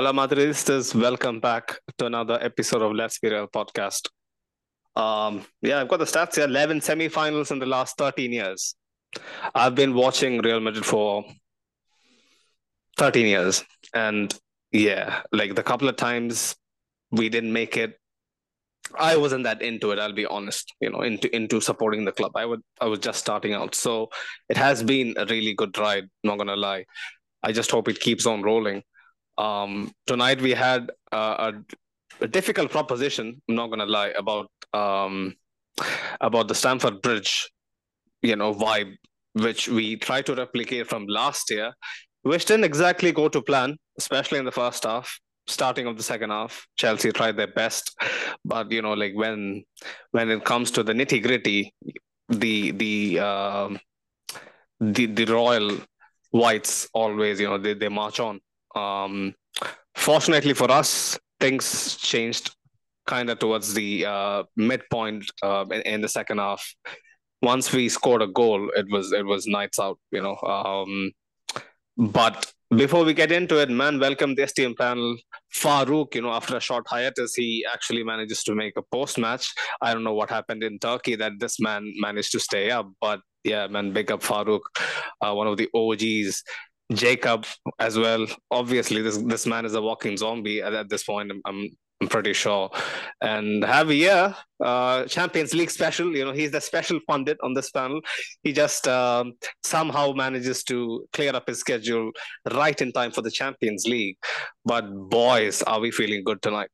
Hola Madridistas, welcome back to another episode of Let's Be Real podcast. Um, yeah, I've got the stats here 11 semi-finals in the last 13 years. I've been watching Real Madrid for 13 years. And yeah, like the couple of times we didn't make it, I wasn't that into it, I'll be honest, you know, into into supporting the club. I would I was just starting out. So it has been a really good ride, not gonna lie. I just hope it keeps on rolling. Um, tonight we had uh, a, a, difficult proposition. I'm not gonna lie about um, about the Stamford Bridge, you know, vibe, which we tried to replicate from last year, which didn't exactly go to plan, especially in the first half. Starting of the second half, Chelsea tried their best, but you know, like when when it comes to the nitty gritty, the the uh, the the royal whites always, you know, they, they march on. Um, fortunately for us, things changed kind of towards the uh, midpoint uh, in, in, the second half. Once we scored a goal, it was it was nights out, you know. Um, but before we get into it, man, welcome the STM panel. Farouk, you know, after a short hiatus, he actually manages to make a post match. I don't know what happened in Turkey that this man managed to stay up, but yeah, man, big up Farouk, uh, one of the OGs. Jacob as well. Obviously, this this man is a walking zombie at, at this point. I'm, I'm, I'm pretty sure. And Javier, uh, Champions League special. You know, he's the special pundit on this panel. He just um, somehow manages to clear up his schedule right in time for the Champions League. But boys, are we feeling good tonight?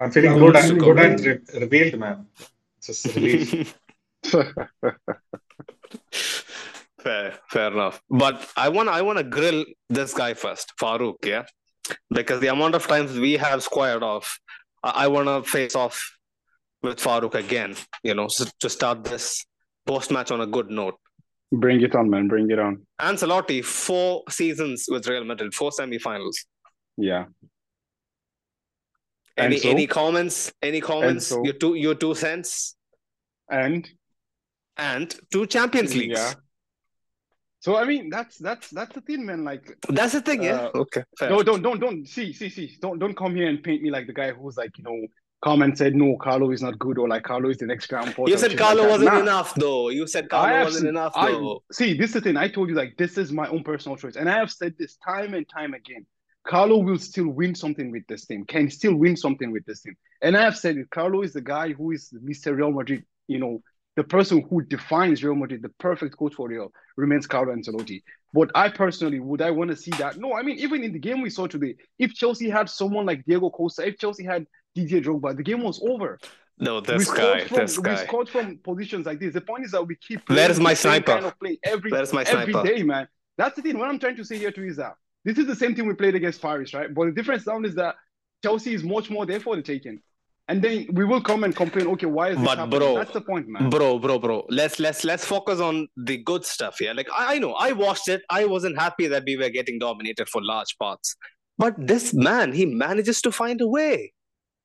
I'm feeling good, and, good and re- revealed, man. Just relief. fair, fair enough. But I want, I want to grill this guy first, Farouk. Yeah, because the amount of times we have squared off, I, I want to face off with Farouk again. You know, so to start this post match on a good note. Bring it on, man. Bring it on. Ancelotti, four seasons with Real Madrid, four semi-finals. Yeah. Any so, any comments? Any comments? So, your two your two cents. And and two Champions Leagues. Yeah. So I mean that's that's that's the thing, man. Like that's the thing, yeah. Uh, okay. Fair. No, don't don't don't see see see. Don't don't come here and paint me like the guy who's like you know come and said no, Carlo is not good or like Carlo is the next ground You said Carlo like wasn't nah. enough though. You said Carlo wasn't enough I, though. See, this is the thing. I told you like this is my own personal choice, and I have said this time and time again. Carlo will still win something with this team. Can still win something with this team. And I have said it. Carlo is the guy who is Mr. Real Madrid. You know, the person who defines Real Madrid, the perfect coach for Real, remains Carlo Ancelotti. But I personally, would I want to see that? No, I mean, even in the game we saw today, if Chelsea had someone like Diego Costa, if Chelsea had Didier Drogba, the game was over. No, this guy, from, this guy. We scored from positions like this. The point is that we keep. that is my sniper? Kind of play every, my every sniper? day, man. That's the thing. What I'm trying to say here to you is that this is the same thing we played against Paris, right? But the difference now is that Chelsea is much more there for the taking. And then we will come and complain, okay, why is this but happening? Bro, That's the point, man. Bro, bro, bro. Let's let's let's focus on the good stuff here. Like I, I know, I watched it. I wasn't happy that we were getting dominated for large parts. But this man, he manages to find a way.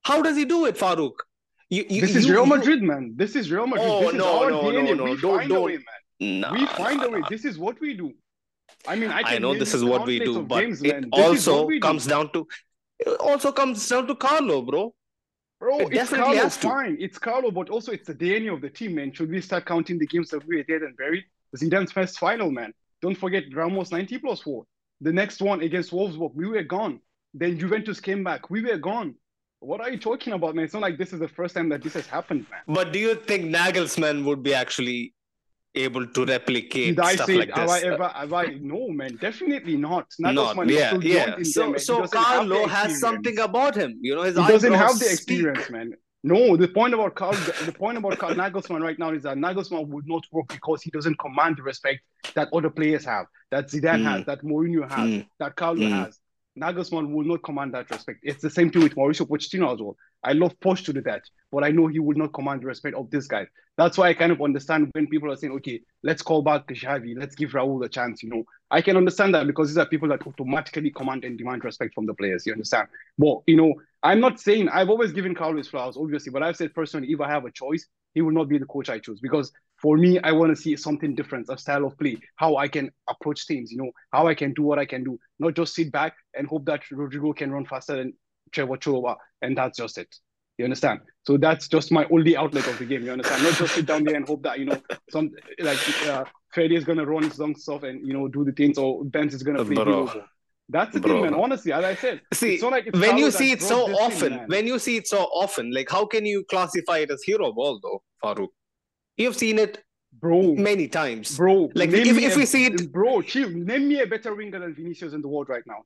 How does he do it, Farouk? You, you, this is you, Real Madrid, man. This is Real Madrid. Oh, this no, no, DNA. no, no, We don't, find don't. a way, man. Nah, we find a way. This is what we do. I mean, I, I know this is what we do, but games, it also comes do. down to it also comes down to Carlo, bro. Bro, it it's Carlo, fine. It's Carlo, but also it's the DNA of the team, man. Should we start counting the games that we were dead and buried? The Zidane's first final, man. Don't forget Ramos 90 plus 4. The next one against Wolfsburg, we were gone. Then Juventus came back. We were gone. What are you talking about, man? It's not like this is the first time that this has happened, man. But do you think Nagelsmann would be actually able to replicate Did I stuff say, like have this. I ever, have I, no, man, definitely not. Not, yeah, yeah. So, so Carlo has something about him. You know, his he doesn't have the experience, man. No, the point about Carl, the point about Carl Nagelsmann right now is that Nagelsmann would not work because he doesn't command the respect that other players have, that Zidane mm. has, that Mourinho has, mm. that Carlo mm. has. Nagelsmann will not command that respect. It's the same thing with Mauricio Pochettino as well. I love Poch to do that, but I know he will not command the respect of this guy. That's why I kind of understand when people are saying, okay, let's call back Xabi, let's give Raul a chance. You know, I can understand that because these are people that automatically command and demand respect from the players. You understand? But you know, I'm not saying I've always given Carlos flowers, obviously, but I've said personally, if I have a choice, he will not be the coach I choose because For me, I want to see something different, a style of play, how I can approach things, you know, how I can do what I can do, not just sit back and hope that Rodrygo can run faster than Trevor Chalobah, and that's just it. You understand? So that's just my only outlet of the game. You understand? Not just sit down there and hope that you know some like uh, Freddie is gonna run his some stuff and you know do the things, or Benz is gonna play. Bro. That's the Bro. thing, man. Honestly, as I said, see, like when you see it so often, thing, when you see it so often, like how can you classify it as hero ball though, Farouk? You've seen it, bro, many times, bro. Like if, if we see it, bro, chill. Name me a better winger than Vinicius in the world right now.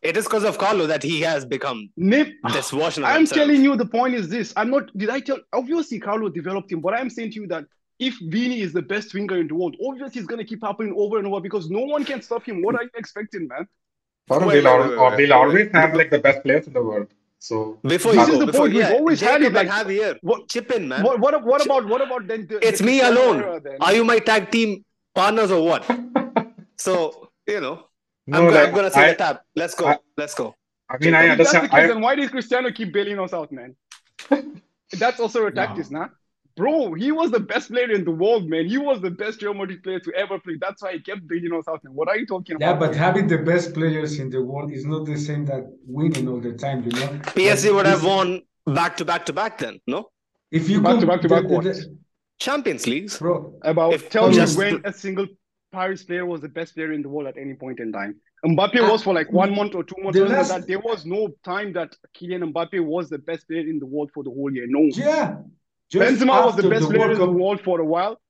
It is because of Carlo that he has become Nip. this version I'm himself. telling you, the point is this. I'm not. Did I tell? Obviously, Carlo developed him, but I'm saying to you that if Vini is the best winger in the world, obviously he's going to keep happening over and over because no one can stop him. What are you expecting, man? Or wait, they'll, wait, wait, they'll always have like the best players in the world. So before this you is the before, point. Yeah, We've always had it like Javier. What chip in, man? What what, what about what about then? The, it's the me alone. Are you my tag team partners or what? so you know, no, I'm, like, I'm gonna say I, the tap. Let's go. I, Let's go. I mean, I understand. That's the case, then why does Cristiano keep bailing us out, man? That's also a tactic, no. nah? Bro, he was the best player in the world, man. He was the best Real Madrid player to ever play. That's why he kept bailing us out. Man. What are you talking about? Yeah, but having the best players in the world is not the same that winning all the time, you know. PSG would have won back to back to back then, no? If you back to back to back, what? Champions Leagues, bro. About if tell me when a single Paris player was the best player in the world at any point in time. Mbappe ah. was for like one month or two months. The last... that there was no time that Kylian Mbappe was the best player in the world for the whole year. No. Yeah. Just Benzema was the best the player in the world for a while.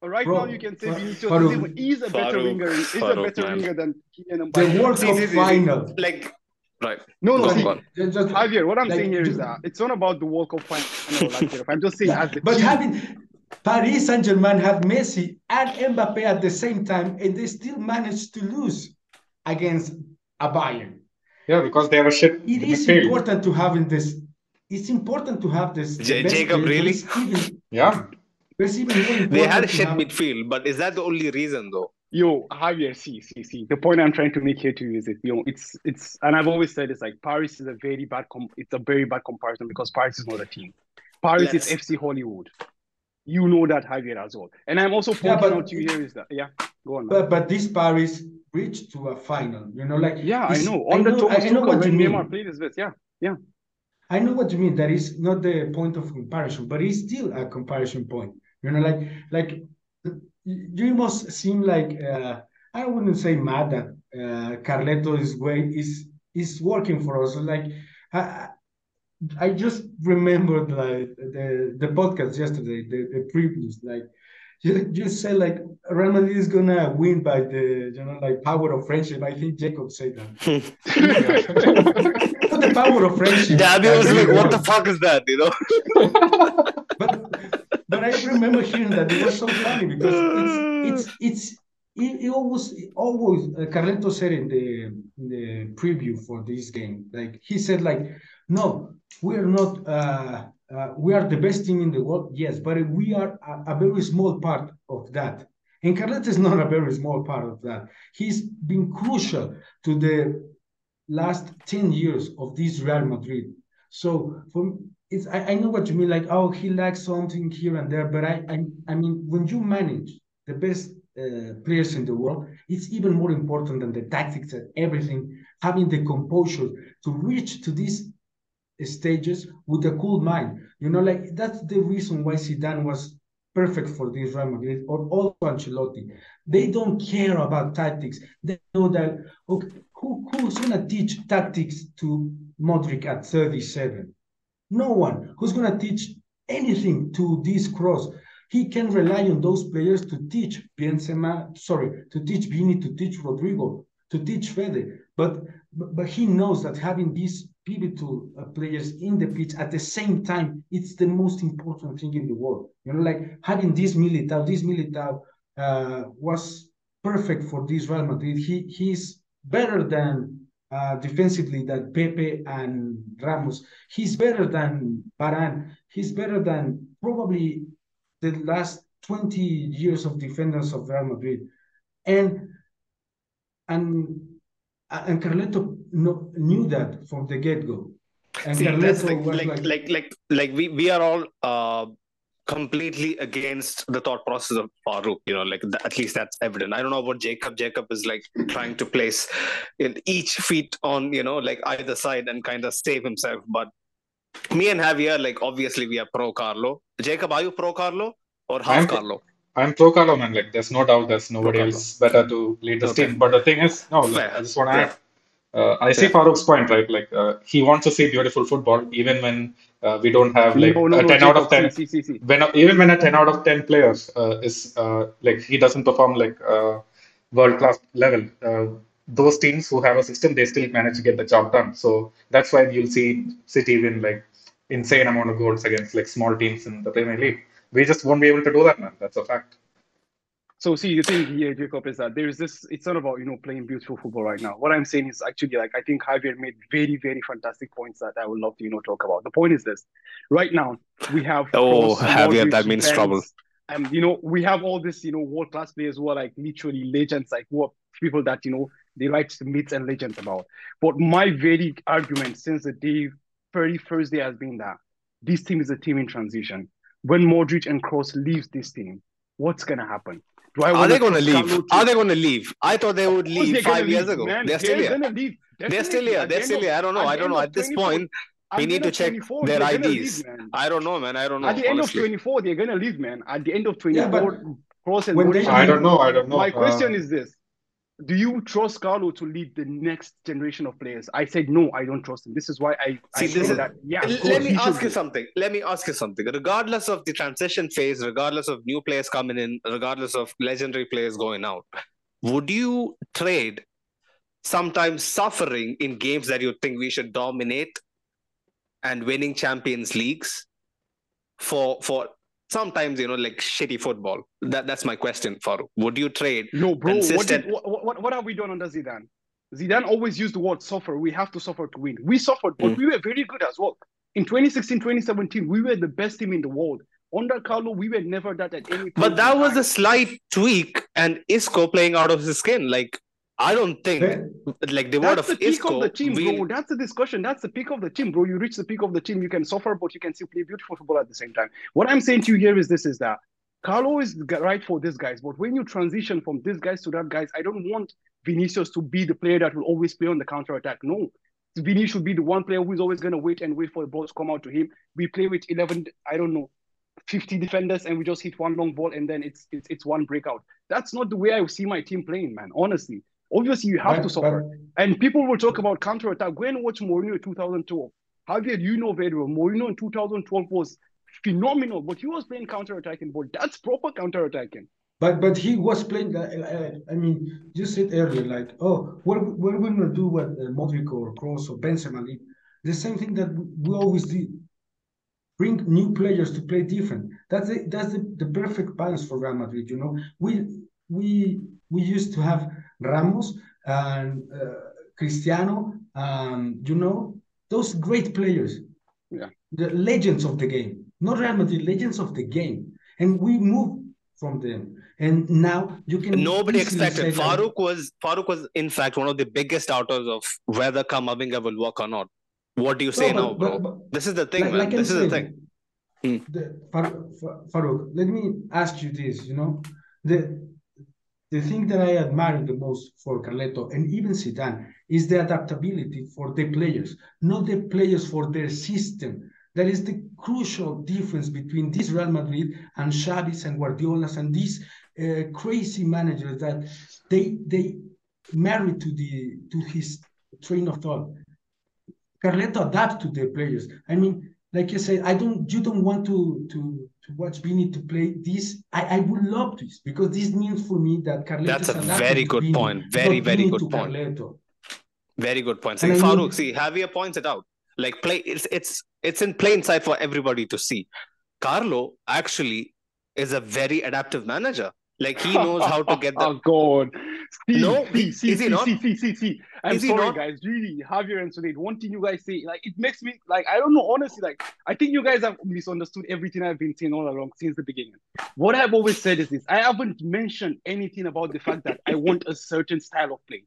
But right Bro, now you can say Vinicius Farouk, is a better Farouk, winger. He's Farouk, a better man. winger than Kylian Mbappe. The World Cup see, see, final. Like Right. No, no, see, just, just, Javier, what I'm like, saying here just, is that it's not about the World Cup final. Like, I'm just saying as the But team. having Paris Saint Germain have Messi and Mbappe at the same time, and they still managed to lose against a Bayern. Yeah, because they have a shit. It is important to have in this. It's important to have this. J- Jacob, really? Even, yeah. They had a shit have... midfield, but is that the only reason, though? Yo, Javier, see, see, see. The point I'm trying to make here to you is it, you know, it's it's, and I've always said it's like Paris is a very bad, com- it's a very bad comparison because Paris is not a team. Paris yes. is FC Hollywood. You know that Javier as well. And I'm also pointing yeah, but, out to you here is that yeah, go on. But but this Paris reached to a final. You know, like yeah, I know. On I the know, Thomas I know what you mean. Neymar played his best. Yeah, yeah. I know what you mean. That is not the point of comparison, but it's still a comparison point. You know, like like you must seem like uh, I wouldn't say mad that uh, Carletto is way is is working for us. Like I, I just remembered like the the podcast yesterday, the, the previous like you, you said like Real Madrid is gonna win by the you know like power of friendship. I think Jacob said that. the power of friendship. Dabby was like, "What the fuck is that?" You know. but but I remember hearing that it was so funny because it's it's it's it, it always always uh, Carletto said in the in the preview for this game like he said like no we're not uh, uh, we are the best team in the world, yes, but we are a, a, very small part of that. And Carletto is not a very small part of that. He's been crucial to the last 10 years of this Real Madrid. So for it's I, I know what you mean, like, oh, he lacks something here and there, but I I, I mean when you manage the best uh, players in the world, it's even more important than the tactics and everything, having the composure to reach to these stages with a cool mind. You know, like that's the reason why Zidane was perfect for this Real Madrid or also Ancelotti. They don't care about tactics. They know that okay, who, who's gonna teach tactics to Modric at 37? No one. Who's gonna teach anything to this Kroos? He can rely on those players to teach Benzema, sorry, to teach Vini, to teach Rodrygo, to teach Fede. But but he knows that having these pivotal uh, players in the pitch at the same time, it's the most important thing in the world. You know, like having this Militao, this Militao uh, was perfect for this Real Madrid. He he's better than uh, defensively than Pepe and Ramos. He's better than Varane. He's better than probably the last 20 years of defenders of Real Madrid. And and and Carletto knew that from the get go. And See, Carletto like, like, like, like, like, we, we are all uh, completely against the thought process of Farouk. You know, like at least that's evident. I don't know about Jacob. Jacob is like trying to place in each feet on you know like either side and kind of save himself. But me and Javier, like obviously we are pro Carlo. Jacob, are you pro Carlo or half I'm- Carlo? I'm pro Carlo, man. Like, there's no doubt there's nobody else better to lead this Okay. team. But the thing is, no, like, I just want to add. Uh, I see. Farouk's point, right? Like, uh, he wants to see beautiful football, even when uh, we don't have like no, no, a no, 10 out of 10. See, see, see, see. When even when a 10 out of 10 players uh, is uh, like he doesn't perform like uh, world class level, uh, those teams who have a system they still manage to get the job done. So that's why you'll see City win like insane amount of goals against like small teams in the Premier League. We just won't be able to do that, man. That's a fact. So see, the thing here, Jacob, is that there is this. It's not about you know playing beautiful football right now. What I'm saying is actually like I think Javier made very very fantastic points that I would love to you know talk about. The point is this: right now we have Oh, Javier, that means Benz, trouble. And you know we have all this you know world class players who are like literally legends, like who are people that you know they write myths and legends about. But my very argument since the day very first day has been that this team is a team in transition. When Modric and Kroos leaves this team, what's gonna happen? Do I Are wanna they going to leave? Carlo Are they going to leave? I thought they would Of course leave five years leave, ago. man. They're still here. gonna leave. They're still here. They're still here. I don't know. I don't know. At this point, at we need to check 24, their IDs. leave. I don't know, man. I don't know. At the end of 24, they're gonna leave, man. At the end of Yeah, 24, but Kroos and when they I don't know. I don't know. My question Uh, is this: Do you trust Carlo to lead the next generation of players? I said no. I don't trust him. This is why I, I See, say this is- that. Yeah, L- Let me ask you be. something. Let me ask you something. Regardless of the transition phase, regardless of new players coming in, regardless of legendary players going out, would you trade sometimes suffering in games that you think we should dominate and winning Champions Leagues for for sometimes you know like shitty football? That that's my question, for Would you trade? No, bro. What, consistent- did, what, what, what have we done under Zidane? Zidane always used the word suffer. We have to suffer to win. We suffered, but Mm. we were very good as well. In 2016, 2017, we were the best team in the world. Under Carlo, we were never that at any point. But that was a slight tweak, and Isco playing out of his skin. Like I don't think But- like the word That's of the peak Isco. of the team, bro. That's the discussion. That's the peak of the team, bro. You reach the peak of the team, you can suffer, but you can still play beautiful football at the same time. What I'm saying to you here is this: is that Carlo is right for these guys, but when you transition from these guys to that guys, I don't want Vinicius to be the player that will always play on the counter attack. No, Vinicius should be the one player who is always going to wait and wait for the ball to come out to him. We play with 11, I don't know, 50 defenders, and we just hit one long ball, and then it's it's, it's one breakout. That's not the way I see my team playing, man. Honestly, obviously you have to suffer. And people will talk about counter attack. Go and watch Mourinho in 2012. Javier, you know very well. Mourinho in 2012 was phenomenal, but he was playing counter attacking ball. That's proper counter attacking. But but he was playing. Uh, uh, I mean, you said earlier, like, oh, what what are we gonna do with uh, Modric or Kroos or Benzema? The same thing that we always did. Bring new players to play different. That's the, that's the, the perfect balance for Real Madrid. You know, we we we used to have Ramos and uh, Cristiano, and you know those great players. Yeah. the legends of the game, not Real Madrid, legends of the game, and we moved from them. And now you can Nobody expected. Farouk was Farouk was in fact one of the biggest doubters of whether Kamavinga will work or not. What do you say No, now, bro? but- but this is the thing, like- man. like this is the thing. Hmm. the- Far- Far- Farouk, let me ask you this. You know, the the thing that I admire the most for Carletto and even Zidane is the adaptability for the players, not the players for their system. That is the crucial difference between this Real Madrid and Xavi's and Guardiola's and these uh, crazy managers that they they marry to the to his train of thought. Carletto adapt to the players. I mean, like you said, I don't. You don't want to to to watch Vini to play this. I I would love this because this means for me that Carletto. That's a very good Vini, point. Very, very good point. Carletto. Very good point. See, And I Farouk, mean- see, Javier points it out. Like play it's it's it's in plain sight for everybody to see. Carlo actually is a very adaptive manager. Like he knows how to get the oh God. See, No, see, see, is he see, not? see, see, see, see. I'm Is sorry, guys. Really, Javier and Sunil, one thing you guys say, like, it makes me like I don't know. Honestly, like, I think you guys have misunderstood everything I've been saying all along since the beginning. What I've always said is this: I haven't mentioned anything about the fact that I want a certain style of play.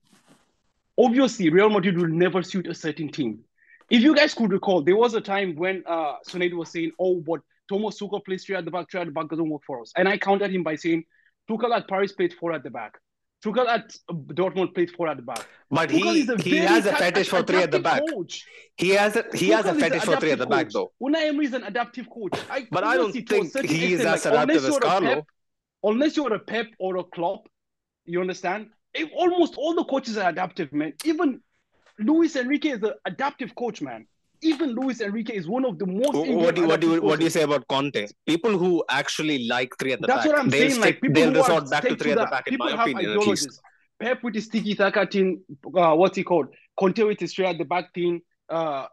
Obviously, Real Madrid will never suit a certain team. If you guys could recall, there was a time when uh Sunil was saying, "Oh, but Thomas Tuchel plays three at the back, three at the back doesn't work for us. And I countered him by saying Tuchel at Paris played four at the back. Tuchel at uh, Dortmund played four at the back. But Tuchel he he has a fetish for three at the back. Coach. He has a he Tuchel has a fetish for three at the back though. Unai Emery is an adaptive coach. I, but I don't think he is as like, adaptive as Carlo. Pep, unless you're a Pep or a Klopp, you understand? If almost all the coaches are adaptive, man. Even Luis Enrique is an adaptive coach, man even Luis Enrique is one of the most. What do you, what do you, what do you say about Conte? People who actually like three at the That's back. what I'm saying. Stick, like people they'll resort back to three at the back. People in my have opinion, ideologies. Pep with his tiki taka thing. Uh, what's he called? Conte with his three at the back thing. Uh,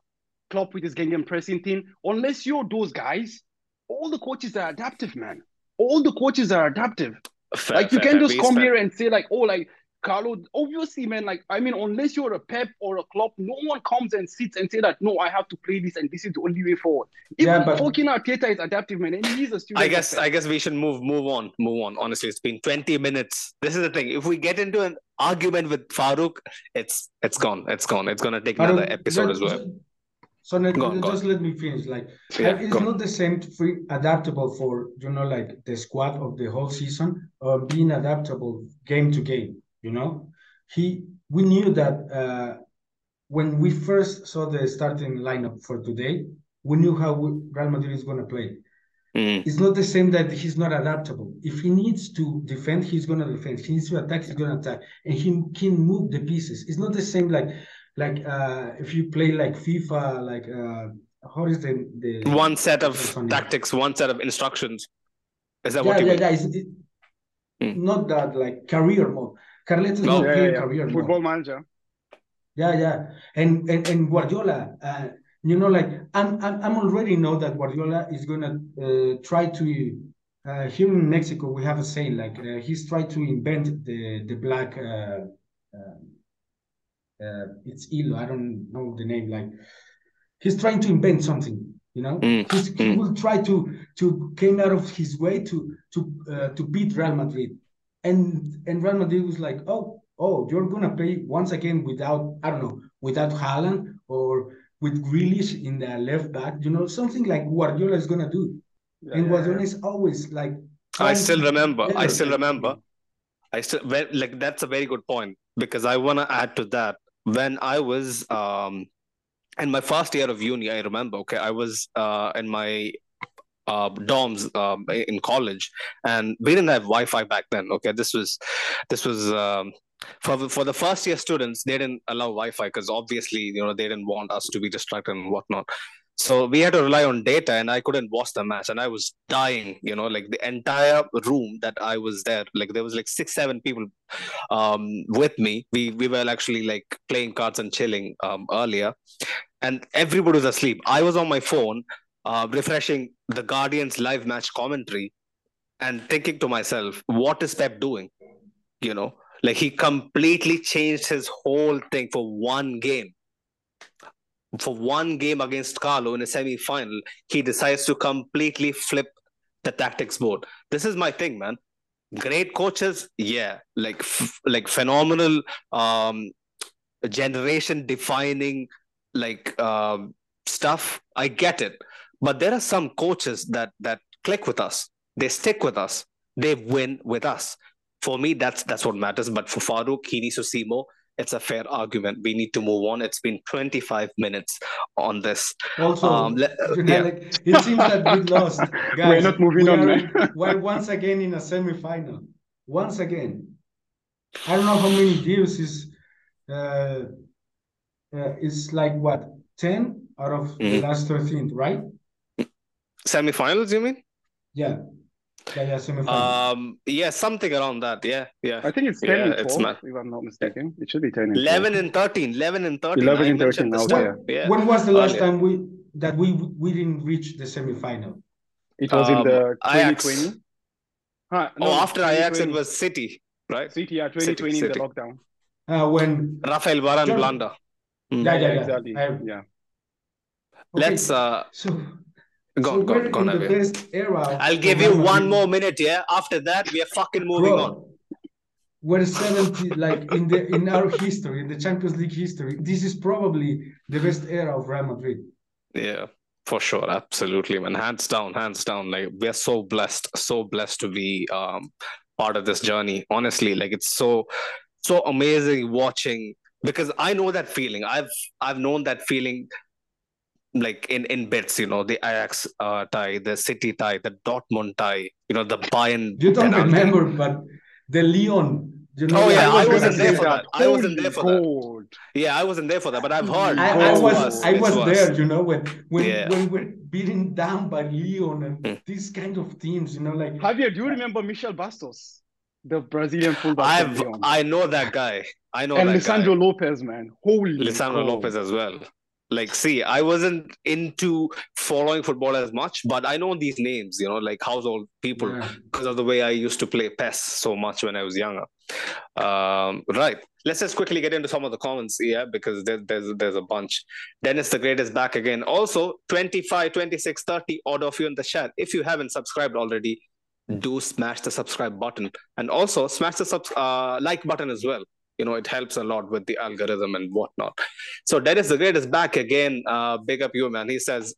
Klopp with his gegenpressing thing. Unless you're those guys, all the coaches are adaptive, man. All the coaches are adaptive. Fair, like you fair, can just come fair. here and say like, oh, like Carlo, obviously, man, like, I mean, unless you're a Pep or a Klopp, no one comes and sits and say that, no, I have to play this and this is the only way forward. Even yeah, but... fucking Arteta is adaptive, man, and he's a student. I guess, I guess we should move, move on, move on. Honestly, it's been 20 minutes. This is the thing. If we get into an argument with Farouk, it's, it's gone. It's gone. It's going to take another episode as well. So let, on, just let me finish. Like yeah, it's not the same free adaptable for you know like the squad of the whole season or being adaptable game to game. You know, he we knew that uh, when we first saw the starting lineup for today, we knew how Real Madrid is going to play. Mm. It's not the same that he's not adaptable. If he needs to defend, he's going to defend. He needs to attack, he's going to attack, and he can move the pieces. It's not the same like like uh, if you play like FIFA, like uh, how is the the one set of tactics, one set of instructions. Is that yeah, what you yeah, mean? Yeah, it's, it, mm. not that like career mode. Carletos no, yeah, yeah, career football manager. Yeah, yeah, and and, and Guardiola. Uh, you know, like I'm, I'm I'm already know that Guardiola is gonna uh, try to. Uh, here in Mexico, we have a saying like uh, he's tried to invent the the black. Uh, uh, uh, it's Ilo. I don't know the name. Like he's trying to invent something. You know, mm. he mm. will try to to came out of his way to to uh, to beat Real Madrid and and Real Madrid was like, oh, oh, you're gonna play once again without I don't know, without Haaland or with Grealish in the left back, you know, something like Guardiola is gonna do. Yeah, and Guardiola yeah. is always like. I still remember. I still remember. I still like that's a very good point because I want to add to that. When I was um in my first year of uni, I remember. Okay, I was uh in my uh, dorms um, in college, and we didn't have Wi-Fi back then. Okay, this was this was um, for for the first year students. They didn't allow Wi-Fi because obviously you know they didn't want us to be distracted and whatnot. So we had to rely on data, and I couldn't watch the match, and I was dying. You know, like the entire room that I was there, like there was like six, seven people um, with me. We we were actually like playing cards and chilling um, earlier, and everybody was asleep. I was on my phone uh, refreshing the Guardians live match commentary and thinking to myself, what is Pep doing? You know, like he completely changed his whole thing for one game. For one game against Carlo in a semi final, he decides to completely flip the tactics board. This is my thing, man. Great coaches, yeah, like f- like phenomenal, um, generation defining like um, stuff. I get it but there are some coaches that that click with us. They stick with us. They win with us. For me, that's that's what matters. But for Farouk, he needs to see more. It's a fair argument. We need to move on. It's been 25 minutes on this. Also, um, let, yeah. like, it seems that we lost. Guys, we're not moving we on. Are, we're once again in a semi-final. Once again, I don't know how many deals is. Uh, uh, is like what 10 out of mm-hmm. the last 13, right? Semifinals, you mean? Yeah. Yeah, yeah, semifinals. Um, yeah, something around that. Yeah, yeah. I think it's 10 yeah, and 12, it's not... if I'm not mistaken. It should be 10 and 11 and 13. 11 and 13. 11 and 13 now, yeah. yeah. When was the last time we that we we didn't reach the semi-final? It was um, in the 2020. Huh, no, oh, after Ajax, it was City, right? City, yeah, 2020 City, the lockdown. Uh, when Rafael Varane John... blunder. Mm. Yeah, yeah, yeah, exactly. I... Yeah. Okay. Let's uh so So go on, go on. The best era I'll give you one more minute, yeah. After that, we are fucking moving Bro, on. We're 70, like in the in our history, in the Champions League history, this is probably the best era of Real Madrid. Yeah, For sure, absolutely, man. Hands down, hands down. Like we are so blessed, so blessed to be um, part of this journey. Honestly, like it's so so amazing watching because I know that feeling. I've I've known that feeling like in in bits, you know, the Ajax uh, tie, the City tie, the Dortmund tie, you know, the Bayern. You don't penalty. remember, but the Lyon. You know, oh yeah, I, wasn't there for that. I wasn't there for that. Yeah, I wasn't there for that, but I've heard. I, I was, I was there. You know, when when yeah. when we're beaten down by Lyon and mm. these kind of teams, you know, like. Javier, do you remember Michel Bastos? the Brazilian fullback. I've I know that guy. I know and that Lisandro guy. Lopez, man. Holy Lisandro Lopez as well. Like, see, I wasn't into following football as much, but I know these names, you know, like household people yeah. because of the way I used to play PES so much when I was younger. Um, right. Let's just quickly get into some of the comments, yeah, because there, there's there's a bunch. Dennis the Great is back again. Also, 25, 26, 30 odd of you in the chat. If you haven't subscribed already, do smash the subscribe button and also smash the sub, uh, like button as well. You know, it helps a lot with the algorithm and whatnot. So Dennis the Great is back again. Uh, big up you, man. He says,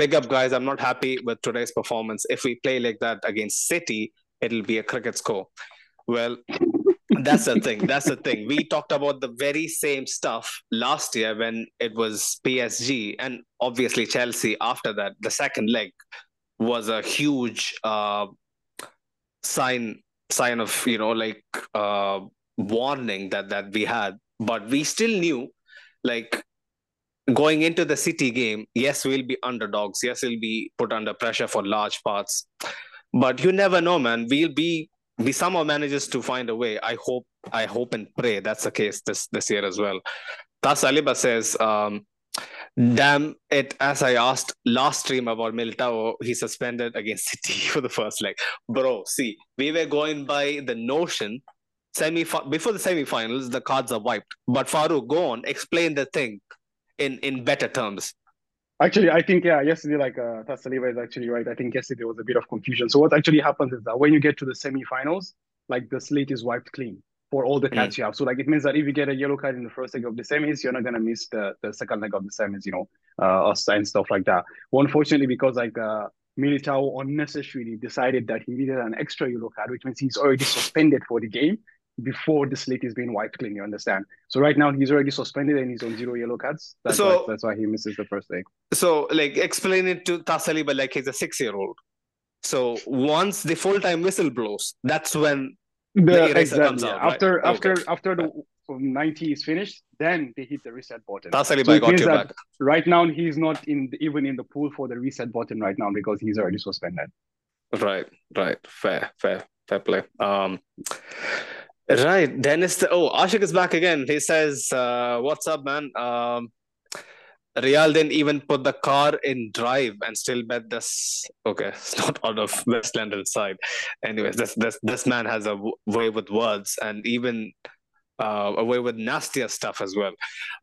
big up, guys. I'm not happy with today's performance. If we play like that against City, it'll be a cricket score. Well, that's the thing. That's the thing. We talked about the very same stuff last year when it was PSG and obviously Chelsea after that. The second leg was a huge uh, sign sign of you know like uh warning that that we had but we still knew like going into the city game yes we'll be underdogs yes we'll be put under pressure for large parts but you never know man. We'll be we somehow manages to find a way. I hope i hope and pray that's the case this this year as well. Tas aliba says um Damn it, as I asked last stream about Militao, he suspended against City for the first leg. Bro, see, we were going by the notion semi before the semi-finals, the cards are wiped. But Farouk, go on, explain the thing in in better terms. Actually, I think yeah, yesterday, like uh, Tasaliba is actually right. I think yesterday was a bit of confusion. So what actually happens is that when you get to the semi-finals, like the slate is wiped clean for all the cards mm. you have. So like it means that if you get a yellow card in the first leg of the semis, you're not gonna miss the, the second leg of the semis, you know, uh, and stuff like that. Well, unfortunately, because like uh, Militao unnecessarily decided that he needed an extra yellow card, which means he's already suspended for the game before the slate is being wiped clean. You understand? So right now he's already suspended and he's on zero yellow cards. That's so why, that's why he misses the first leg. So like explain it to Tasali, but like he's a six year old. So once the full time whistle blows, that's when the, exactly. Out, right? After after okay. after the 90 is finished, then they hit the reset button. That's so got you back. Right now, he's not in the, even in the pool for the reset button right now because he's already suspended. Right, right, fair, fair, fair play. Um, right, Dennis. The, oh, Ashik is back again. He says, uh, "What's up, man? Um, Real didn't even put the car in drive and still bet this. Okay, it's not out of West London side. Anyways, this this this man has a w- way with words and even uh, a way with nastier stuff as well.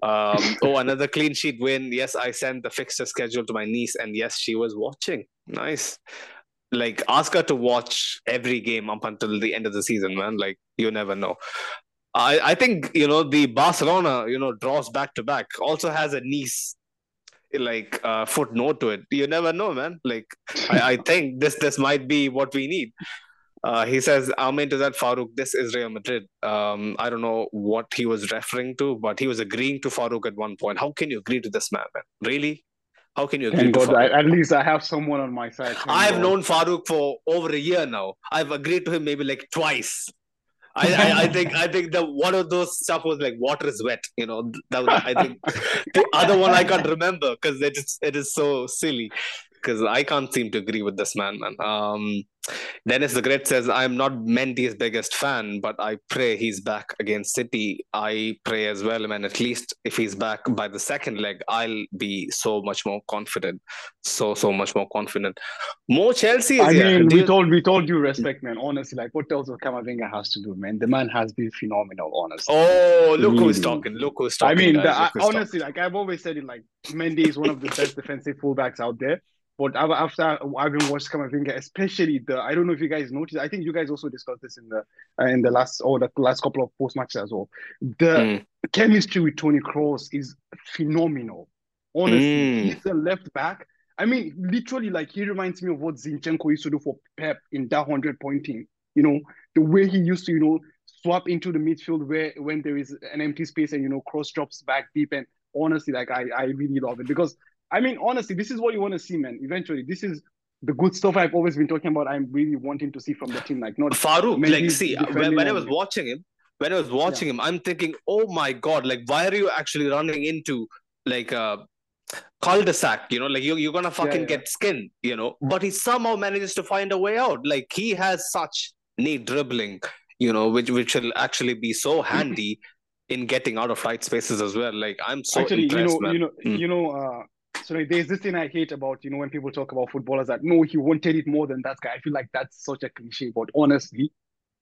Um, oh, another clean sheet win. Yes, I sent the fixture schedule to my niece, and yes, she was watching. Nice. Like ask her to watch every game up until the end of the season, man. Like you never know. I, I think you know the Barcelona you know draws back to back also has a niece like uh, footnote to it. You never know, man. Like I, I think this this might be what we need. Uh, he says, I'm into that Farouk. This is Real Madrid. Um, I don't know what he was referring to, but he was agreeing to Farouk at one point. How can you agree to this man, man? Really? How can you agree God, I, at least I have someone on my side. I've oh. known Farouk for over a year now. I've agreed to him maybe like twice. I, I, I, think I think the one of those stuff was like water is wet. You know, that was, I think the other one I can't remember because it is it is so silly because I can't seem to agree with this man, man. Um, Dennis the Great says, I'm not Mendy's biggest fan, but I pray he's back against City. I pray as well, man. At least if he's back by the second leg, I'll be so much more confident. So, so much more confident. More Chelsea I mean, we you... told we told you respect, man. Honestly, like what else Camavinga has to do, man. The man has been phenomenal, honestly. Oh, look really. who's talking. Look who's talking. I mean, the, I, honestly, talking. like I've always said it, like Mendy is one of the best defensive fullbacks out there. But after having watched Camavinga, especially the, I don't know if you guys noticed. I think you guys also discussed this in the uh, in the last or the last couple of post matches as well. The mm. chemistry with Toni Kroos is phenomenal. Honestly, mm. he's a left back, I mean, literally, like he reminds me of what Zinchenko used to do for Pep in that hundred point team. You know, the way he used to, you know, swap into the midfield where when there is an empty space and you know Kroos drops back deep. And honestly, like I, I really love it because I mean, honestly, this is what you want to see, man. Eventually, this is the good stuff I've always been talking about. I'm really wanting to see from the team, like not Farouk. Like, see, when, when I was watching him, when I was watching yeah. him, I'm thinking, oh my god, like why are you actually running into like a cul-de-sac? You know, like you you're gonna fucking yeah, yeah. get skinned. You know, but he somehow manages to find a way out. Like he has such neat dribbling. You know, which which will actually be so handy in getting out of tight spaces as well. Like I'm so actually, you know, man. you know, mm. you know. uh so there's this thing I hate about you know when people talk about footballers that no he wanted it more than that guy. I feel like that's such a cliche, but honestly,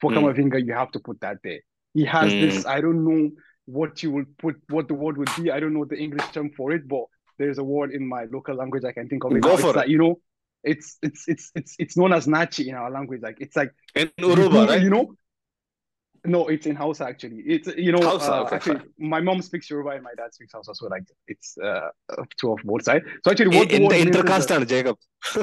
for mm. Camavinga, you have to put that there. He has mm. this. I don't know what you would put, what the word would be. I don't know the English term for it, but there's a word in my local language I can think of. It. Go for it's it. Like, you know, it's it's it's it's it's known as Nachi in our language. Like it's like in Yoruba, right? You know, no, it's in Hausa actually. It's you know Hausa, uh, okay, actually my mom speaks Yoruba and my dad speaks Hausa, so like it's uh two of both sides. So actually, what in, the in the intercaste, Jacob.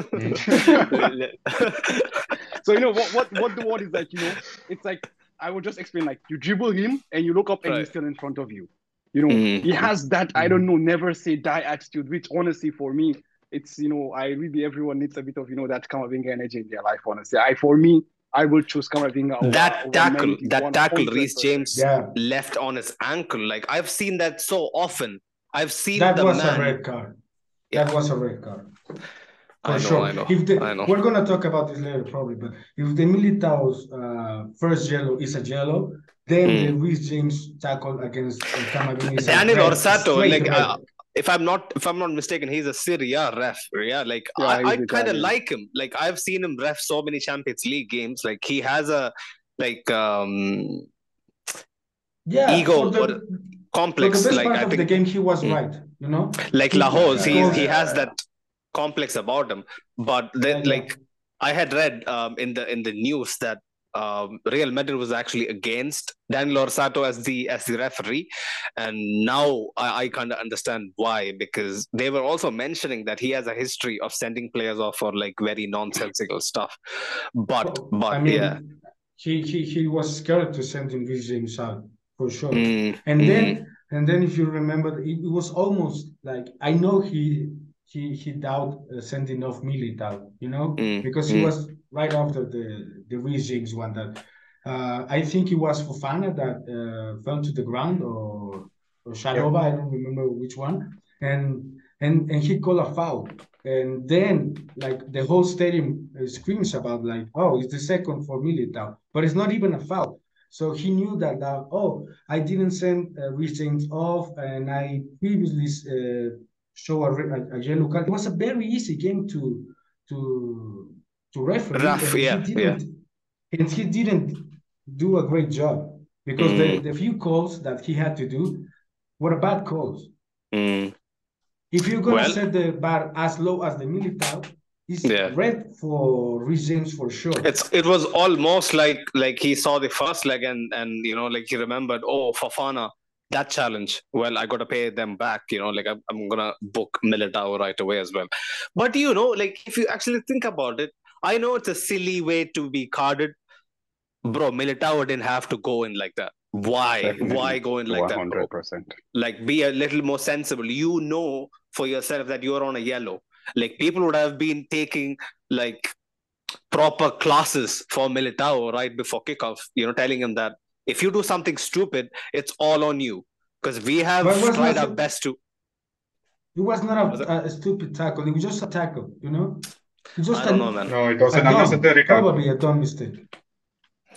so you know what what what the word is like. You know, it's like I will just explain. Like you dribble him and you look up and right. he's still in front of you. You know, mm-hmm. he has that I don't know, never say die attitude, which honestly for me, it's you know, I really everyone needs a bit of you know that kind of energy in their life. Honestly, I for me, I will choose Camavinga. That over, tackle, over that tackle, Reece James yeah. left on his ankle. Like I've seen that so often. I've seen that the was man. a red card. That was a red card. For I know, sure. I know, if the, I know. We're gonna talk about this later, probably. But if the Militao's uh, first yellow is a yellow, then mm. the Reece James tackle against uh, Camavinga is Daniel Orsato, like uh, if I'm not if I'm not mistaken, he's a Serie A ref. Yeah, like yeah, I, I kind of like him. Like I've seen him ref so many Champions League games. Like he has a like um yeah ego the, or complex. For the like part I of think the game, he was mm. right. You know, like Lahoz, he he has that complex about him. But then, Yeah, like I had read um, in the in the news that um, Real Madrid was actually against Daniel Orsato as the as the referee, and now I, I kind of understand why because they were also mentioning that he has a history of sending players off for like very nonsensical stuff. But Well, but I mean, yeah, he, he he was scared to send in Reece James out for sure. Mm, And mm, then and then if you remember, it, it was almost like I know he he he doubt uh, sending off Militao, you know, mm, because he mm. was right after the the James one that uh, I think it was Fofana that uh, fell to the ground or or Chalobah, I don't remember which one, and and and he called a foul. And then, like the whole stadium uh, screams about, like, oh, it's the second for Militao, but it's not even a foul. So he knew that, that oh, I didn't send uh, James off, and I previously uh, show a, a, a yellow card. It was a very easy game to to to referee. Yeah, he didn't, and he didn't do a great job because the, Mm, the few calls that he had to do were bad calls. mm. If you're gonna Well, set the bar as low as the Militao, it's yeah. red for James for sure. It's it was almost like like he saw the first leg and and you know like he remembered oh Fofana that challenge well I got to pay them back you know like I'm, I'm gonna book Militao right away as well but you know like if you actually think about it I know it's a silly way to be carded bro Militao didn't have to go in like that why Definitely. why go in like One that hundred percent. like be a little more sensible you know for yourself that you're on a yellow like people would have been taking like proper classes for Militao right before kickoff you know telling him that if you do something stupid it's all on you because we have But it was tried our so- best to It was not Was a, a stupid tackle. It was just a tackle, you know. It's just I don't know man No, it was a an dumb, unnecessary tackle. probably a dumb mistake.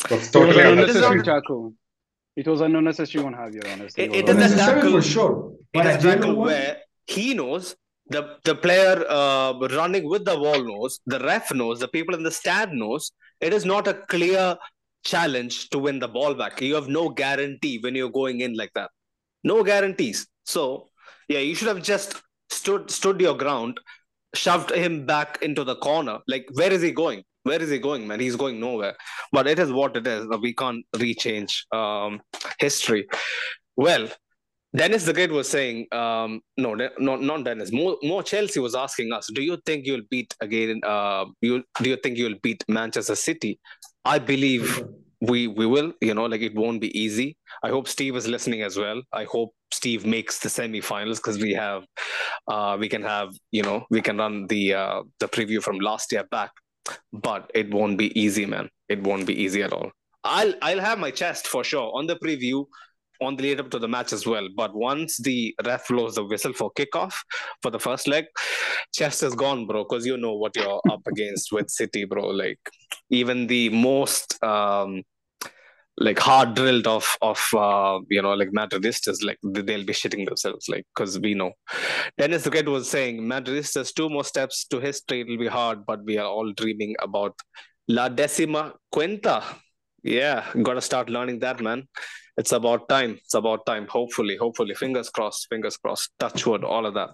It was It totally was an unnecessary unnecessary. tackle. It was an unnecessary one, Javier. Honestly, It- was it is a Unnecessary tackle- for sure. it But is a a tackle one, where he knows the the player uh, running with the ball knows the ref knows the people in the stand knows it is not a clear challenge to win the ball back you have no guarantee when you're going in like that no guarantees so yeah you should have just stood stood your ground shoved him back into the corner like where is he going where is he going man he's going nowhere but it is what it is we can't rechange um history well Dennis the Great was saying, um, no, not not Dennis. More, more Chelsea was asking us, do you think you'll beat again? Uh, you do you think you'll beat Manchester City? I believe we we will. You know, like it won't be easy. I hope Steve is listening as well. I hope Steve makes the semi-finals because we have, uh, we can have, you know, we can run the uh, the preview from last year back, but it won't be easy, man. It won't be easy at all. I'll I'll have my chest for sure on the preview on the lead up to the match as well. But once the ref blows the whistle for kickoff for the first leg, chest is gone, bro, because you know what you're up against with City, bro. Like even the most um like hard drilled of of uh, you know like Madridistas, like they'll be shitting themselves, like because we know. Dennis the Great was saying Madridistas two more steps to history. It'll be hard, but we are all dreaming about La Decima Quinta. Yeah, gotta start learning that, man it's about time. It's about time. Hopefully, hopefully, fingers crossed, fingers crossed, touch wood, all of that.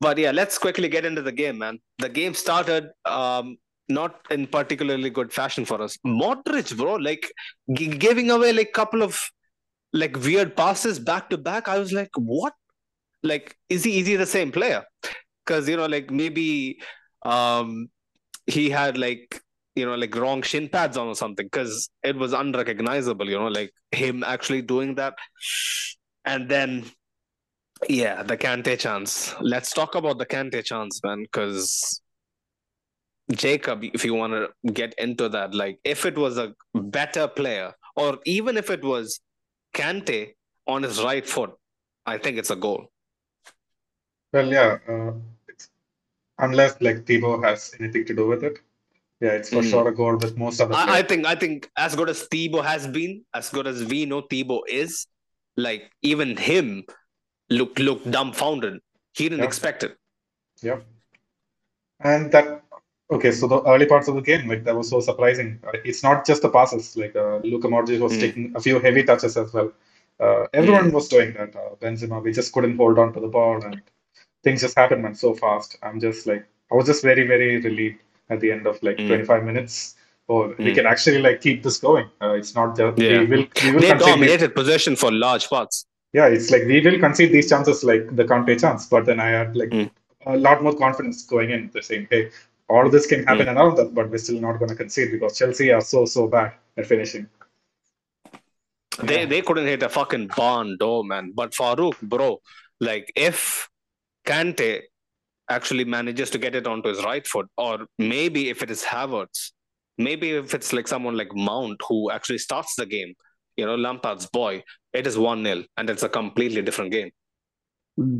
But yeah, let's quickly get into the game, man. The game started um, not in particularly good fashion for us. Modric, bro, like g- giving away like couple of like weird passes back to back. I was like, what? Like, is he is he the same player? Because you know, like maybe um he had like you know, like wrong shin pads on or something because it was unrecognizable, you know, like him actually doing that. And then, yeah, the Kante chance. Let's talk about the Kante chance, man, because Jacob, if you want to get into that, like if it was a better player, or even if it was Kante on his right foot, I think it's a goal. Well, yeah, uh, unless like Thibaut has anything to do with it. Yeah, it's for mm. sure a goal with most of the. I, I, think I think as good as Thibaut has been, as good as we know Thibaut is, like even him looked looked dumbfounded. He didn't yep. expect it. Yep. And that okay, so the early parts of the game, like that was so surprising. Uh, it's not just the passes. Like uh, Luka Modric was mm. taking a few heavy touches as well. Uh, everyone mm. was doing that. Uh, Benzema, we just couldn't hold on to the ball, and things just happened man so fast. I'm just like, I was just very very relieved at the end of like mm. 25 minutes mm. we can actually like keep this going uh, it's not just yeah. we will, we will they dominated these, possession for large parts yeah it's like we will concede these chances like the Kante chance but then i had like mm. a lot more confidence going in the saying hey all this can happen mm. and all of that but we're still not going to concede because chelsea are so so bad at finishing they yeah. they couldn't hit a fucking barn door man but Farouk bro like if Kante actually manages to get it onto his right foot, or maybe if it is Havertz, maybe if it's like someone like Mount who actually starts the game, you know, Lampard's boy, it is 1 0 and it's a completely different game.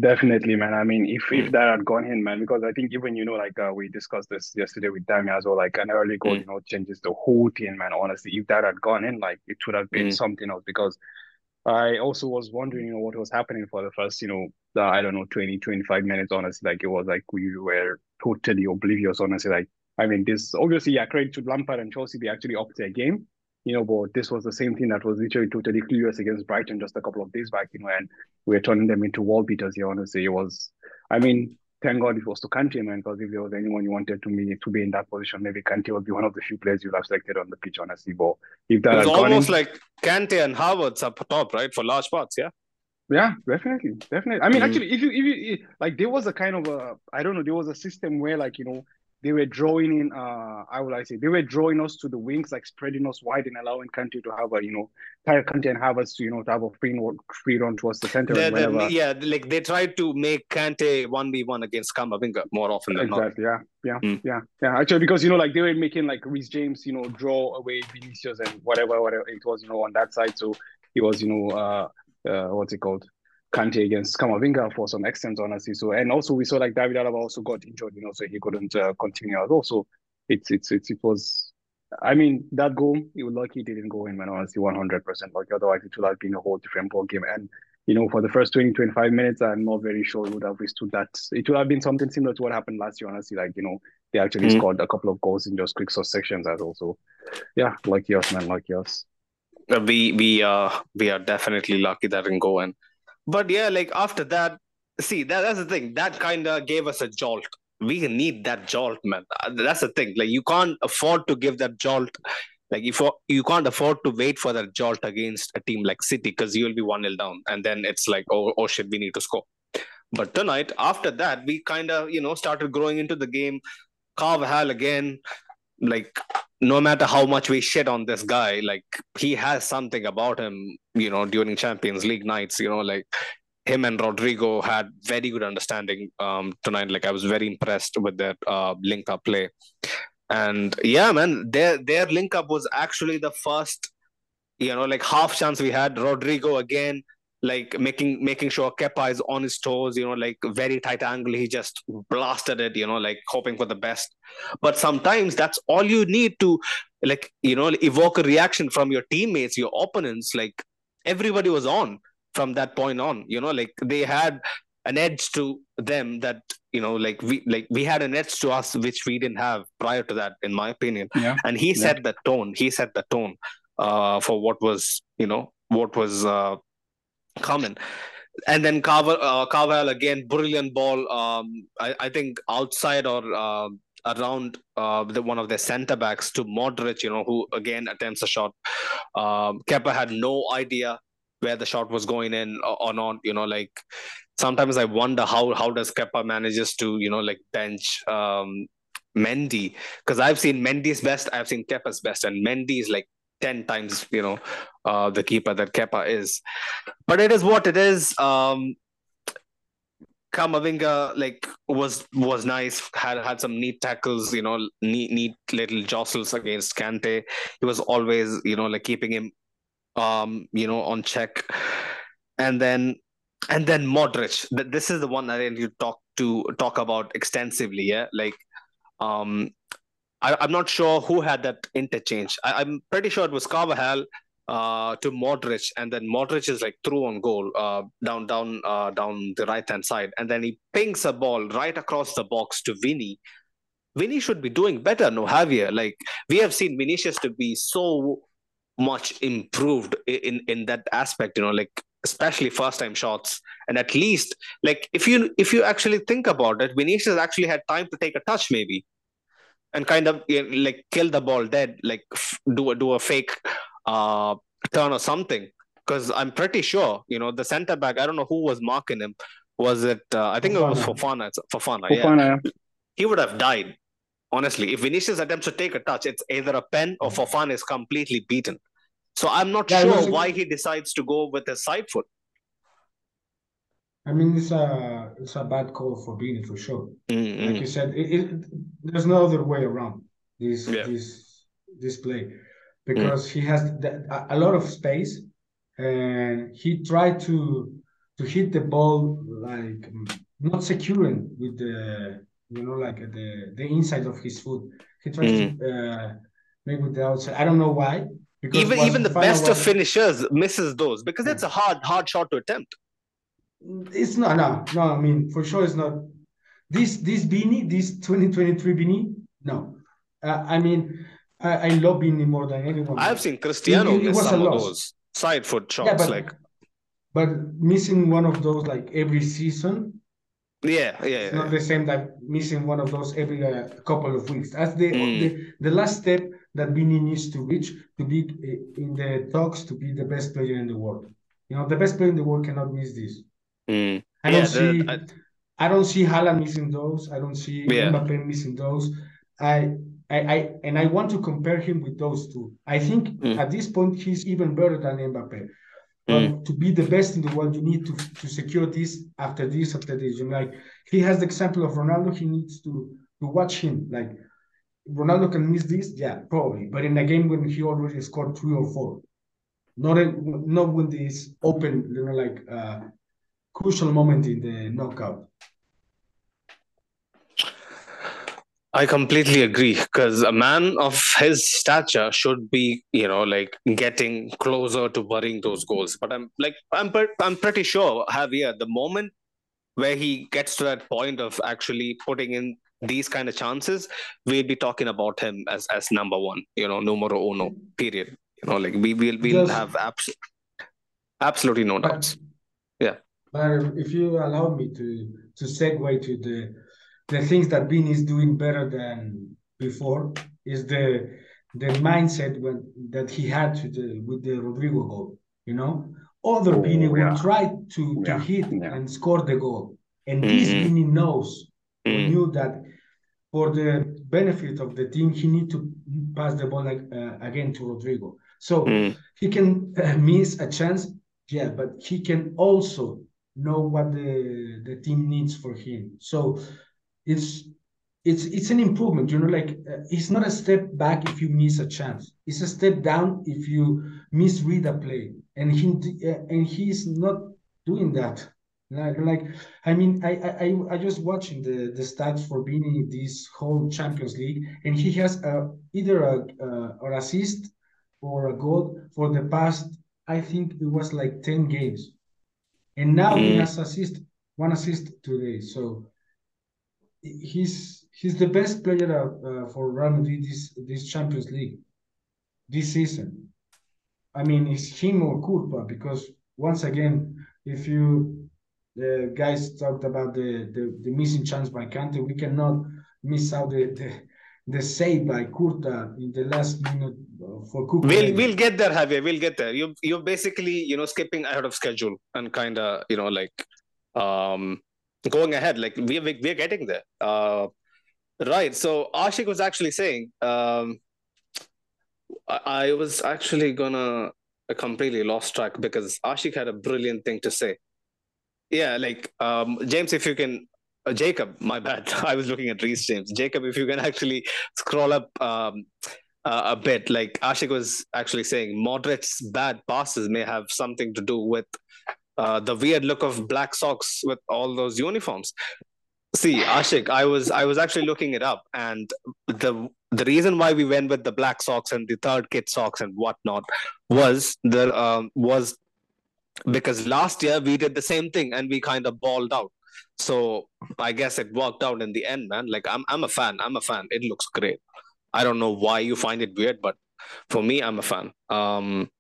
Definitely, man. I mean, if if that had gone in, man, because I think even you know, like uh, we discussed this yesterday with Dami as well, like an early goal, mm. you know, changes the whole team, man. Honestly, if that had gone in, like it would have been mm. something else. Because I also was wondering, you know, what was happening for the first, you know, the, I don't know, 20, 25 minutes, honestly. Like, it was like we were totally oblivious, honestly. Like, I mean, this obviously, yeah, credit to Lampard and Chelsea, they actually upped their game, you know, but this was the same thing that was literally totally clueless against Brighton just a couple of days back, you know, and we were turning them into wall beaters here, honestly. It was, I mean, thank God it was to Kante, man, because if there was anyone you wanted to be to be in that position, maybe Kante would be one of the few players you'd have selected on the pitch, honestly. But if that it's almost in, like Kante and Havertz up top, right, for large parts, yeah. Yeah, definitely, definitely. I mean, mm-hmm. actually, if you if you like, there was a kind of a I don't know, there was a system where like you know they were drawing in uh how would I say they were drawing us to the wings, like spreading us wide and allowing Kante to have a you know tire Kante and have us to you know to have a free free run towards the center. The, the, yeah, like they tried to make Kante one v one against Camavinga more often than not. exactly, not. Yeah, yeah, mm. yeah, yeah. Actually, because you know like they were making like Reece James, you know, draw away Vinicius and whatever whatever it was, you know, on that side. So he was you know uh, uh what's it called Kante against Camavinga for some extent, honestly. So and also we saw like David Alaba also got injured, you know, so he couldn't uh, continue as well. So it's it's it's it was. I mean that goal, he was lucky didn't go in, man. Honestly, one hundred percent lucky. Otherwise, it would have been a whole different ball game. And you know, for the first 20, 25 minutes, I'm not very sure we would have withstood that. It would have been something similar to what happened last year, honestly. Like, you know, they actually mm-hmm. scored a couple of goals in just quick successions as well. So, yeah, lucky us, man, lucky us. We we uh we are definitely lucky that didn't go in. But yeah, like after that, see that that's the thing. That kind of gave us a jolt. We need that jolt, man. That's the thing. Like you can't afford to give that jolt Like if you can't afford to wait for that jolt against a team like City because you'll be one 0 down, and then it's like, oh, oh shit, we need to score. But tonight, after that, we kind of you know started growing into the game. Carvajal again, like no matter how much we shit on this guy, like he has something about him, you know, during Champions League nights, you know, like him and Rodrygo had very good understanding um, tonight. Like I was very impressed with their uh, link up play, and yeah, man, their their link up was actually the first, you know, like half chance we had. Rodrygo again, like making making sure Kepa is on his toes. You know, like very tight angle. He just blasted it. You know, like hoping for the best. But sometimes that's all you need to, like you know, evoke a reaction from your teammates, your opponents. Like everybody was on from that point on you know like they had an edge to them that you know like we like we had an edge to us which we didn't have prior to that in my opinion yeah. and he yeah. set the tone he set the tone uh, for what was you know what was uh, coming and then Carval, uh, again brilliant ball um, I, I think outside or uh, around uh, the, one of their center backs to Modric, you know, who again attempts a shot. Um, Kepa had no idea where the shot was going in or, not. You know, like sometimes I wonder how how does Kepa manages to you know like bench um, Mendy because I've seen Mendy's best, I've seen Kepa's best, and Mendy is like ten times you know uh, the keeper that Kepa is. But it is what it is. Um, Camavinga like was was nice. Had had some neat tackles, you know, neat neat little jostles against Kante. He was always, you know, like keeping him um, you know, on check. And then and then Modric. This is the one that to talk to talk about extensively. Yeah, like um, I, am not sure who had that interchange. I, am pretty sure it was Carvajal uh, to Modric, and then Modric is like through on goal uh, down down uh, down the right hand side, and then he pings a ball right across the box to Vinny. Vinny should be doing better, no Javier. Like we have seen Vinicius to be so much improved in in that aspect you know like especially first time shots and at least like if you if you actually think about it vinicius actually had time to take a touch maybe and kind of you know, like kill the ball dead like f- do a do a fake uh turn or something because i'm pretty sure you know the center back i don't know who was marking him was it uh, i think Fofana. it was Fofana Fofana, Fofana yeah. he would have died honestly. If Vinicius attempts to take a touch, it's either a pen or Fofana is completely beaten. So I'm not yeah, sure why he decides to go with his side foot. I mean, it's a it's a bad call for Vini for sure. Mm-hmm. Like you said, it, it, there's no other way around this yeah. this this play because mm. he has the, a lot of space and he tried to to hit the ball like not securing with the you know, like the the inside of his foot. He tries mm. to uh, make with the outside. I don't know why. Because even even the best of finishers misses those because it's a hard hard shot to attempt. It's not no no. I mean for sure it's not. This this Vini this 2023 Vini no. Uh, I mean I, I love Vini more than anyone. I've seen Cristiano it, it, it some of those side foot shots yeah, but, like. But missing one of those like every season yeah, yeah, It's not the same that missing one of those every uh, couple of weeks. That's the, mm. the the last step that Vini needs to reach to be uh, in the talks to be the best player in the world. You know, the best player in the world cannot miss this. Mm. I don't yeah, see. I... I don't see Haaland missing those. I don't see yeah. Mbappe missing those. I, I, I, and I want to compare him with those two. I think mm. at this point he's even better than Mbappe. Mm. to be the best in the world, you need to to secure this after this after this. You know, like he has the example of Ronaldo. He needs to to watch him. Like Ronaldo can miss this, yeah, probably. But in a game when he already scored three or four, not in, not when this open, you know, like uh, crucial moment in the knockout. I completely agree because a man of his stature should be, you know, like getting closer to burying those goals. But I'm like, I'm I'm pretty sure Javier, the moment where he gets to that point of actually putting in these kind of chances, we'll be talking about him as as number one, you know, numero uno. Period. You know, like we will we'll have abs- absolutely no doubts. But if you allow me to to segue to the the things that Vini is doing better than before is the the mindset when that he had to the, with the Rodrygo goal. You know, other oh, yeah. will try to, to yeah. hit yeah. and score the goal. And mm-hmm. this Vini knows, mm-hmm. knew that for the benefit of the team, he need to pass the ball uh, again to Rodrygo. So mm-hmm. he can uh, miss a chance, yeah, but he can also know what the the team needs for him. So it's it's it's an improvement you know like uh, it's not a step back if you miss a chance. It's a step down if you misread a play. And he uh, and he's not doing that. Like, like i mean i i i just watching the the stats for being in this whole champions league and he has a, either a uh, or assist or a goal for the past i think it was like 10 games and now mm. he has assist one assist today so he's he's the best player uh, for Real Madrid this this Champions League this season. I mean, it's him or Courtois because once again, if you the guys talked about the, the, the missing chance by Kante, we cannot miss out the, the the save by Kurta in the last minute for Cook. We'll we'll get there, Javier. We'll get there. You you're basically you know skipping ahead of schedule and kind of you know like um going ahead. Like we we're getting there. Uh, right. So Ashik was actually saying, um, I, I was actually gonna I completely lost track because Ashik had a brilliant thing to say. Yeah, like um, James, if you can, uh, Jacob, my bad. I was looking at Reece James. Jacob, if you can actually scroll up um, uh, a bit, like Ashik was actually saying, Modric's bad passes may have something to do with uh, the weird look of black socks with all those uniforms. See, Ashik, I was I was actually looking it up, and the the reason why we went with the black socks and the third kit socks and whatnot was the um, was because last year we did the same thing and we kind of balled out. So I guess it worked out in the end, man. Like I'm I'm a fan. I'm a fan. It looks great. I don't know why you find it weird, but for me, I'm a fan. Um,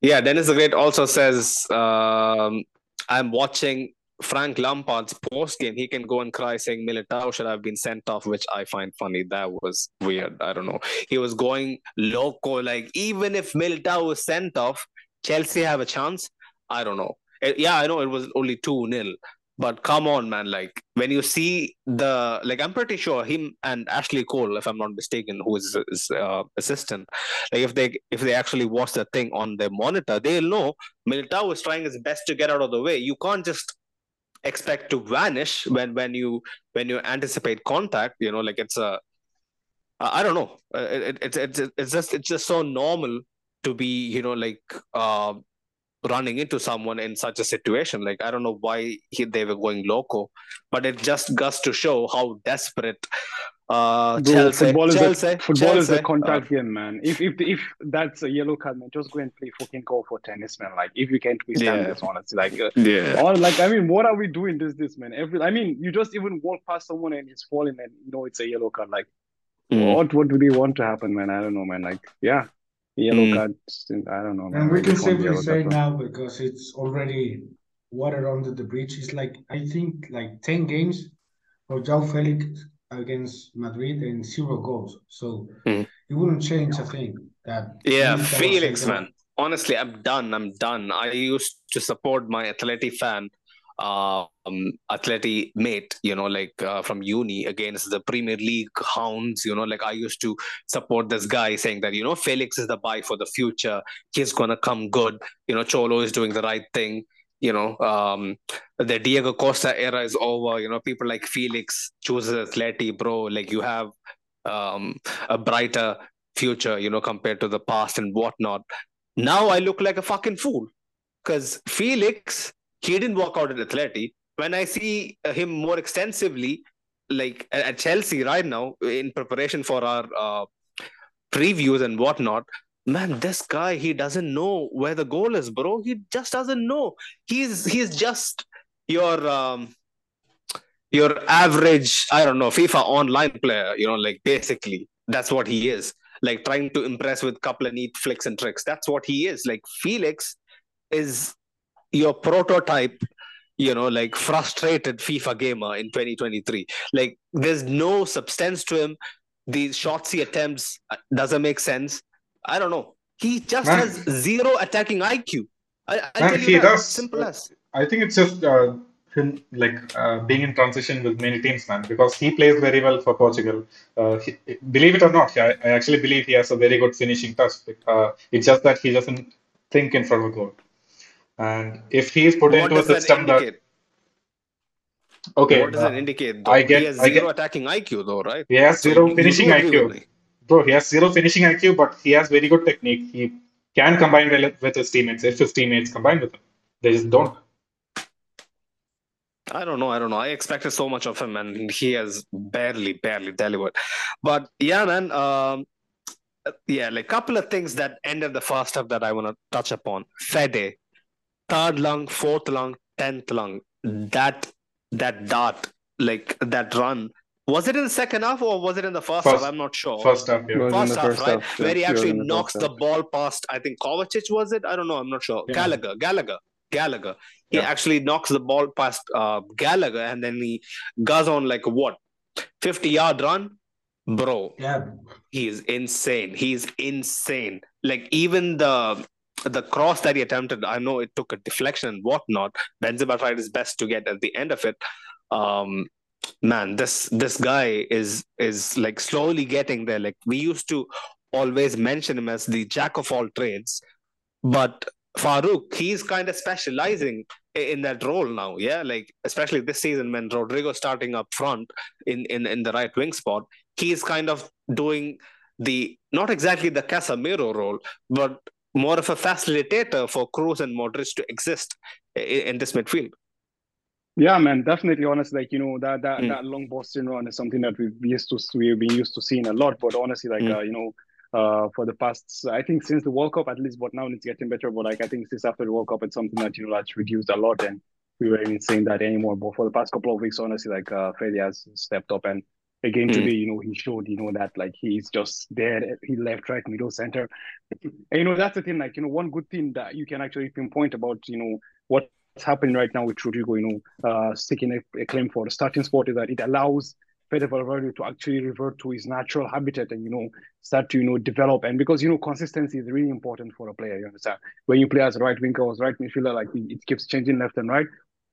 yeah, Dennis the Great also says, um, I'm watching Frank Lampard's post game. He can go and cry saying Militao should have been sent off, which I find funny. That was weird. I don't know. He was going loco. Like, even if Militao was sent off, Chelsea have a chance. I don't know. Yeah, I know it was only 2 0, but come on, man! Like when you see the like, I'm pretty sure him and Ashley Cole, if I'm not mistaken, who is his uh, assistant, like if they if they actually watch the thing on their monitor, they'll know Militao is trying his best to get out of the way. You can't just expect to vanish when when you when you anticipate contact. You know, like it's a I don't know. It, it, it, it's it's just it's just so normal to be you know like uh, running into someone in such a situation. Like I don't know why he, they were going loco, but it just goes to show how desperate. Uh, Chelsea, football is Chelsea, a, football Chelsea. is a contact uh, game, man. If if if that's a yellow card, man, just go and play fucking go for tennis, man. Like if you can't withstand yeah. this, honestly, like uh, yeah. Or like I mean, what are we doing this this man? Every I mean, you just even walk past someone and he's falling, and you know it's a yellow card. Like mm. what what do they want to happen, man? I don't know, man. Like yeah, yellow mm. cards. I don't know. And we can simply say now because it's already water under the bridge. It's like I think like ten games for João Felix against Madrid and zero goals. So mm. it wouldn't change a thing. That yeah, Felix, man. Honestly, I'm done. I'm done. I used to support my Atleti fan um, Atleti mate, you know, like uh, from uni against the Premier League hounds. You know, like I used to support this guy saying that, you know, Felix is the buy for the future. He's going to come good. You know, Cholo is doing the right thing. You know, um, the Diego Costa era is over. You know, people like Felix chooses Atleti, bro. Like you have um, a brighter future, you know, compared to the past and whatnot. Now I look like a fucking fool because Felix he didn't work out at Atleti. When I see him more extensively, like at Chelsea right now, in preparation for our uh, previews and whatnot, man, this guy he doesn't know where the goal is, bro. He just doesn't know. He's he's just your um, your average, I don't know, FIFA online player. You know, like basically that's what he is. Like trying to impress with couple of neat flicks and tricks. That's what he is. Like Felix is your prototype you know like frustrated fifa gamer in 2023 like there's no substance to him these shots he attempts uh, doesn't make sense. I don't know. He just Man. has zero attacking IQ. I, I Man, he that. does. Simple as. I think it's just uh, him like uh, being in transition with many teams, man, because he plays very well for Portugal. Uh, he, believe it or not, I, I actually believe he has a very good finishing touch. Uh, it's just that he doesn't think in front of goal. And if he is put What into a does that system that, okay, what does uh, it indicate? Though? I get- he has I zero get- attacking IQ, though, right? he has So zero finishing IQ. Bro, he has zero finishing IQ, but he has very good technique. He can combine well with his teammates if his teammates combine with him. They just don't. I don't know. I don't know. I expected so much of him, and he has barely, barely delivered. But yeah, man. Um, yeah, like couple of things that ended the first half that I want to touch upon. Fede, third lung, fourth lung, tenth lung. That that dart, like that run. Was it in the second half or was it in the first, First- half? I'm not sure. First half, yeah. was First half, first right? half, Where he yeah, he was actually the knocks the ball past, I think Kovacic was it? I don't know. I'm not sure. Yeah. Gallagher, Gallagher, Gallagher. He Yeah. actually knocks the ball past uh, Gallagher and then he goes on like what? 50 yard run? Bro, Yeah, he is insane. He's insane. Like even the the cross that he attempted, I know it took a deflection and whatnot. Benzema tried his best to get at the end of it. Um, man, this this guy is is like slowly getting there. Like we used to always mention him as the jack of all trades, but Farouk, he's kind of specializing in that role now. Yeah, like especially this season when Rodrygo starting up front in in in the right wing spot, he's kind of doing the not exactly the Casemiro role, but more of a facilitator for Kroos and Modric to exist i- in this midfield. Yeah, man, definitely. Honestly, like you know that that Mm. that long Boston run is something that we've used to we've been used to seeing a lot. But honestly, like Mm. uh, you know, uh, for the past, I think since the World Cup at least, but now it's getting better. But like I think since after the World Cup, it's something that you know that's reduced a lot, and we weren't even saying that anymore. But for the past couple of weeks, honestly, like uh, Fede has stepped up, and again Mm. today, you know, he showed you know that like he's just there. He left, right, middle, center. And you know that's the thing. Like you know, one good thing that you can actually pinpoint about you know what's happening right now with Rodrygo, you know, uh, sticking a, a claim for the starting spot is that it allows Fede Valverde to actually revert to his natural habitat and, you know, start to, you know, develop. And because, you know, consistency is really important for a player, you understand? When you play as a right winger or right midfielder, like it, it keeps changing left and right.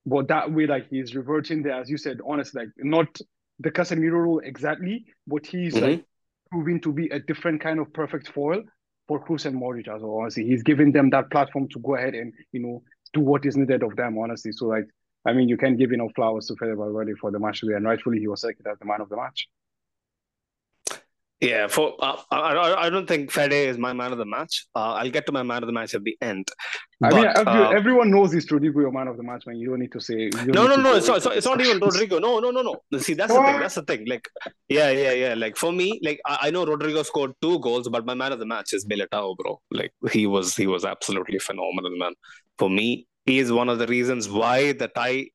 But that way, like he's reverting there, as you said, honestly, like not the Casemiro rule exactly, but he's Mhm. like proving to be a different kind of perfect foil for Kroos and Modric as well. Honestly, he's giving them that platform to go ahead and, you know, do what is needed of them, honestly. So, like, I mean, you can't give enough flowers to Fede Valverde for the match today, and rightfully he was selected as the man of the match. Yeah, for uh, I, I don't think Fede is my man of the match. Uh, I'll get to my man of the match at the end. I mean, But, every, uh, everyone knows it's Rodrygo your man of the match, man. You don't need to say. No, no, no. It's not, it's not. Even. Rodrygo. No, no, no, no. See, that's the thing. That's the thing. Like, yeah, yeah, yeah. Like for me, like I, I know Rodrygo scored two goals, but my man of the match is Militao, bro. Like he was, he was absolutely phenomenal, man. For me, he is one of the reasons why the tie,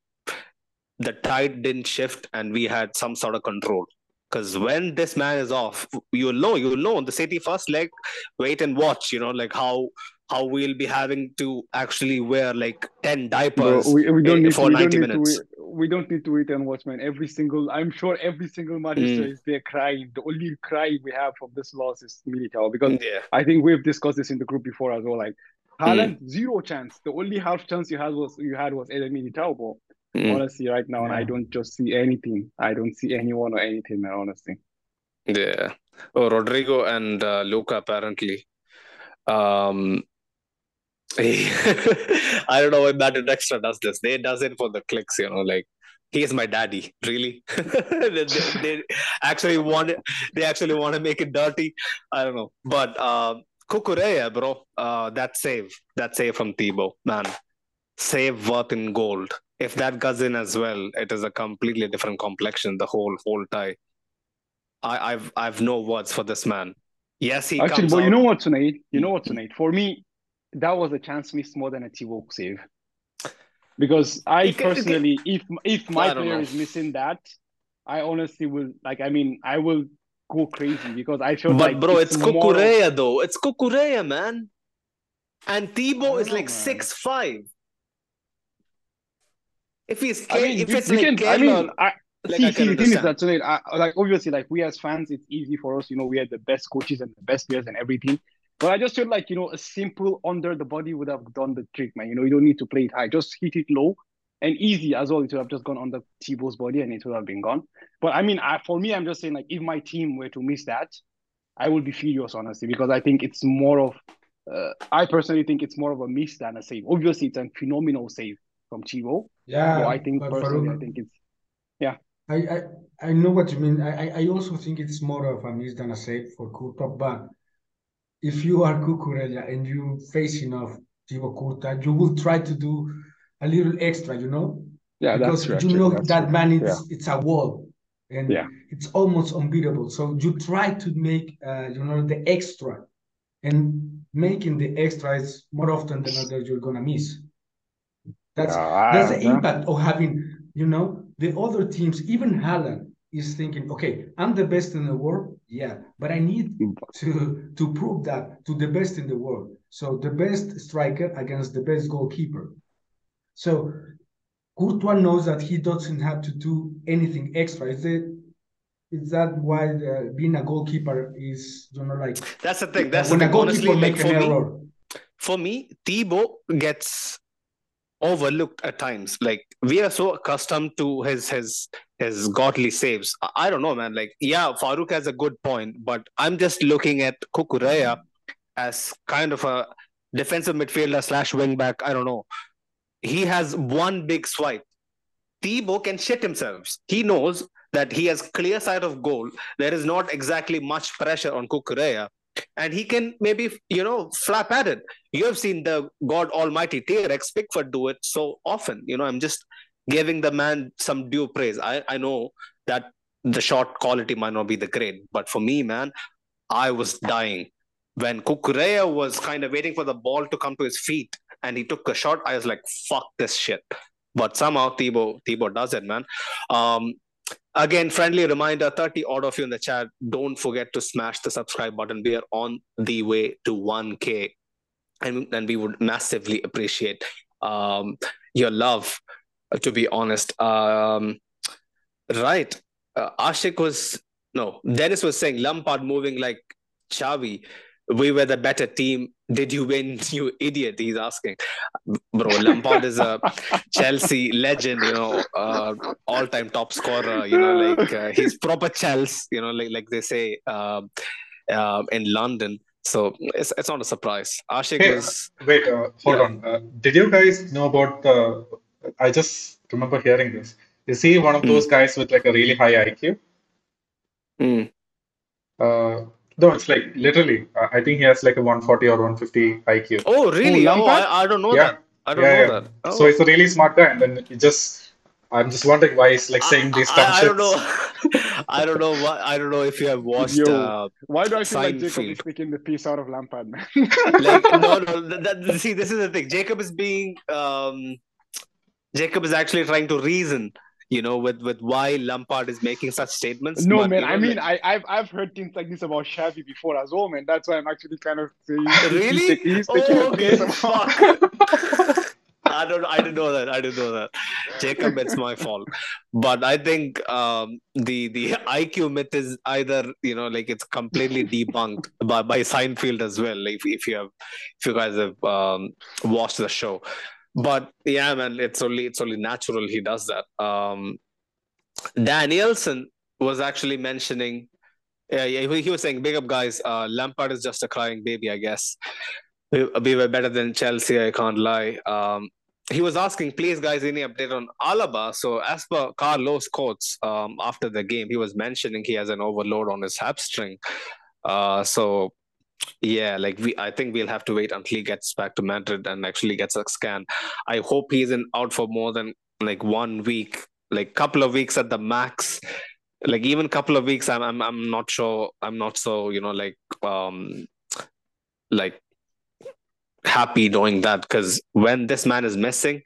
the tide didn't shift, and we had some sort of control. Because when this man is off, you'll know, you'll know. The City first leg, wait and watch. You know, like how how we'll be having to actually wear like ten Bro, diapers we, we don't eh, need for to, we don't 90 minutes. to wait, we don't need to wait and watch, man. Every single, I'm sure every single Manchester Mm. is there crying. The only cry we have from this loss is Militao because Yeah. I think we've discussed this in the group before as well. Like Mm. Zero chance. The only half chance you had was you had was Eder Militao, Mm. honestly, right now, and I don't just see anything. I don't see anyone or anything, man. Honestly. Yeah. Oh, Rodrygo and uh, Luka apparently. Um, I don't know why Madrid Extra does this. They does it for the clicks, you know, like he is my daddy. Really? they, they, they actually want it, they actually want to make it dirty. I don't know. But uh Cucurella, bro, uh that save, that save from Thibaut, man. Save worth in gold. If that goes in as well, it is a completely different complexion, the whole whole tie. I, I've I've no words for this man. Yes, he Actually, comes but you out. know what, tonight? You know what, tonight? For me, that was a chance missed more than a Thibaut save. Because I It can- it can- personally, if if my player know. is missing that, I honestly will like. I mean, I will go crazy because I feel But like bro, it's more of- Cucurella though. It's Cucurella, man. And Thibaut is like six five. If he's I mean, if it's like can. I mean, I like see, I see, the thing is that Sunil, I, like obviously, like we as fans, it's easy for us. You know, we are the best coaches and the best players and everything. But I just feel like you know a simple under the body would have done the trick, man. You know, you don't need to play it high, just hit it low and easy as well. It would have just gone under Thibaut's body and it would have been gone. But I mean, I, for me, I'm just saying like if my team were to miss that, I would be furious, honestly, because I think it's more of. Uh, I personally think it's more of a miss than a save. Obviously, it's a phenomenal save from Thibaut. Yeah, but I think personally, Farouk, I think it's yeah. I, I I know what you mean. I, I I also think it's more of a miss than a save for Courtois. But if you are Cucurella and you face enough Thibaut Courtois, you will try to do a little extra, you know, Yeah, because that's you know That's that man it's Yeah. it's a wall and Yeah. it's almost unbeatable. So you try to make uh, you know the extra, and making the extra is more often than not you're gonna miss. That's Yeah, that's the yeah. impact of having, you know, the other teams, even Haaland is thinking, okay, I'm the best in the world, yeah, but I need to to prove that to the best in the world. So the best striker against the best goalkeeper. So Courtois knows that he doesn't have to do anything extra. Is it? Is that why the, being a goalkeeper is, you know, like That's the thing. That's the when a thing. Honestly, goalkeeper like for an me, error? for me, Thibaut gets overlooked at times. Like we are so accustomed to his his his godly saves. I, don't know, man. Like yeah, Farouk has a good point, but I'm just looking at Cucurella as kind of a defensive midfielder slash wing back. I don't know. He has one big swipe. Thibaut can shit himself. He knows that he has clear sight of goal. There is not exactly much pressure on Cucurella. And he can maybe, you know, flap at it. You have seen the God Almighty T-Rex Pickford do it so often. You know, I'm just giving the man some due praise. I, I know that the shot quality might not be the great, but for me, man, I was dying. When Cucurella was kind of waiting for the ball to come to his feet and he took a shot, I was like, fuck this shit. But somehow Thibaut, Thibaut does it, man. Um, again, friendly reminder 30 odd of you in the chat. Don't forget to smash the subscribe button. We are on the way to 1K. And, and we would massively appreciate um, your love, to be honest. Um, right. Uh, Ashik was, no, Dennis was saying Lampard moving like Xavi. We were the better team. Did you win, you idiot? He's asking. Bro, Lampard is a Chelsea legend, you know, uh, all-time top scorer. You know, like uh, he's proper Chelsea. You know, like like they say um, uh, in London. So it's it's not a surprise. Ashik Hey, was wait, uh, hold Yeah. on. Uh, did you guys know about the? I just remember hearing this. Is he one of Hmm. those guys with like a really high IQ? Mm. Uh, no, it's like literally. Uh, I think he has like a 140 or 150 IQ. Oh, really? Oh, Lampard? I, I don't know Yeah. that. I don't Yeah, know yeah. that. Oh. So he's a really smart guy, and then he just. I'm just wondering why he's like saying these dumb I, I, I don't know. I don't know what. I don't know if you have watched. Yo. Uh, Why do I feel like Jacob Seinfeld. is taking the piece out of Lampard, man? like no, no. That, that- see, this is the thing. Jacob is being. Um, Jacob is actually trying to reason. You know, with with why Lampard is making such statements. No, but, man. you know, I mean, like- I, I've I've heard things like this about Xavi before as well, man. That's why I'm actually kind of saying he's, Really? he's taking Oh, okay. Fuck. I don't. I didn't know that. I didn't know that. Jacob, it's my fault. But I think um, the the IQ myth is either you know like it's completely debunked by by Seinfeld as well. If if you have if you guys have um, watched the show, but yeah, man, it's only it's only natural he does that. Um, Danielson was actually mentioning. Yeah, yeah, he was saying, "Big up, guys. Uh, Lampard is just a crying baby, I guess." we, we were better than Chelsea, I can't lie. Um, he was asking, please, guys, any update on Alaba? So, as per Carlo's quotes um, after the game, he was mentioning he has an overload on his hamstring. Uh, so, yeah, like we, I think we'll have to wait until he gets back to Madrid and actually gets a scan. I hope he isn't out for more than like one week, like couple of weeks at the max. Like even couple of weeks, I'm I'm I'm not sure. I'm not so you know like um like happy doing that because when this man is missing,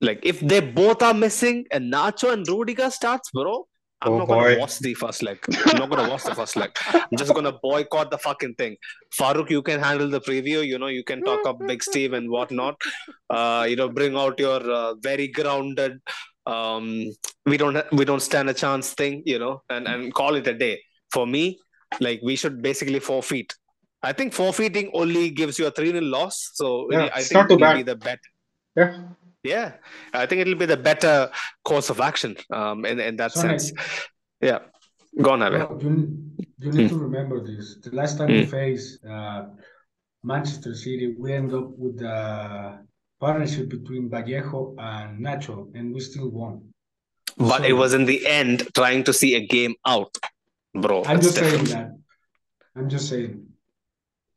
like if they both are missing and Nacho and Rudiger starts, bro, I'm Oh, not gonna boy. watch the first leg. I'm not gonna watch the first leg. I'm just gonna boycott the fucking thing. Farouk, you can handle the preview. You know, you can talk up Big Steve and whatnot. Uh, you know, bring out your uh, very grounded um, we don't we don't stand a chance thing, you know, and and call it a day. For me, like we should basically forfeit. I think forfeiting only gives you a three nil loss, so Yeah, I it's think not too it'll bad. be the bet. Yeah. Yeah, I think it'll be the better course of action. Um, in in that sense. Yeah, go on, bro, you, you need to remember this. The last time we faced uh, Manchester City, we end up with the partnership between Vallejo and Nacho, and we still won. But it was in the end trying to see a game out, bro. I'm just saying that. I'm just saying.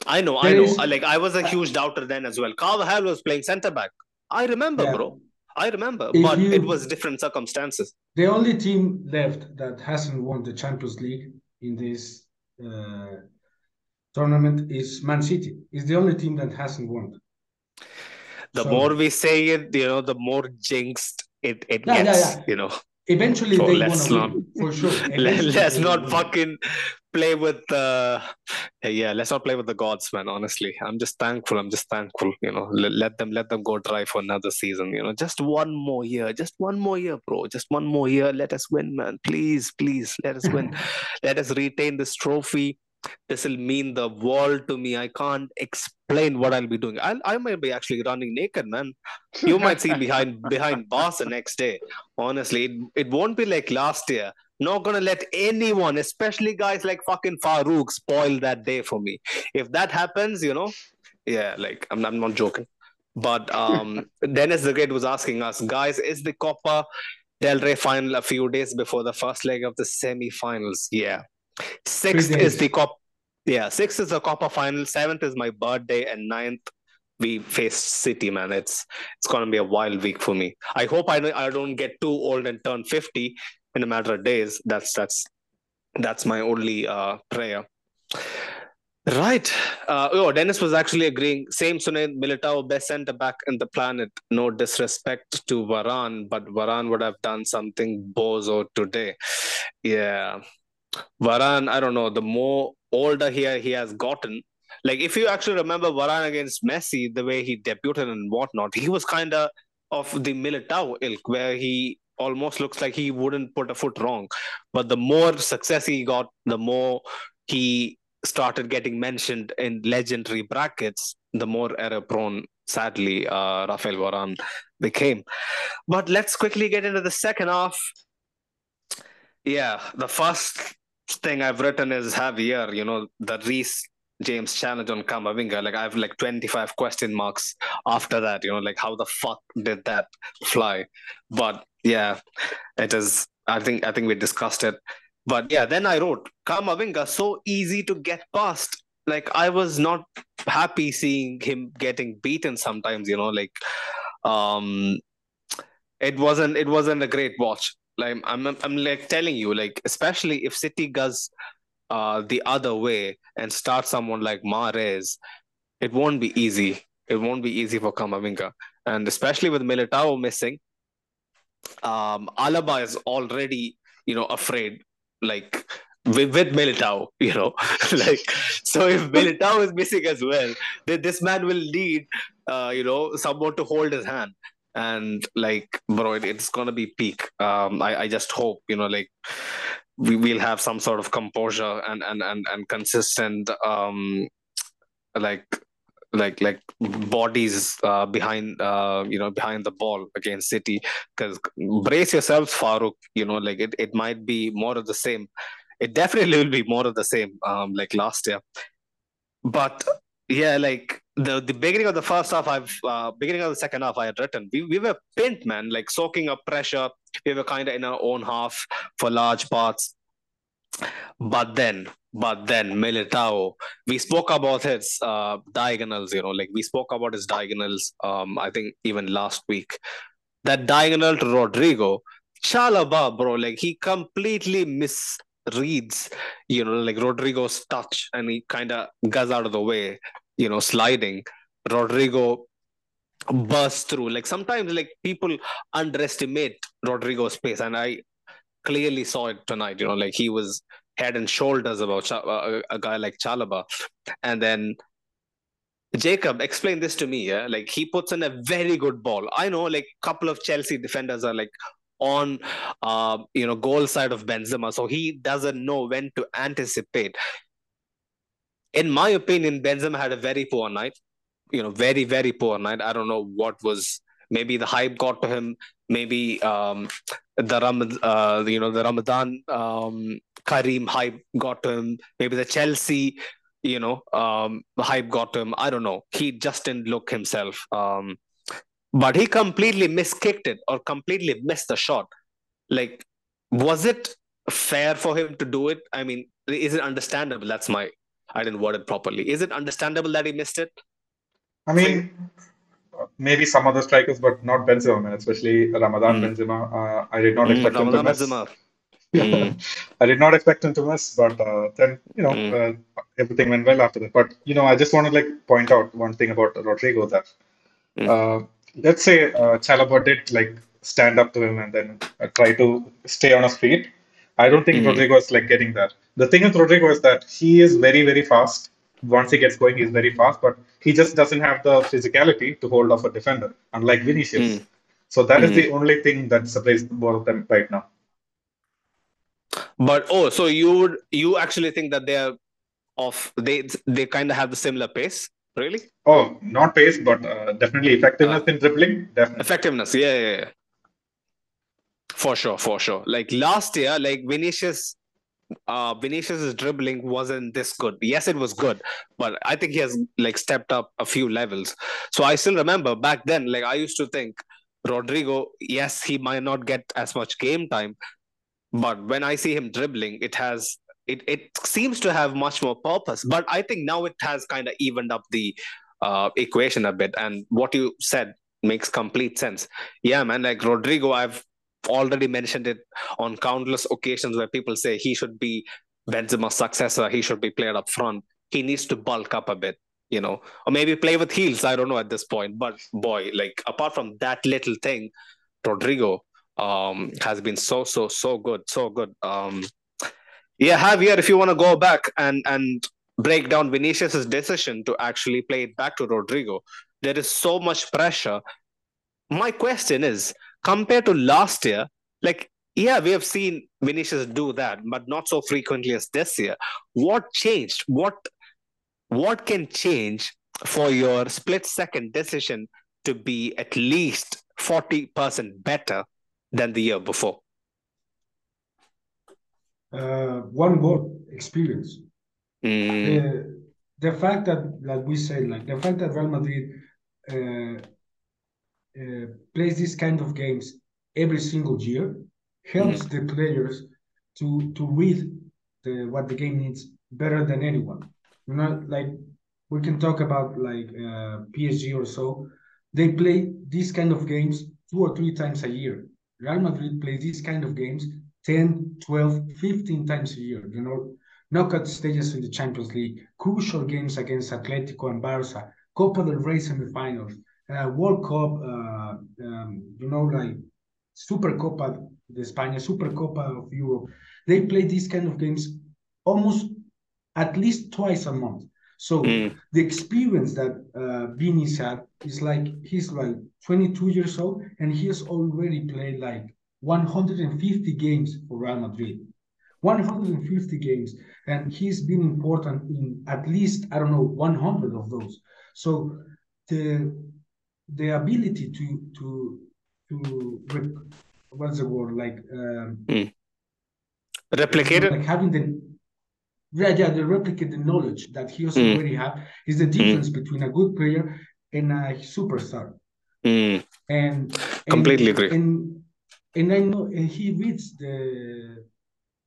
I know, I know. is- Uh, Like I was a huge doubter then as well. Carvajal was playing centre back. I remember, Yeah. bro. I remember, If but it was different circumstances. The only team left that hasn't won the Champions League in this uh, tournament is Man City. It's the only team that hasn't won. The So- more we say it, you know, the more jinxed it, it Yeah, yeah, gets. yeah. You know, Eventually, So they let's not- for sure. Eventually, let's not fucking play with the yeah. Let's not play with the gods, man. Honestly, I'm just thankful. I'm just thankful. You know, let, let them let them go dry for another season. You know, just one more year, just one more year, bro. Just one more year. Let us win, man. Please, please, let us win. let us retain this trophy. This will mean the world to me. I can't explain what I'll be doing. I I might be actually running naked, man. You might see behind behind bars the next day. Honestly, it, it won't be like last year. Not gonna let anyone, especially guys like fucking Farouk, spoil that day for me. If that happens, you know, yeah, like I'm, I'm not joking. But um, Dennis the Great was asking us, guys, is the Copa del Rey final a few days before the first leg of the semi-finals? Yeah. Sixth is the Cop. Yeah, sixth is the Copa final. Seventh is my birthday, and ninth we face City. Man, it's it's gonna be a wild week for me. I hope I don't, I don't get too old and turn fifty in a matter of days. That's that's that's my only uh, prayer. Right. Uh, oh, Dennis was actually agreeing. Same Sunil Militao, best centre back in the planet. No disrespect to Varane, but Varane would have done something bozo today. Yeah. Varane, I don't know. The more older he he has gotten, like if you actually remember Varane against Messi, the way he debuted and whatnot, he was kind of of the Militao ilk, where he almost looks like he wouldn't put a foot wrong. But the more success he got, the more he started getting mentioned in legendary brackets, the more error prone, sadly, uh, Rafael Varane became. But let's quickly get into the second half. Yeah, the first thing I've written is Javier, you know, the Reece James challenge on Camavinga. Like I have like 25 question marks after that, you know, like how the fuck did that fly? But yeah, it is I think I think we discussed it. But yeah, then I wrote Camavinga so easy to get past. Like I was not happy seeing him getting beaten sometimes, you know, like um it wasn't it wasn't a great watch. Like I'm I'm, I'm like telling you, like especially if City goes uh the other way and start someone like Mahrez, it won't be easy. It won't be easy for Camavinga. And especially with Militao missing, um Alaba is already, you know, afraid like with, with Militao, you know, like so if Militao is missing as well, then this man will need, uh, you know, someone to hold his hand, and like, bro, it, it's gonna be peak. Um, I, I just hope, you know, like we will have some sort of composure and and and and consistent, um, like like like bodies uh, behind uh, you know behind the ball against City. Because brace yourselves Farouk you know like it, it might be more of the same. It definitely will be more of the same um, like last year. But yeah like the the beginning of the first half I've uh, beginning of the second half I had written we, we were pinned man like soaking up pressure. We were kind of in our own half for large parts. But then but then Militao, we spoke about his uh, diagonals, you know, like we spoke about his diagonals, um, I think even last week. That diagonal to Rodrygo, Chalobah, bro, like he completely misreads, you know, like Rodrygo's touch and he kind of goes out of the way, you know, sliding. Rodrygo bursts through. Like sometimes, like people underestimate Rodrygo's pace, and I clearly saw it tonight, you know, like he was head and shoulders about a, a guy like Chalobah. And then Jacob, explain this to me. Yeah, like he puts in a very good ball. I know, like, couple of Chelsea defenders are like on uh, you know goal side of Benzema, so he doesn't know when to anticipate. In my opinion, Benzema had a very poor night. You know, very very poor night. I don't know what was. Maybe the hype got to him. Maybe um, the Ram, uh, you know, the Ramadan um, Karim hype got to him. Maybe the Chelsea you know, um, hype got to him. I don't know. He just didn't look himself. Um, but he completely miskicked it or completely missed the shot. Like, was it fair for him to do it? I mean, is it understandable? That's my, I didn't word it properly. Is it understandable that he missed it? I mean, maybe some other strikers, but not Benzema, man, especially Ramadan mm. Benzema. Uh, I did not mm, expect Ramadan him to miss. Benzema. Mm. I did not expect him to miss, but uh, then you know mm. uh, everything went well after that. But you know, I just want to like point out one thing about Rodrygo that mm. uh, let's say uh, did like stand up to him and then uh, try to stay on his feet. I don't think mm. Rodrygo is like getting that. The thing with Rodrygo is that he is very very fast. Once he gets going, he's very fast, but he just doesn't have the physicality to hold off a defender, unlike Vinicius. Mm. So that is mm. the only thing that separates both of them right now. But oh, so you would you actually think that they're of they they kind of have the similar pace, really? Oh, not pace, but uh, definitely effectiveness uh, in dribbling. Definitely. Effectiveness, yeah, yeah, yeah. For sure, for sure. Like last year, like Vinicius, uh, Vinicius's dribbling wasn't this good. Yes, it was good, but I think he has like stepped up a few levels. So I still remember back then, like I used to think Rodrygo, yes, he might not get as much game time, but when I see him dribbling, it has it it seems to have much more purpose. But I think now it has kind of evened up the uh, equation a bit. And what you said makes complete sense. Yeah, man. Like Rodrygo, I've already mentioned it on countless occasions where people say he should be Benzema's successor. He should be played up front. He needs to bulk up a bit, you know, or maybe play with heels. I don't know at this point. But boy, like apart from that little thing, Rodrygo um, has been so so so good, so good. Um, yeah, Javier, if you want to go back and and break down Vinicius's decision to actually play it back to Rodrygo, there is so much pressure. My question is, compared to last year, like yeah, we have seen Vinicius do that, but not so frequently as this year. What changed? What what can change for your split second decision to be at least 40% better than the year before? Uh, one word experience. Mm. The, the fact that, like we said, like the fact that Real Madrid uh, uh, plays this kind of games every single year helps mm. the players to to read the, what the game needs better than anyone. You know, like we can talk about like uh, PSG or so. They play these kind of games two or three times a year. Real Madrid plays these kind of games 10, 12, 15 times a year, you know, knockout stages in the Champions League, crucial games against Atletico and Barça, Copa del Rey semifinals, uh, World Cup, uh, um, you know, like Super Copa de España, Super Copa of Europe. They play these kind of games almost at least twice a month. So mm. the experience that uh, Vini's had is like he's like 22 years old and he has already played like 150 games for Real Madrid. 150 games, and he's been important in at least I don't know 100 of those. So the the ability to to to what's the word like um, mm. replicate like having the yeah, yeah, the replicate the knowledge that he also mm. already have is the difference mm. between a good player and a superstar. Mm. And completely and, agree. And and I know and he reads the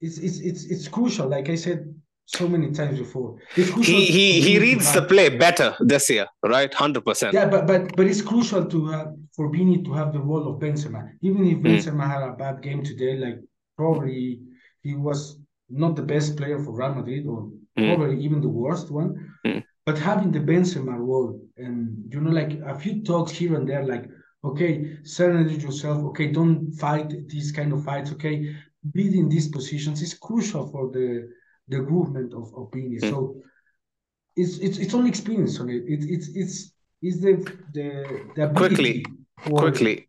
it's it's it's it's crucial, like I said so many times before. It's crucial he he, he reads the play better this year, right? Hundred percent. Yeah, but but but it's crucial to have for Vini to have the role of Benzema. Even if mm. Benzema mm. had a bad game today, like probably he was not the best player for Real Madrid or mm. probably even the worst one. Mm. But having the Benzema role and you know like a few talks here and there, like okay, serenade yourself. Okay, don't fight these kind of fights. Okay, be in these positions is crucial for the the movement of opinion. Mm. So it's it's it's only experience on it. It's it's it's is the the the quickly quickly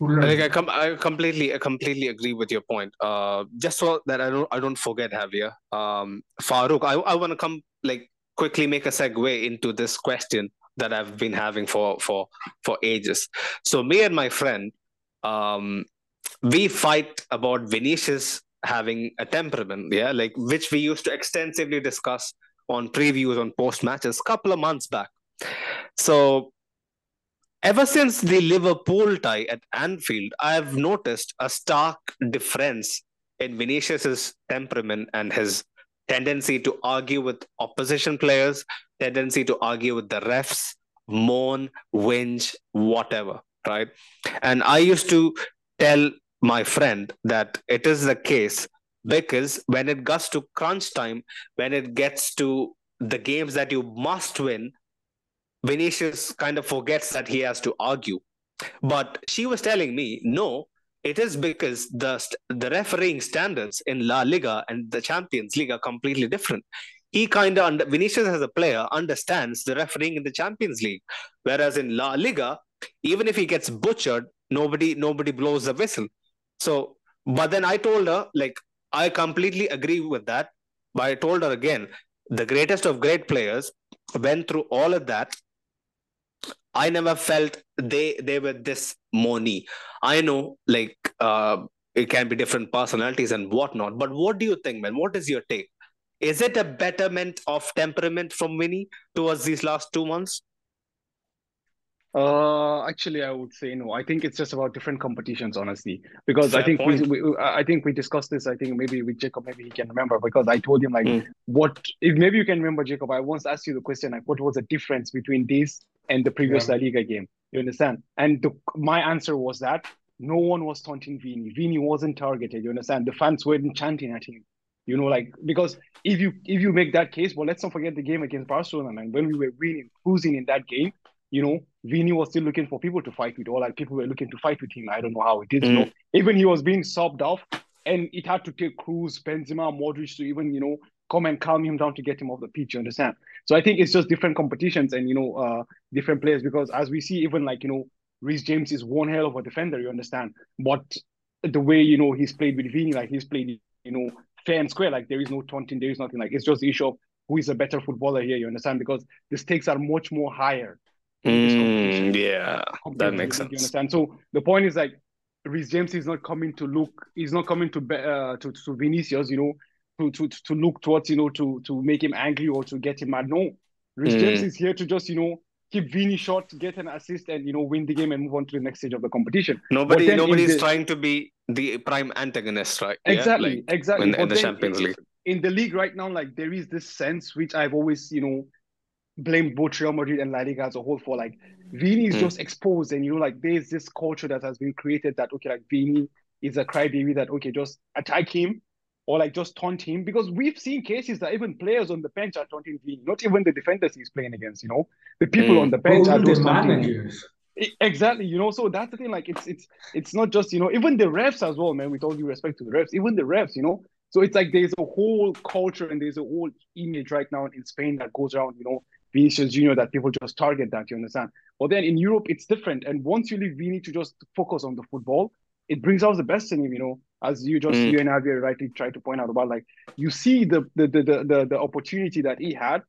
Like I, com- I completely, I completely agree with your point. Uh, just so that I don't, I don't forget Javier. Um, Farouk, I, I want to come like quickly make a segue into this question that I've been having for for for ages. So me and my friend, um, we fight about Vinicius having a temperament, yeah, like which we used to extensively discuss on previews on post matches a couple of months back. So ever since the Liverpool tie at Anfield, I have noticed a stark difference in Vinicius's temperament and his tendency to argue with opposition players, tendency to argue with the refs, moan, whinge, whatever, right? And I used to tell my friend that it is the case because when it gets to crunch time, when it gets to the games that you must win, Vinicius kind of forgets that he has to argue. But she was telling me, no, it is because the the refereeing standards in La Liga and the Champions League are completely different. He kind of Vinicius as a player understands the refereeing in the Champions League, whereas in La Liga, even if he gets butchered, nobody nobody blows the whistle. So, but then I told her like I completely agree with that. But I told her again, the greatest of great players went through all of that I never felt they they were this money. I know like uh, it can be different personalities and whatnot, but what do you think, man? What is your take? Is it a betterment of temperament from Vini towards these last two months? Uh, actually, I would say no. I think it's just about different competitions, honestly. Because Fair I think we, we, I think we discussed this. I think maybe with Jacob, maybe he can remember. Because I told him like, mm. what if maybe you can remember, Jacob? I once asked you the question like, what was the difference between this and the previous yeah. La Liga game? You understand? And the, my answer was that no one was taunting Vini. Vini wasn't targeted. You understand? The fans weren't chanting at him. You know, like because if you if you make that case, well, let's not forget the game against Barcelona, man. When we were winning, cruising in that game, you know, Vini was still looking for people to fight with, or like people were looking to fight with him. I don't know how it is. Mm. You know, even he was being sobbed off, and it had to take Kroos, Benzema, Modric to even you know come and calm him down to get him off the pitch. You understand? So I think it's just different competitions and you know uh, different players because as we see, even like you know, Reece James is one hell of a defender. You understand? But the way you know he's played with Vini, like he's played you know fair and square. Like there is no taunting, there is nothing. Like it's just the issue of who is a better footballer here. You understand? Because the stakes are much more higher Mm, yeah, that makes sense. You understand? So the point is like Reece James is not coming to look. He's not coming to uh, to to Vinicius. You know, to to to look towards you know to to make him angry or to get him mad. No, Reece mm. James is here to just you know keep Vini short, get an assist, and you know win the game and move on to the next stage of the competition. Nobody, nobody's the, trying to be the prime antagonist, right? Exactly, yeah? like exactly. In, in the Champions League, in the league right now, like there is this sense which I've always, you know, blame both Real Madrid and La Liga as a whole for like Vini is mm. just exposed, and you know, like there's this culture that has been created that okay, like Vini is a crybaby that okay, just attack him or like just taunt him because we've seen cases that even players on the bench are taunting Vini, not even the defenders he's playing against. You know, the people mm. on the bench are those managers. Exactly, you know, so that's the thing. Like, it's it's it's not just you know, even the refs as well, man. With all due respect to the refs, even the refs, you know. So it's like there's a whole culture and there's a whole image right now in Spain that goes around, you know, Vinicius Junior that people just target that, you understand? But then in Europe, it's different. And once you leave Vini to just focus on the football, it brings out the best in him, you know, as you just, mm. you and Javier rightly try to point out about, like, you see the, the, the, the, the opportunity that he had.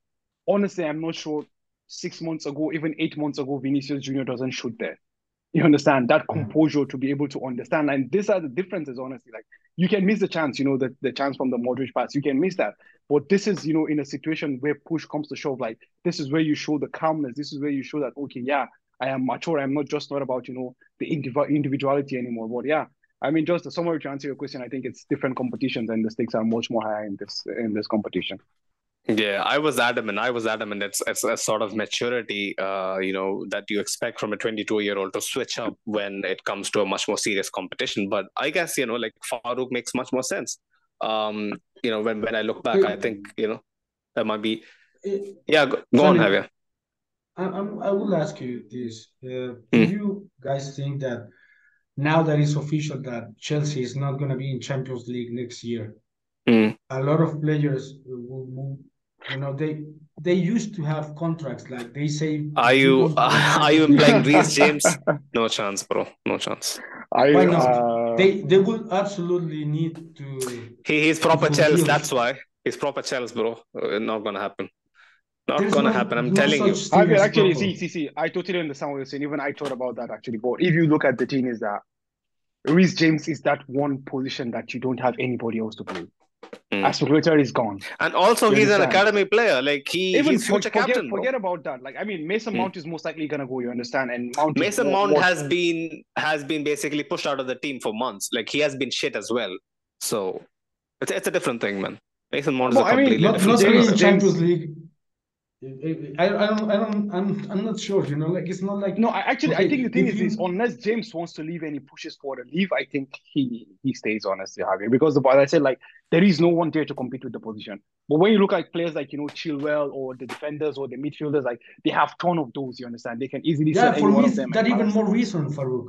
Honestly, I'm not sure six months ago, even eight months ago, Vinicius Junior doesn't shoot there. You understand that mm. composure to be able to understand. And these are the differences, honestly. Like you can miss the chance, you know, the, the chance from the Modric pass. You can miss that. But this is, you know, in a situation where push comes to shove, like this is where you show the calmness. This is where you show that, okay, yeah, I am mature. I'm not just not about, you know, the indiv- individuality anymore. But yeah, I mean, just a summary to answer your question, I think it's different competitions and the stakes are much more higher in this in this competition. Yeah, I was adamant. I was adamant. It's, it's a sort of maturity, uh, you know, that you expect from a 22 year old to switch up when it comes to a much more serious competition. But I guess, you know, like Farouk makes much more sense. Um, you know, when, when I look back, I think, you know, that might be. Yeah, go, go on, Javier. I, I will ask you this. Uh, mm. Do you guys think that now that it's official that Chelsea is not going to be in Champions League next year, mm. a lot of players will move you know they they used to have contracts like they say. Are you uh, are you implying Reece James? No chance, bro. No chance. I, Why not? uh, They they will absolutely need to. He he's proper To Chelsea. That's why he's proper Chelsea, bro. Uh, not gonna happen. Not There's gonna no- happen. I'm no telling you. I as actually proper. see, see, see. I totally understand what you're saying. Even I thought about that actually. But if you look at the thing, is that Reece James is that one position that you don't have anybody else to play. Mm. Azpilicueta is gone. And also, You he's an academy player. Like he, Even he's for- future forget, captain. bro. forget about that. Like I mean, Mason Hmm. Mount is most likely gonna go. You understand? And Mount Mason more- Mount more- has been has been basically pushed out of the team for months. Like he has been shit as well. So it's it's a different thing, man. Mason Mount is Well, a I mean, completely Not different not story. James- Champions League. I, I don't I don't I'm I'm not sure. You know, like it's not like No, I actually I think the thing is you- this: unless James wants to leave and he pushes for the leave, I think he he stays honestly, Javier. Because the, as I said, like there is no one there to compete with the position. But when you look at players like you know Chilwell or the defenders or the midfielders, like they have ton of those. You understand? They can easily Yeah, for me, that even more reason, Farouk.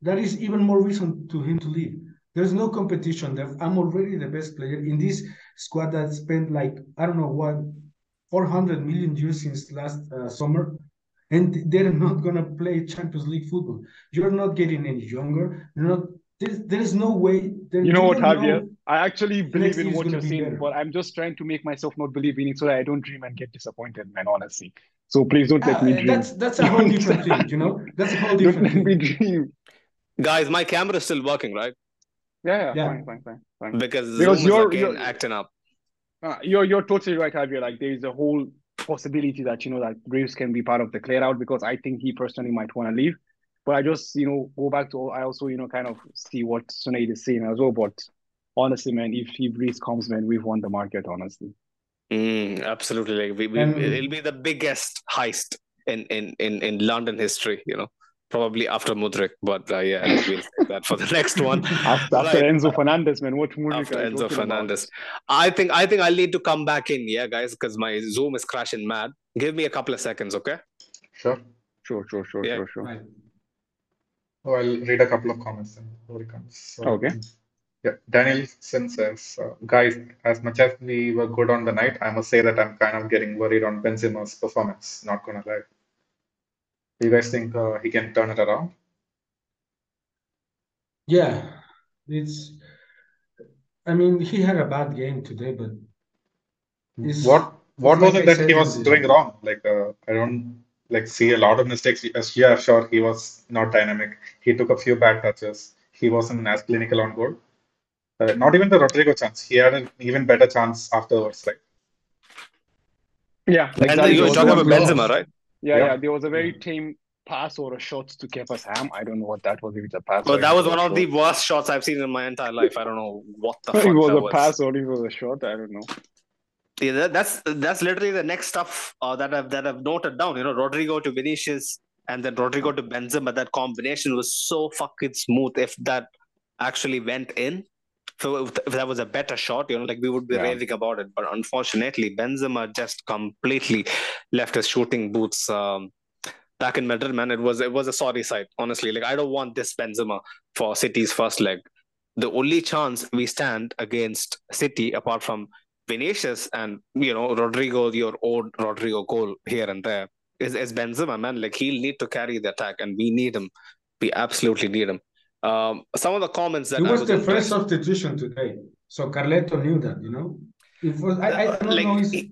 That is even more reason to him to leave. There's no competition. There- I'm already the best player in this squad that spent like I don't know what 400 million euros since last uh, summer, and they're not gonna play Champions League football. You're not getting any younger. You're not. There's, there is no way. There, You know what, Javier? Know- I actually believe next in what you're be saying, better. but I'm just trying to make myself not believe in it so that I don't dream and get disappointed, man. Honestly, so please don't let me dream. that's that's a whole different thing. You know, that's a whole don't different let me dream. Guys, my camera is still working, right? Yeah, yeah, Yeah. fine, fine, fine, fine. Because, Because Zoom you're- again you're- acting up. Uh, you're you're totally right, Javier. Like there is a whole possibility that you know that Graves can be part of the clear out because I think he personally might want to leave. But I just you know go back to I also you know kind of see what Sunaid is saying as well. But honestly, man, if he Breeze comes, man, we've won the market. Honestly, Mm, absolutely. Like we, we, And- it'll be the biggest heist in, in, in, in London history, you know, probably after Mudryk. But uh, yeah, we'll take that for the next one. after, Right. after Enzo Fernandez, man, what Mudryk after Enzo? Fernandez. I think I think I'll need to come back in, yeah, guys, because my Zoom is crashing mad. Give me a couple of seconds, okay? Sure. Sure, sure, sure, Yeah. sure, sure. Right. Oh, I'll read a couple of comments then before it comes. So, Okay. Yeah, Danielson says, uh, guys, as much as we were good on the night, I must say that I'm kind of getting worried on Benzema's performance. Not gonna lie. Do you guys think uh, he can turn it around? Yeah, it's. I mean, he had a bad game today, but Is- What what it's was like it I that he was doing wrong? Like uh, I don't like see a lot of mistakes. Yes, Yeah, sure, he was not dynamic. He took a few bad touches. He wasn't as clinical on goal. Uh, not even the Rodrygo chance. He had an even better chance afterwards. Like Yeah, And then exactly. you were talking about lost. Benzema, right? Yeah, Yeah. yeah. There was a very tame pass or a shot to Kepa Sam. I don't know what that was. If it's a pass. Well, or that was one of the worst shots I've seen in my entire life. I don't know what the fuck it was that a was. pass or it was a shot. I don't know. Yeah, that, that's that's literally the next stuff uh, that I've that I've noted down. You know, Rodrygo to Vinicius and then Rodrygo to Benzema. That combination was so fucking smooth. If that actually went in, so if, if that was a better shot, you know, like we would be Yeah. raving about it. But unfortunately, Benzema just completely left his shooting boots um, back in Madrid. Man, it was it was a sorry sight. Honestly, like I don't want this Benzema for City's first leg. The only chance we stand against City, apart from Vinicius and you know Rodrygo, your old Rodrygo goal here and there is, is Benzema, man. Like he'll need to carry the attack, and we need him. We absolutely need him. Um, some of the comments that it I was the first substitution today, so Carletto knew that. You know, it was. I, I don't Like, know. His,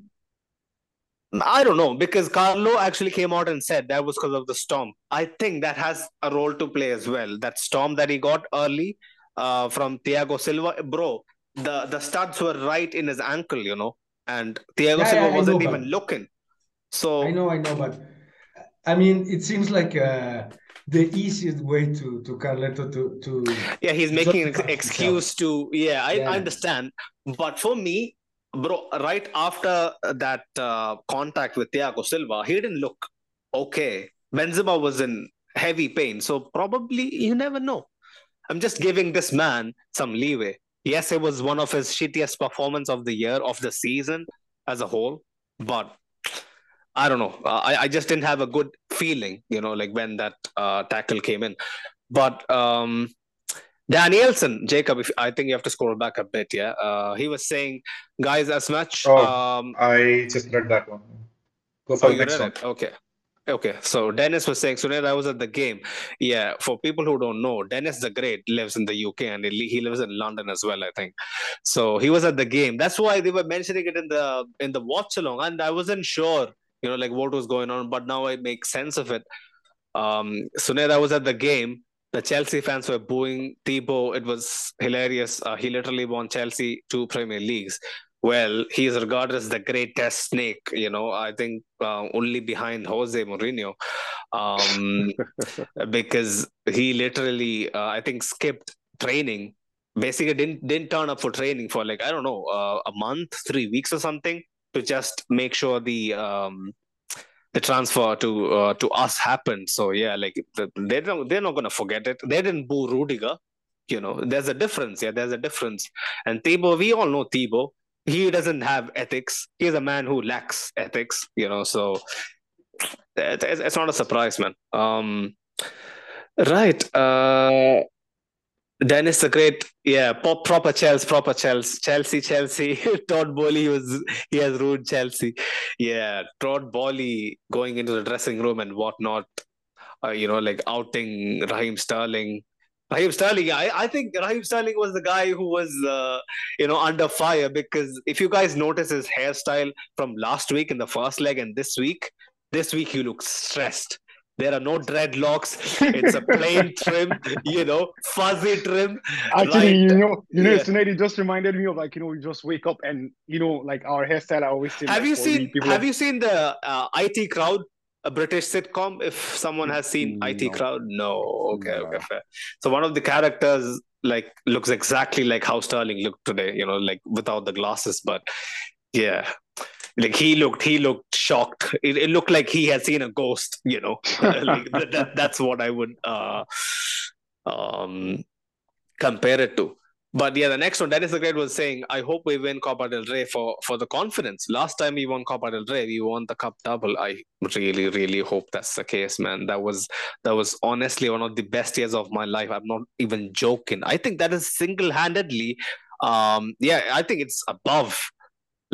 I don't know because Carlo actually came out and said that was because of the storm. I think that has a role to play as well. That storm that he got early uh, from Thiago Silva, bro. The the studs were right in his ankle, you know, and Thiago Yeah, Silva yeah, wasn't know, even but- looking. So I know, I know, but I mean, it seems like uh, the easiest way to to Carletto to to. Yeah, he's making an excuse to. Yeah, I, Yeah. I understand. But for me, bro, right after that uh, contact with Thiago Silva, he didn't look okay. Benzema was in heavy pain. So probably you never know. I'm just giving this man some leeway. Yes, it was one of his shittiest performance of the year, of the season as a whole. But I don't know. Uh, I, I just didn't have a good feeling, you know, like when that uh, tackle came in. But um, Danielson, Jacob, if, I think you have to scroll back a bit. Yeah, uh, he was saying, guys, as much. Oh. Um, I just read that one. Go for Oh, next one. it. Okay. Okay. So Dennis was saying, Sunil, I was at the game. Yeah. For people who don't know, Dennis the Great lives in the UK and he he lives in London as well, I think. So he was at the game. That's why they were mentioning it in the in the watch along, and I wasn't sure, you know, like what was going on, but now I make sense of it. Um, Sunil, I was at the game. The Chelsea fans were booing Thibaut. It was hilarious. Uh, he literally won Chelsea two Premier Leagues. Well, he is regarded as the greatest snake. You know, I think uh, only behind Jose Mourinho, um, because he literally, uh, I think, skipped training. Basically, didn't didn't turn up for training for like I don't know uh, a month, three weeks or something to just make sure the um, the transfer to uh, to us happened. So yeah, like the, they don't they're not gonna forget it. They didn't boo Rudiger. You know, there's a difference. Yeah, there's a difference. And Thibaut, we all know Thibaut. He doesn't have ethics. He's a man who lacks ethics. You know, so it's, it's not a surprise, man. Um, right. Uh, Dennis the Great, yeah, pop, proper Chelsea, proper Chelsea, Chelsea, Chelsea. Todd Boehly was he has ruined Chelsea. Yeah, Todd Boehly going into the dressing room and whatnot. Uh, you know, like outing Raheem Sterling. Raheem Sterling, I, I think Raheem Sterling was the guy who was, uh, you know, under fire because if you guys notice his hairstyle from last week in the first leg and this week, this week he looks stressed. There are no dreadlocks. It's a plain trim, you know, fuzzy trim. Actually, right? you know, you know, Yeah. Sinead, it just reminded me of like, you know, we just wake up and you know, like our hairstyle. I always say. Have like, you seen Have you seen the uh, IT Crowd, a British sitcom? If someone has seen No. IT Crowd, no. Okay, No. okay, fair. So one of the characters like looks exactly like how Sterling looked today. You know, like without the glasses, but yeah. Like he looked, he looked shocked. It, it looked like he had seen a ghost. You know, like that, that, that's what I would uh, um, compare it to. But yeah, the next one, Dennis the Great was saying, I hope we win Copa del Rey for, for the confidence. Last time we won Copa del Rey, we won the cup double. I really, really hope that's the case, man. That was that was honestly one of the best years of my life. I'm not even joking. I think that is single-handedly, um, yeah, I think it's above,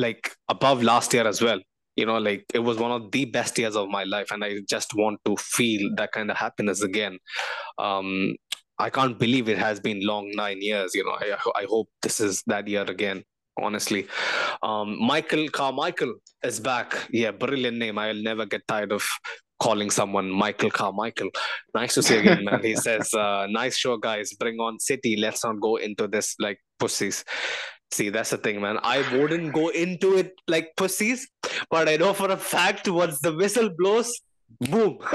like above last year as well. You know, like it was one of the best years of my life, and I just want to feel that kind of happiness again. Um, I can't believe it has been long nine years. You know, I, I hope this is that year again. Honestly, um, Michael Carmichael is back. Yeah, brilliant name. I'll never get tired of calling someone Michael Carmichael. Nice to see you again, man. He says, uh, "Nice show, guys. Bring on City. Let's not go into this like pussies." See, that's the thing, man. I wouldn't go into it like pussies, but I know for a fact once the whistle blows, boom.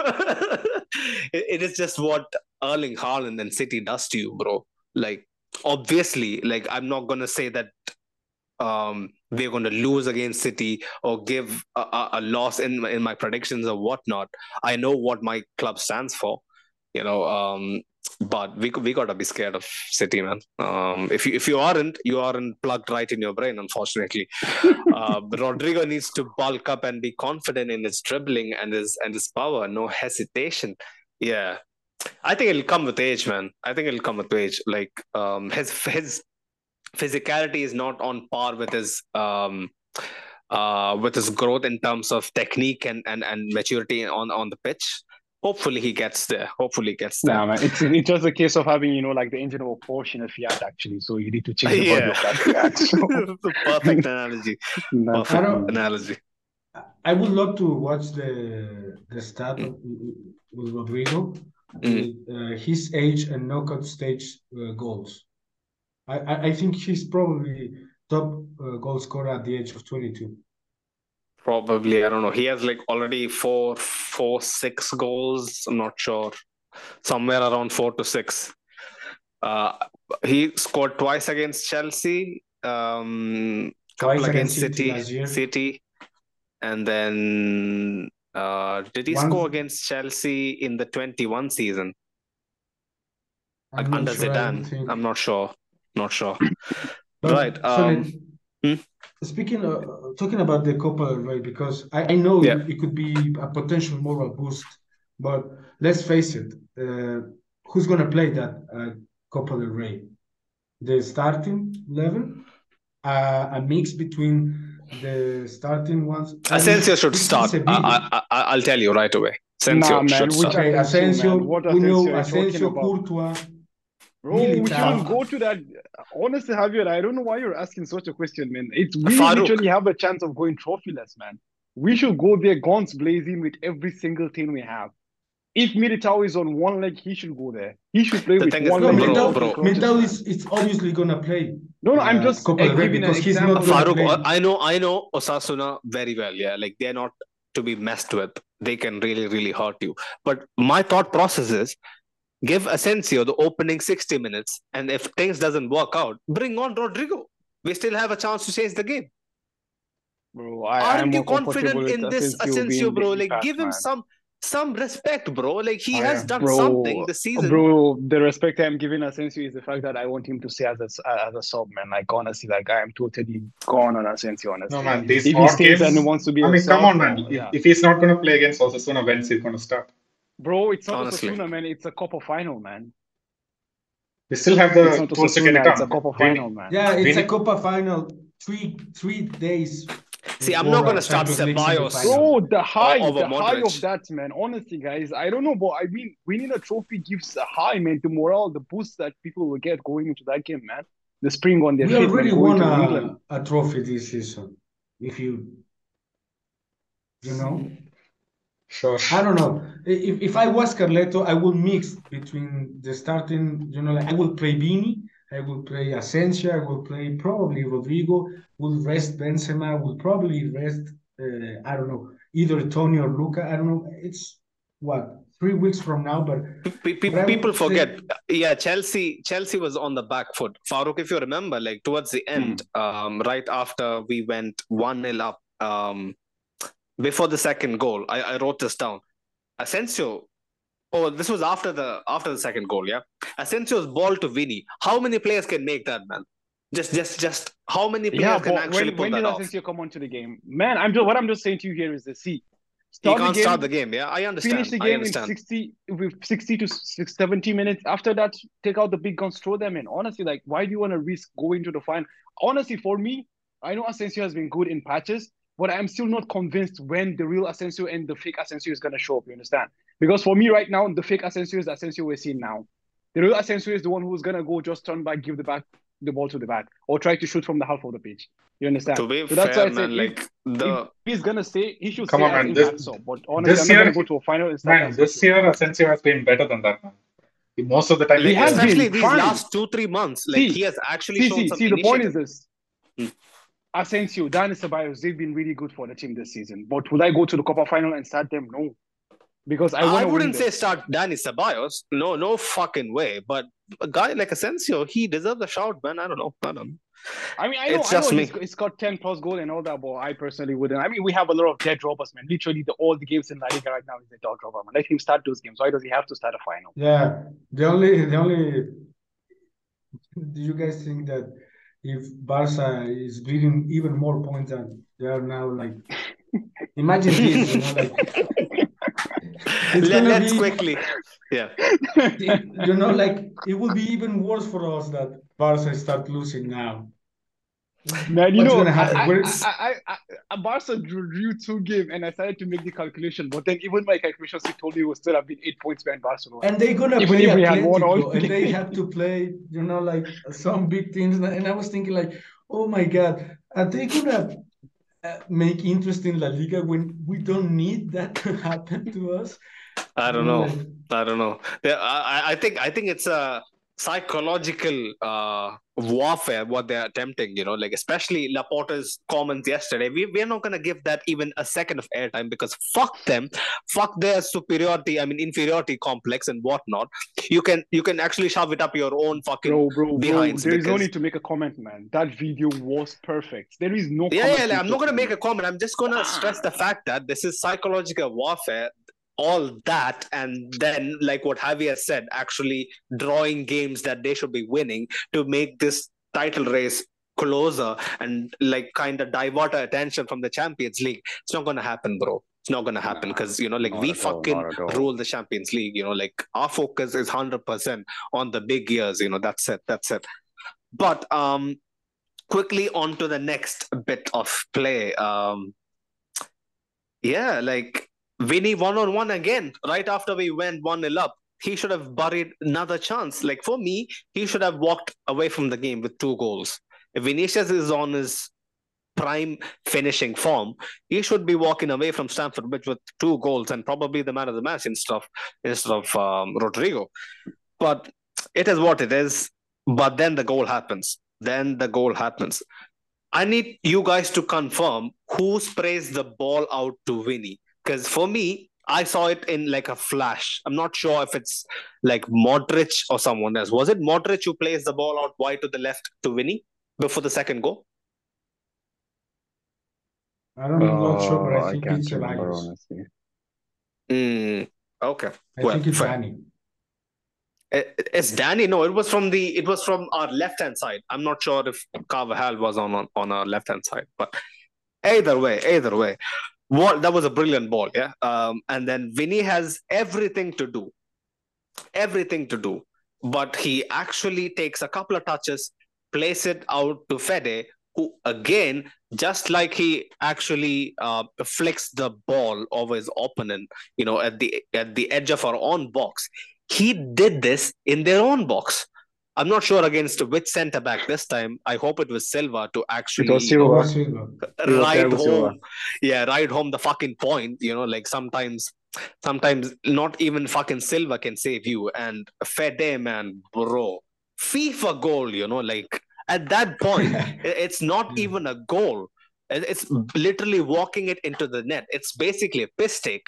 it, it is just what Erling Haaland and City does to you, bro. Like, obviously, like I'm not gonna say that um we're gonna lose against City or give a, a, a loss in in my predictions or whatnot. I know what my club stands for, you know. Um, but we we gotta be scared of City, man. Um, if you if you aren't, you aren't plugged right in your brain, unfortunately. uh, Rodrygo needs to bulk up and be confident in his dribbling and his and his power, no hesitation. Yeah, I think it'll come with age, man. I think it'll come with age. Like um, his his physicality is not on par with his um uh with his growth in terms of technique and and, and maturity on on the pitch. Hopefully he gets there. Hopefully he gets there. Nah, man, it's it's just a case of having you know like the engine of a Porsche and a Fiat actually. So you need to change the body Yeah. of Fiat. So, perfect analogy. nah. Perfect I analogy. I would love to watch the the stat of, with Rodrygo, Mm. uh, his age and knockout stage uh, goals. I, I I think he's probably top uh, goal scorer at the age of 22. Probably, I don't know. He has like already four, four, six goals. I'm not sure. Somewhere around four to six. Uh, he scored twice against Chelsea. Um, couple Twice against against City City, last year. City, and then uh, did he Once- score against Chelsea in the 21 season I'm like under sure, zidane i'm not sure. Not sure. But, Right, Sonny, um, hmm? speaking of talking about the Copa del Rey, because I, I know Yeah. it could be a potential moral boost, but let's face it, uh, who's gonna play that uh, Copa del Rey? The starting eleven, uh, a mix between the starting ones. Asensio should start. I, I, will tell you right away. Asensio nah, should start. Okay, Asensio, What we know Asensio Asensio, talking about? Courtois. Bro, we Militao. shouldn't go to that. Honestly, Javier, I don't know why you're asking such a question, man. It's we Farouk. literally have a chance of going trophyless, man. We should go there guns blazing with every single thing we have. If Militao is on one leg, he should go there. He should play The with thing is, one No, Bro, leg. Militao, bro. Militao is it's obviously gonna play. No, no, I'm just Copa uh, giving an because he's not gonna Farouk, play. uh, I know, I know Osasuna very well. Yeah, like they're not to be messed with. They can really, really hurt you. But my thought process is give Asensio the opening 60 minutes, and if things doesn't work out, bring on Rodrygo. We still have a chance to change the game. Bro, I, Aren't I'm you confident in this Asensio Asensio, bro? Like impact give him man. some some respect, bro. Like he I has am. done Bro, something this season. Bro, the respect I'm giving Asensio is the fact that I want him to stay as a as a sub, man. Like honestly, like I am totally gone on Asensio. Honestly, No man, these if he stays games. and wants to be I mean, sub, come on, man. yeah. If, if he's not going to play against Osasuna, when's he going to start? Bro, it's not Honestly. Osasuna, man. It's a Copa final, man. They still have the. It's the not tools to get Osasuna. It's a. Copa final, man. Yeah, it's a Really? Copa final. Three three days. See, I'm not gonna uh, start Champions League Ceballos. Bro, the high, over the high of that, man. Honestly, guys, I don't know, but I mean, winning a trophy gives a high, man, the morale, the boost that people will get going into that game, man. The spring on their We feet, man, already going won a, a trophy this season. If you, you know, Sure. I don't know. If, if I was Carletto, I would mix between the starting, you know, like I would play Vini, I would play Asensio, I would play probably Rodrygo, would rest Benzema, would probably rest, uh, I don't know, either Toni or Luka. I don't know. It's what, three weeks from now, but Pe- pe- But I people would say- forget. Yeah, Chelsea. Chelsea was on the back foot. Farouk, if you remember, like towards the end, um, right after we went one 0 up, um, before the second goal, I, I wrote this down. Asensio. Oh, this was after the after the second goal. Yeah, Asensio's ball to Vini. How many players can make that, man? Just, just, just. How many players Yeah, can actually when, pull when that did off? Asensio come onto the game? Man, I'm just what I'm just saying to you here is the See, He can't the game, start the game. Yeah, I understand. finish the game in 60 with 60 to 6, 70 minutes. After that, take out the big guns, throw them in. Honestly, like, why do you want to risk going to the final? Honestly, for me, I know Asensio has been good in patches, but I'm still not convinced when the real Asensio and the fake Asensio is going to show up. You understand? Because for me, right now, the fake Asensio is the Asensio we're seeing now. The real Asensio is the one who's going to go just turn back, give the back the ball to the back, or try to shoot from the half of the pitch. You understand? To be So that's fair, why I said man, if- like the if he's gonna say he should Come stay on, as man. This- sub. But honestly, this I'm not year- gonna go to a final and start Man, this year Asensio has been better than that, man. Most of the time, He like, has been especially these fine. last two three months, like See, he has actually See, shown see, some see. The point is this: hmm. Asensio, Dani Ceballos, they've been really good for the team this season. But would I go to the Copa final and start them? No, because I, I, wouldn't say start Dani Ceballos. No, no fucking way. But a guy like Asensio, he deserves a shout, man. I don't know. I don't know. I mean, I know, It's I know just he's, me. he's got ten plus goal and all that, but I personally wouldn't. I mean, we have a lot of dead rubbers, man. Literally, the all the games in La Liga right now is a dead rubber, man. Let him start those games. Why does he have to start a final? Yeah, the only the only do you guys think that if Barca is bleeding even more points than they are now, like imagine this, you know, like Let, us quickly. Yeah. you know, like it will be even worse for us that Barca start losing now. Man, you What's know, gonna? I, We're- I, I, I, I, Barca drew, drew two games, and I started to make the calculation. But then even my calculations he told me it would still have been eight points behind Barcelona. And they're gonna Even play if we had won all and they have to play, you know, like some big teams. And I was thinking, like, oh my God, are they gonna uh, make interest in La Liga when we don't need that to happen to us? I don't know. I don't know. Yeah, I, I- I think I think it's a psychological uh, warfare what they're attempting. You know, like especially Laporta's comments yesterday. We we're not gonna give that even a second of airtime because fuck them, fuck their superiority. I mean inferiority complex and whatnot. You can you can actually shove it up your own fucking. Bro, bro, bro, behinds there is no need to make a comment, man. That video was perfect. There is no Yeah, comment yeah, like, I'm not gonna make a comment. I'm just gonna stress the fact that this is psychological warfare, all that, and then like what Javier said, actually drawing games that they should be winning to make this title race closer and like kind of divert our attention from the Champions League. It's not gonna happen, bro. It's not gonna happen Nah, because you know, like not we fucking all. rule the Champions League. You know, like our focus is hundred percent on the big years. You know, that's it. That's it. But um, quickly on to the next bit of play. Um, yeah, like Vini one on one again, right after we went 1 0 up. He should have buried another chance. Like for me, he should have walked away from the game with two goals. If Vinicius is on his prime finishing form, he should be walking away from Stamford Bridge with two goals and probably the man of the match instead of instead of um, Rodrygo. But it is what it is. But then the goal happens. Then the goal happens. I need you guys to confirm who sprays the ball out to Vini. Because for me, I saw it in like a flash. I'm not sure if it's like Modric or someone else. Was it Modric who plays the ball out wide to the left to Vini before the second goal? I don't, I'm not sure, but I think I it's remember, honestly. Mm, okay. I well, think it's fair. Danny. It's Danny. No, it was from the. It was from our left hand side. I'm not sure if Carvajal was on on, on our left hand side, but either way, either way, what that was a brilliant ball, yeah. Um, and then Vini has everything to do, everything to do, but he actually takes a couple of touches, place it out to Fede, who again, just like he actually uh, flicks the ball over his opponent, you know, at the at the edge of our own box, he did this in their own box. I'm not sure against which centre back this time. I hope it was Silva to actually ride home. Yeah, ride home the fucking point. You know, like sometimes, sometimes not even fucking Silva can save you. And Fede, man, bro, FIFA goal. You know, like at that point, it's not even a goal. It's literally walking it into the net. It's basically a piss take.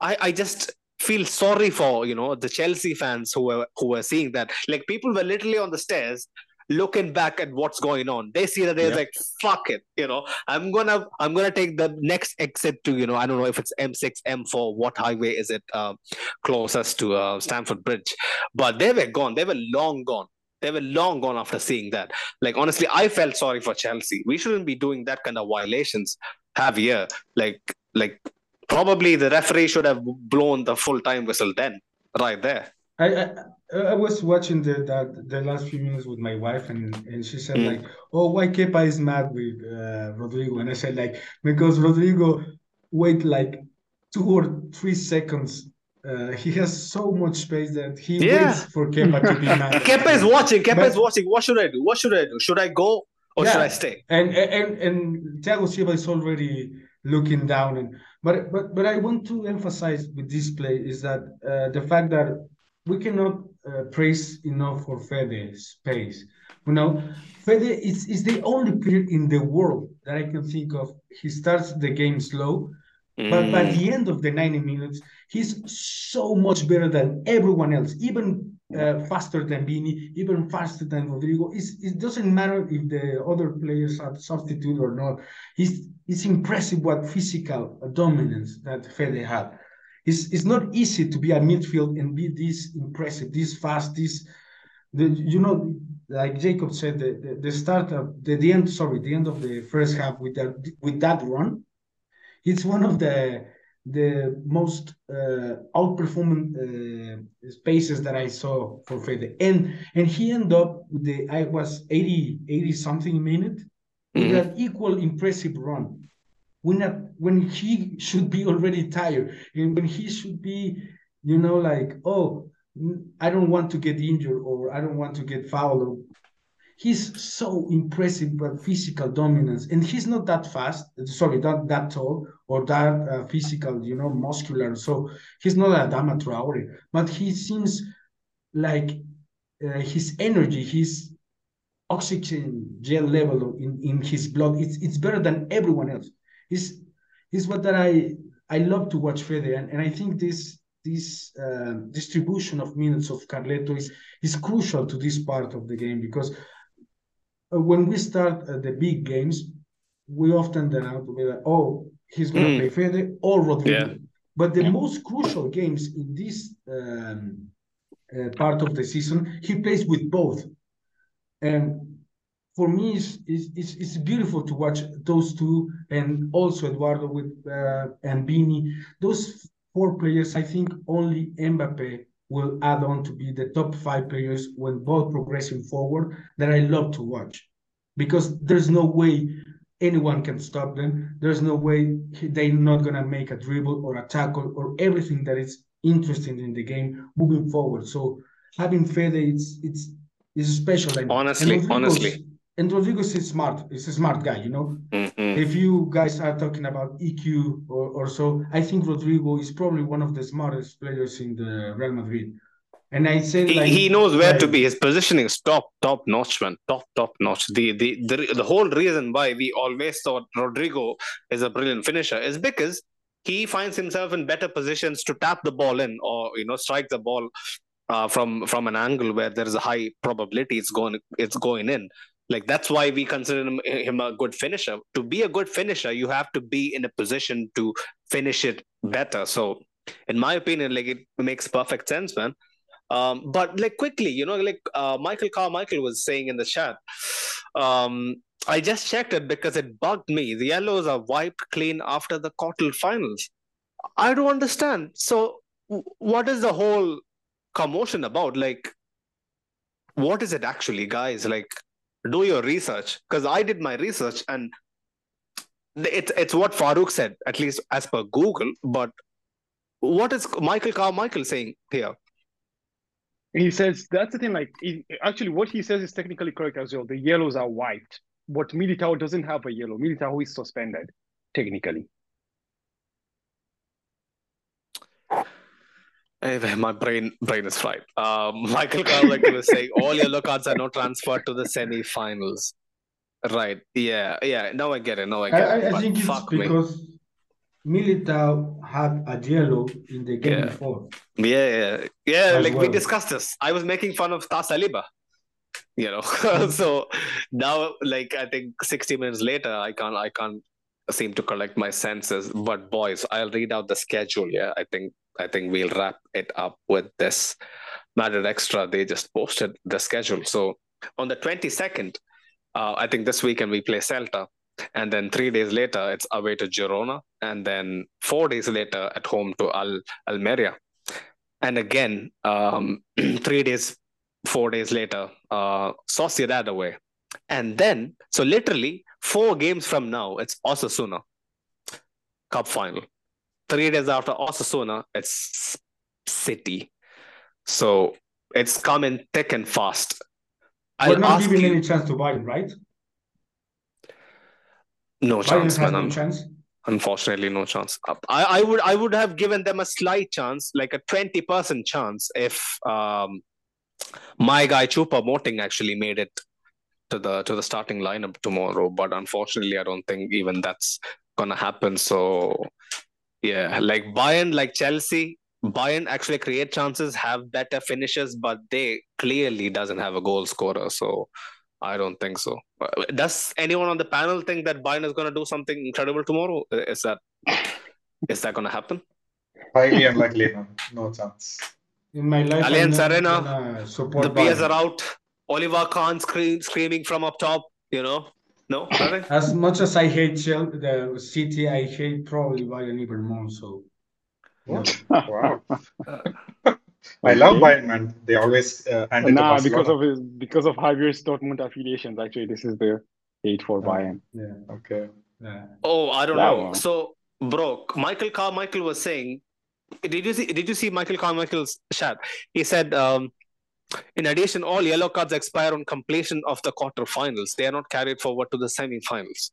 I, I just feel sorry for you know the Chelsea fans who were who were seeing that. Like people were literally on the stairs looking back at what's going on. They see that they're yeah. like, fuck it, you know, I'm gonna I'm gonna take the next exit to, you know, I don't know if it's M6, M4, what highway is it uh, closest to uh, Stamford Bridge. But they were gone. They were long gone. They were long gone after seeing that. Like honestly, I felt sorry for Chelsea. We shouldn't be doing that kind of violations. Have here, like like probably the referee should have blown the full time whistle then, right there. I, I, I was watching the that the last few minutes with my wife and and she said mm. like, oh, why Kepa is mad with uh, Rodrygo? And I said like because Rodrygo wait like two or three seconds. Uh, he has so much space that he yeah. waits for Kepa to be mad. Kepa is watching. Kepa but, is watching. What should I do? What should I do? Should I go or yeah. should I stay? And and and Thiago Silva is already looking down and but but but I want to emphasize with this play is that uh, the fact that we cannot uh, praise enough for Fede's pace. You know, Fede is, is the only player in the world that I can think of. He starts the game slow, mm. but by the end of the 90 minutes, he's so much better than everyone else, even uh, faster than Vini, even faster than Rodrygo. It's, it doesn't matter if the other players are substitute or not. It's, it's impressive what physical dominance that Fede had. It's, it's not easy to be a midfield and be this impressive, this fast, this, the, you know, like Jacob said, the, the, the start of the, the end, sorry, the end of the first half with that with that run, it's one of the the most uh, outperforming uh, spaces that I saw for Fede. And and he ended up with the I was 80, 80 something minute with mm-hmm. an equal impressive run. When not, when he should be already tired and when he should be, you know, like, oh, I don't want to get injured or I don't want to get fouled or he's so impressive but physical dominance. And he's not that fast sorry that that tall or that uh, physical you know muscular. So he's not a Adama Traore but he seems like uh, his energy his oxygen gel level in, in his blood it's it's better than everyone else. He's he's what that I I love to watch Fede and, and I think this this uh, distribution of minutes of Carletto is is crucial to this part of the game because when we start uh, the big games, we often then out to be like, oh, he's going to mm. play Fede or Rodrygo. Yeah. But the yeah. most crucial games in this um, uh, part of the season, he plays with both. And for me, it's, it's, it's beautiful to watch those two and also Eduardo with uh, and Vini. Those four players, I think only Mbappe will add on to be the top five players when both progressing forward that I love to watch. because there's no way anyone can stop them. There's no way they're not gonna make a dribble or a tackle or everything that is interesting in the game moving forward. So having Fede, it's it's it's special. Honestly, honestly. And Rodrygo's is smart. He's a smart guy, you know. Mm-hmm. If you guys are talking about EQ or, or so, I think Rodrygo is probably one of the smartest players in the Real Madrid. And I say he, like, he knows where like, to be. His positioning is top, top notch, man. Top, top notch. The, the the the whole reason why we always thought Rodrygo is a brilliant finisher is because he finds himself in better positions to tap the ball in or you know strike the ball uh, from from an angle where there is a high probability it's going it's going in. Like that's why we consider him, him a good finisher. To be a good finisher, you have to be in a position to finish it better. So, in my opinion, like it makes perfect sense, man. Um, but like quickly, you know, like uh, Michael Carmichael was saying in the chat, um, I just checked it because it bugged me. The yellows are wiped clean after the quarter finals. I don't understand. So, what is the whole commotion about? Like, what is it actually, guys? Like, do your research because I did my research and it's it's what Farouk said, at least as per Google. But what is Michael Carmichael saying here? He says that's the thing. Like, he, actually, what he says is technically correct as well. The yellows are white but Militao doesn't have a yellow. Militao is suspended, technically. my brain brain is fried. Um, Michael Carmichael was saying all yellow cards are now transferred to the semi-finals. Right? Yeah, yeah. Now I get it. Now I get I, it. I, think it's because me. Militao had a yellow in the game yeah. before. Yeah, yeah, yeah. like well. we discussed this. I was making fun of Tas Saliba. You know, so now, like I think sixty minutes later, I can't, I can't seem to collect my senses. But boys, I'll read out the schedule. Yeah, I think, I think we'll wrap it up with this. Madrid Extra, they just posted the schedule. So on the twenty second, uh, I think this weekend we play Celta and then three days later it's away to Girona, and then four days later at home to Al Almeria, and again um, three days, four days later, uh, Sociedad away, and then so literally four games from now it's Osasuna Cup final. Three days after Osasuna, it's City. So it's coming thick and fast. We're I'll not giving you, any chance to buy it, right? No chance, man. No chance. Unfortunately, no chance. I, I would I would have given them a slight chance, like a twenty percent chance, if um, my guy Choupo-Moting actually made it to the to the starting lineup tomorrow. But unfortunately, I don't think even that's gonna happen. So yeah, like Bayern, like Chelsea, Bayern actually create chances, have better finishes, but they clearly doesn't have a goal scorer. So I don't think so. Does anyone on the panel think that Bayern is going to do something incredible tomorrow? Is that is that going to happen? Highly unlikely. No, no chance. In my life, Allianz Arena, the beers are out. Oliver Kahn scream, screaming from up top. You know, no, nothing. As much as I hate Chelsea, the city, I hate probably Bayern even more. So. What? wow. I love Bayern, man. They always uh, handle nah, because of his because of Javier's Dortmund affiliations. Actually, this is the hate for Bayern. Yeah. Okay. Yeah. Oh, I don't that know. One. So, bro, Michael Carmichael was saying. Did you see? Did you see Michael Carmichael's chat? He said, um, in addition, all yellow cards expire on completion of the quarterfinals. They are not carried forward to the semifinals.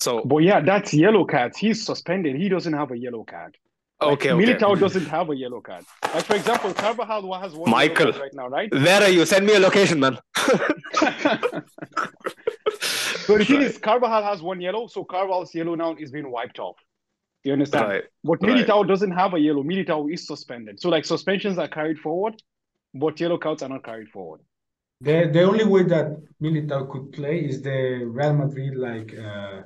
So, but yeah, that's yellow cards. He's suspended. He doesn't have a yellow card. Okay, like, okay. Militao doesn't have a yellow card. Like for example, Carvajal has one Michael right now, right? Where are you? Send me a location, man. so the thing is, Carvajal has one yellow, so Carvajal's yellow now is being wiped off. You understand? Right. But Militao right. doesn't have a yellow. Militao is suspended. So like suspensions are carried forward, but yellow cards are not carried forward. The the only way that Militao could play is the Real Madrid like uh,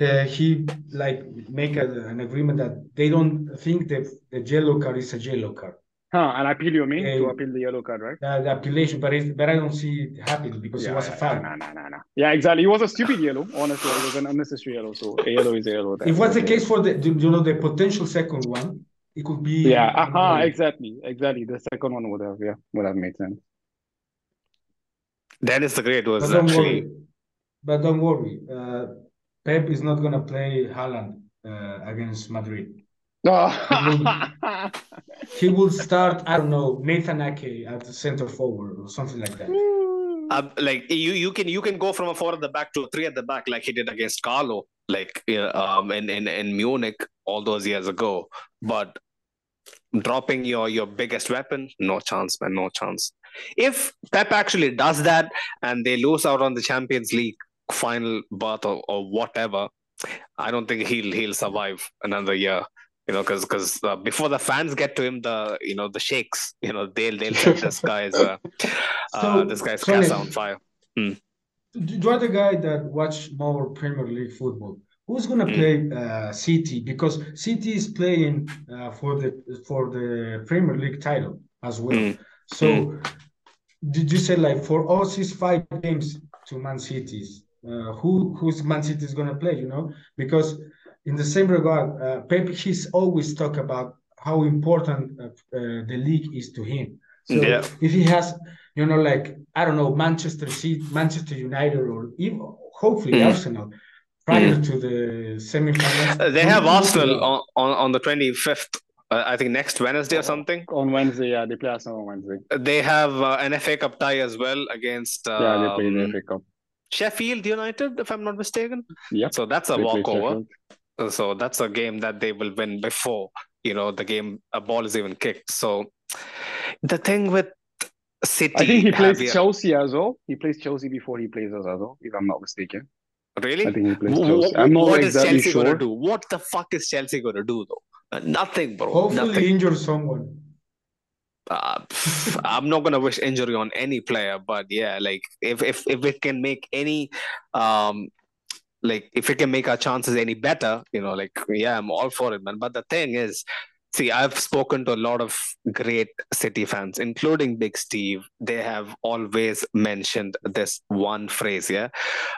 uh, he like make a, an agreement that they don't think that the yellow card is a yellow card. Huh, and appeal you mean uh, to appeal the yellow card, right? Uh, the appellation, but but I don't see it happening because yeah, it was a foul. No, no, no, no. Yeah, exactly. It was a stupid yellow. Honestly, it was an unnecessary yellow. So a yellow is a yellow. If was the case for the you know the potential second one, it could be. Yeah. Aha. Uh-huh, exactly. Exactly. The second one would have yeah would have made sense. Dennis the Great was But don't actually. worry. But don't worry. Uh, Pep is not gonna play Haaland uh, against Madrid. Oh. He will start, I don't know, Nathan Ake at the center forward or something like that. Uh, like you, you can you can go from a four at the back to a three at the back, like he did against Carlo, like um, in, in in Munich all those years ago. But dropping your your biggest weapon, no chance, man, no chance. If Pep actually does that and they lose out on the Champions League final berth or, or whatever, I don't think he'll he'll survive another year. You know, because because uh, before the fans get to him, the you know the shakes, you know they'll they'll set this guy's uh, uh, So, this guy's Sonny, casa on fire. you're the guy that watch more Premier League football. Who's gonna Mm. play uh, City? Because City is playing uh, for the for the Premier League title as well. Mm. So did you say like for us it's five games to Man City's? Uh, who who's Man City is gonna play? You know, because in the same regard, uh, Pep he's always talk about how important uh, uh, the league is to him. So Yeah. if he has, you know, like I don't know, Manchester City, Manchester United, or even hopefully Mm. Arsenal prior to the semifinals. Uh, They have Arsenal on, on, on the 25th, uh, I think next Wednesday or something. on Wednesday, yeah, they play Arsenal on Wednesday. They have uh, an FA Cup tie as well against yeah, they play the um, FA Cup. Sheffield United, if I'm not mistaken. Yep. So that's a They play walkover. Sheffield. So that's a game that they will win before you know the game a ball is even kicked. So the thing with City, I think he plays Javier- Chelsea as well. He plays Chelsea before he plays us as well, if I'm not mistaken. really. I think he plays Chelsea. I'm not what is exactly Chelsea sure. gonna do? What the fuck is Chelsea gonna do though? Uh, nothing, bro. Hopefully Nothing. injure someone. Uh, I'm not gonna wish injury on any player, but yeah, like if if if it can make any um like if it can make our chances any better, you know, like yeah, I'm all for it, man. But the thing is, see, I've spoken to a lot of great City fans, including Big Steve. They have always mentioned this one phrase, yeah.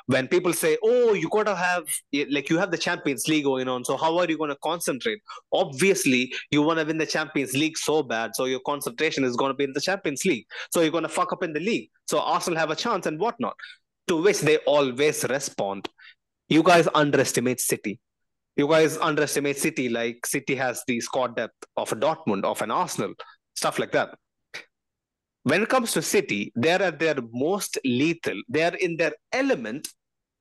When people say, "Oh, you gotta have like you have the Champions League going on, so how are you gonna concentrate?" Obviously, you want to win the Champions League so bad, so your concentration is gonna be in the Champions League. So you're gonna fuck up in the league. So Arsenal have a chance and whatnot. To which they always respond, you guys underestimate City. You guys underestimate City like City has the squad depth of a Dortmund, of an Arsenal, stuff like that. When it comes to City, they're at their most lethal. They're in their element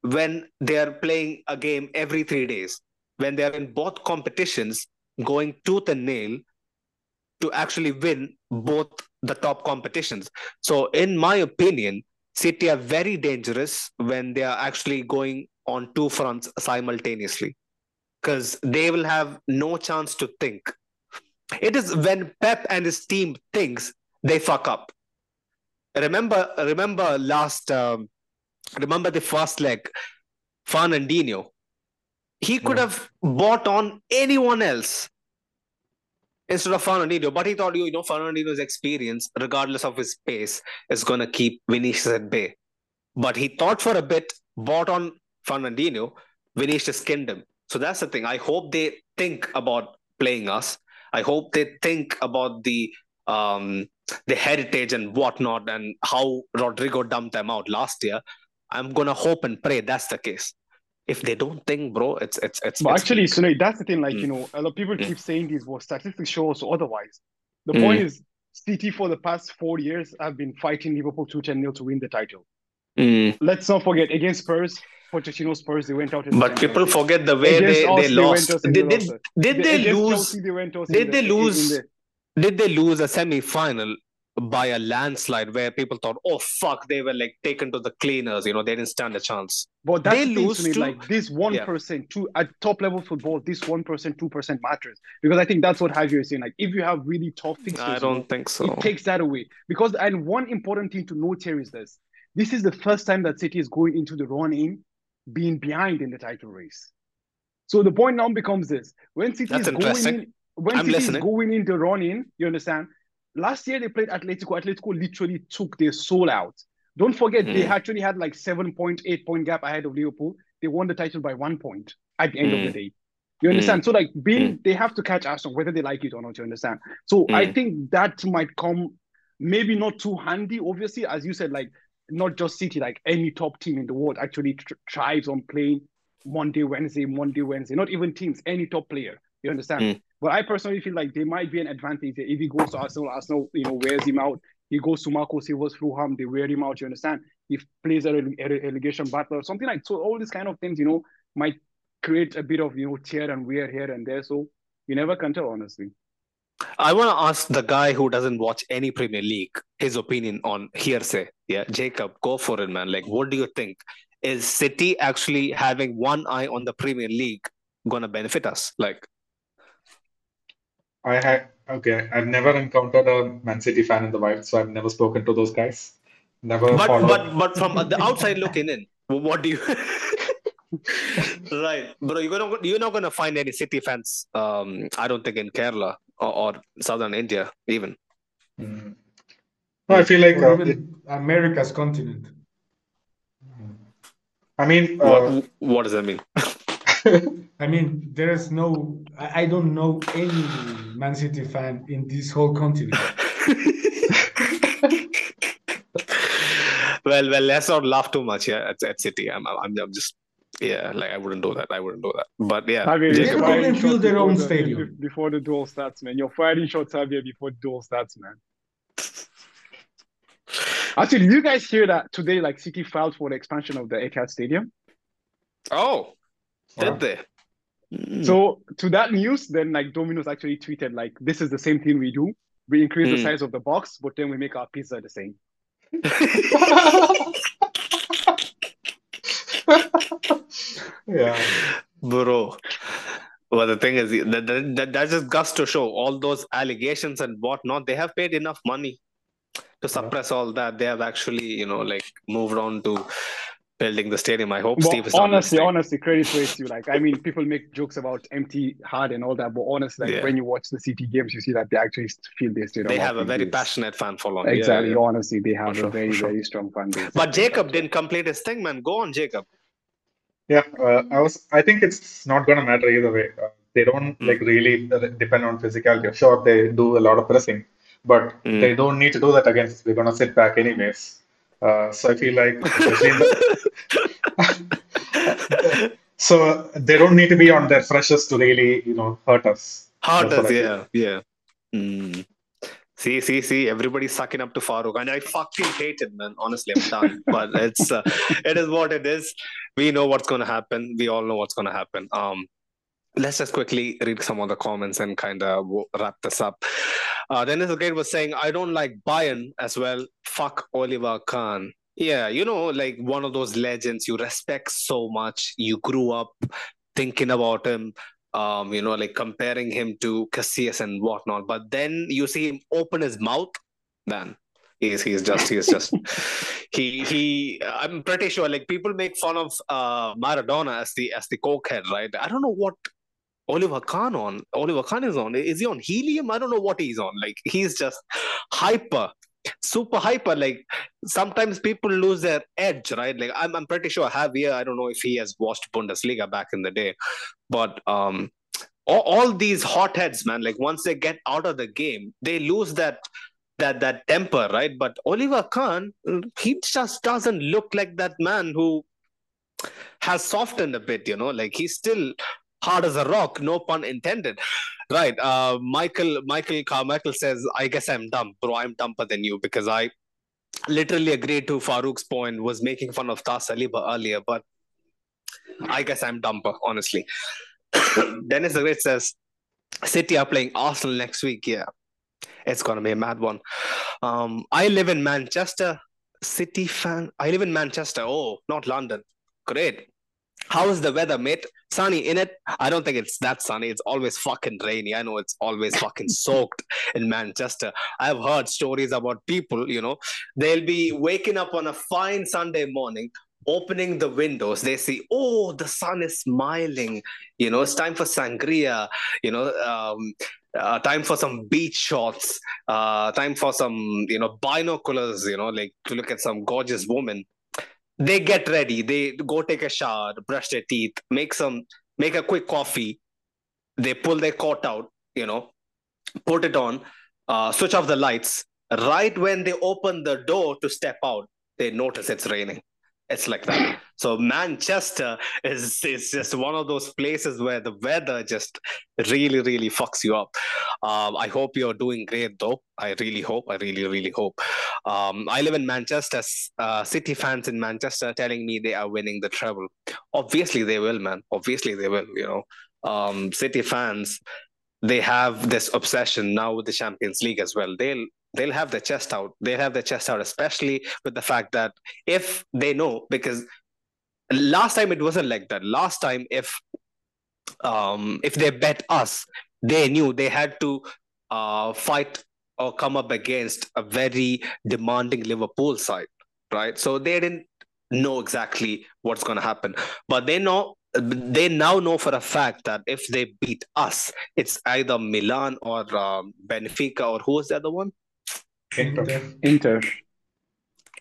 when they're playing a game every three days. When they're in both competitions, going tooth and nail to actually win both the top competitions. So, in my opinion, City are very dangerous when they are actually going on two fronts simultaneously because they will have no chance to think. It is when Pep and his team thinks they fuck up. Remember, remember last, um, remember the first leg, Fernandinho. He could Yeah. have bought on anyone else instead of Fernandinho, but he thought, you know, Fernandinho's experience, regardless of his pace, is going to keep Vinicius at bay. But he thought for a bit, bought on Fernandinho, Vinicius skinned him. So that's the thing. I hope they think about playing us. I hope they think about the um the heritage and whatnot and how Rodrygo dumped them out last year. I'm gonna hope and pray that's the case. If they don't think, bro, it's it's it's. But it's actually. Sunay, that's the thing. Like, Mm. you know, a lot of people Mm. keep saying these, but statistics show us otherwise. The Mm. point is, City for the past four years have been fighting Liverpool 2 10 0 to win the title. Mm. Let's not forget, against Spurs, Pochettino Spurs, they went out. in But people forget the way they, they they lost. us Did, did, did they lose? They in Did they in- in lose? Did they lose a semi-final by a landslide where people thought, "Oh fuck," they were like taken to the cleaners. You know, they didn't stand a chance. But that's They lose to me, to- like this one two at top level football, this one percent, two percent matters because I think that's what Javier is saying. Like if you have really tough fixtures, I don't think so. it takes that away. Because and one important thing to note here is this: this is the first time that City is going into the run-in being behind in the title race. So the point now becomes this: when City That's is going in, when I'm City listening. is going into run-in, you understand? Last year they played Atletico. Atletico literally took their soul out. Don't forget they Mm. actually had like seven point eight point gap ahead of Liverpool. They won the title by one point at the end Mm. of the day. You understand? So like being they have to catch Arsenal whether they like it or not. You understand? So I Mm. think that might come maybe not too handy. Obviously, as you said, like not just City, like any top team in the world actually tr- thrives on playing Monday, Wednesday, Monday, Wednesday. Not even teams, any top player. You understand? Mm. But I personally feel like there might be an advantage if he goes to Arsenal. Arsenal, you know, wears him out. He goes to Marco Silva's Fulham, they wear him out. You understand? He plays a, a relegation battle or something like so. All these kind of things, you know, might create a bit of you know tear and wear here and there. So you never can tell, honestly. I want to ask the guy who doesn't watch any Premier League his opinion on hearsay. Yeah, Jacob, go for it, man. Like, what do you think? Is City actually having one eye on the Premier League gonna benefit us? Like, I had okay. I've never encountered a Man City fan in the wild, so I've never spoken to those guys. Never but followed. but but from the outside looking in, what do you? right, bro. You're gonna you're not gonna find any City fans. Um, I don't think in Kerala or, or southern India even. Mm. No, I feel like uh, it- even America's continent. I mean, uh, What what does that mean? I mean, there's no, I, I don't know any Man City fan in this whole continent. well, well, let's not laugh too much here at, at City. I'm, I'm, I'm just, yeah, like I wouldn't do that. I wouldn't do that. But yeah, Javier, Jacob, you're don't firing even feel shots their own the- stadium. be- Before the duel starts, man. You're firing shots, Javier, before the duel starts, man. Actually, did you guys hear that today? Like City filed for the expansion of the Etihad Stadium. oh, did they? Mm. So to that news, then like Domino's actually tweeted like, "This is the same thing we do. We increase the Mm. size of the box, but then we make our pizza the same." yeah. bro. Well, the thing is, that, that, that, just goes to show all those allegations and whatnot. They have paid enough money to suppress all that. They have actually, you know, like moved on to building the stadium. I hope But Steve is honestly, honestly, credit where it's due. Like, I mean, people make jokes about empty hard and all that, but honestly, like Yeah. when you watch the City games, you see that they actually feel their stadium. They have a very passionate fan following. Exactly. yeah. Honestly, they have For sure, a very, sure. very strong fan base. But Jacob didn't complete his thing, man. Go on, Jacob. Yeah, uh, I was. I think it's not gonna matter either way. Uh, they don't Mm. like really depend on physicality. Sure, they do a lot of pressing, but Mm. they don't need to do that against. us. We're gonna sit back anyways. Uh, so I feel like, the, so they don't need to be on their freshest to really, you know, hurt us. Hurt That's what as, I feel. yeah, yeah. Mm. See, see, see, everybody's sucking up to Farouk, and I fucking hate it, man. Honestly, I'm done. but it's, uh, it is what it is. We know what's gonna happen. We all know what's gonna happen. Um, let's just quickly read some of the comments and kind of wrap this up. Uh, Dennis Gate was saying, I don't like Bayern as well. Fuck Oliver Kahn. Yeah, you know, like one of those legends you respect so much. You grew up thinking about him, um, you know, like comparing him to Casillas and whatnot. But then you see him open his mouth, then he's he's just he's just he he. I'm pretty sure like people make fun of uh, Maradona as the as the cokehead, right? I don't know what Oliver Kahn on. Oliver Kahn is on. Is he on helium? I don't know what he's on. Like he's just hyper, super hyper. Like sometimes people lose their edge, right? Like I'm I'm pretty sure Javier. I don't know if he has watched Bundesliga back in the day, but um, all, all these hotheads, man. Like once they get out of the game, they lose that that that temper, right? But Oliver Kahn, he just doesn't look like that man who has softened a bit. You know, like he's still hard as a rock. No pun intended. Right. Uh, Michael Michael Carmichael says, "I guess I'm dumb, bro. I'm dumber than you because I." Literally agreed to Farouk's point, was making fun of Tas Saliba earlier, but I guess I'm dumber, honestly. Dennis the Great says, City are playing Arsenal next week. Yeah, it's gonna be a mad one. Um, I live in Manchester. City fan. I live in Manchester. Oh, not London. Great. How is the weather, mate? Sunny in it? I don't think it's that sunny. It's always fucking rainy. I know it's always fucking soaked in Manchester. I've heard stories about people, you know, they'll be waking up on a fine Sunday morning, opening the windows. They see, oh, the sun is smiling. You know, it's time for sangria. You know, um, uh, time for some beach shots. Uh, time for some, you know, binoculars. You know, like to look at some gorgeous woman. They get ready. They go take a shower, brush their teeth, make some, make a quick coffee. They pull their coat out. You know, put it on, uh, switch off the lights. Right when they open the door to step out, they notice it's raining. It's like that. So Manchester is is just one of those places where the weather just really, really fucks you up. Um, I hope you're doing great though. I really hope. I really, really hope. Um, I live in Manchester. Uh, City fans in Manchester telling me they are winning the treble. Obviously they will, man. Obviously they will. You know, um, City fans they have this obsession now with the Champions League as well. They'll they'll have their chest out. They'll have their chest out, especially with the fact that if they know, because last time it wasn't like that. Last time, if um if they bet us, they knew they had to uh fight or come up against a very demanding Liverpool side, right? So they didn't know exactly what's going to happen, but they know they now know for a fact that if they beat us, it's either Milan or um, Benfica or who was the other one? Inter. Inter.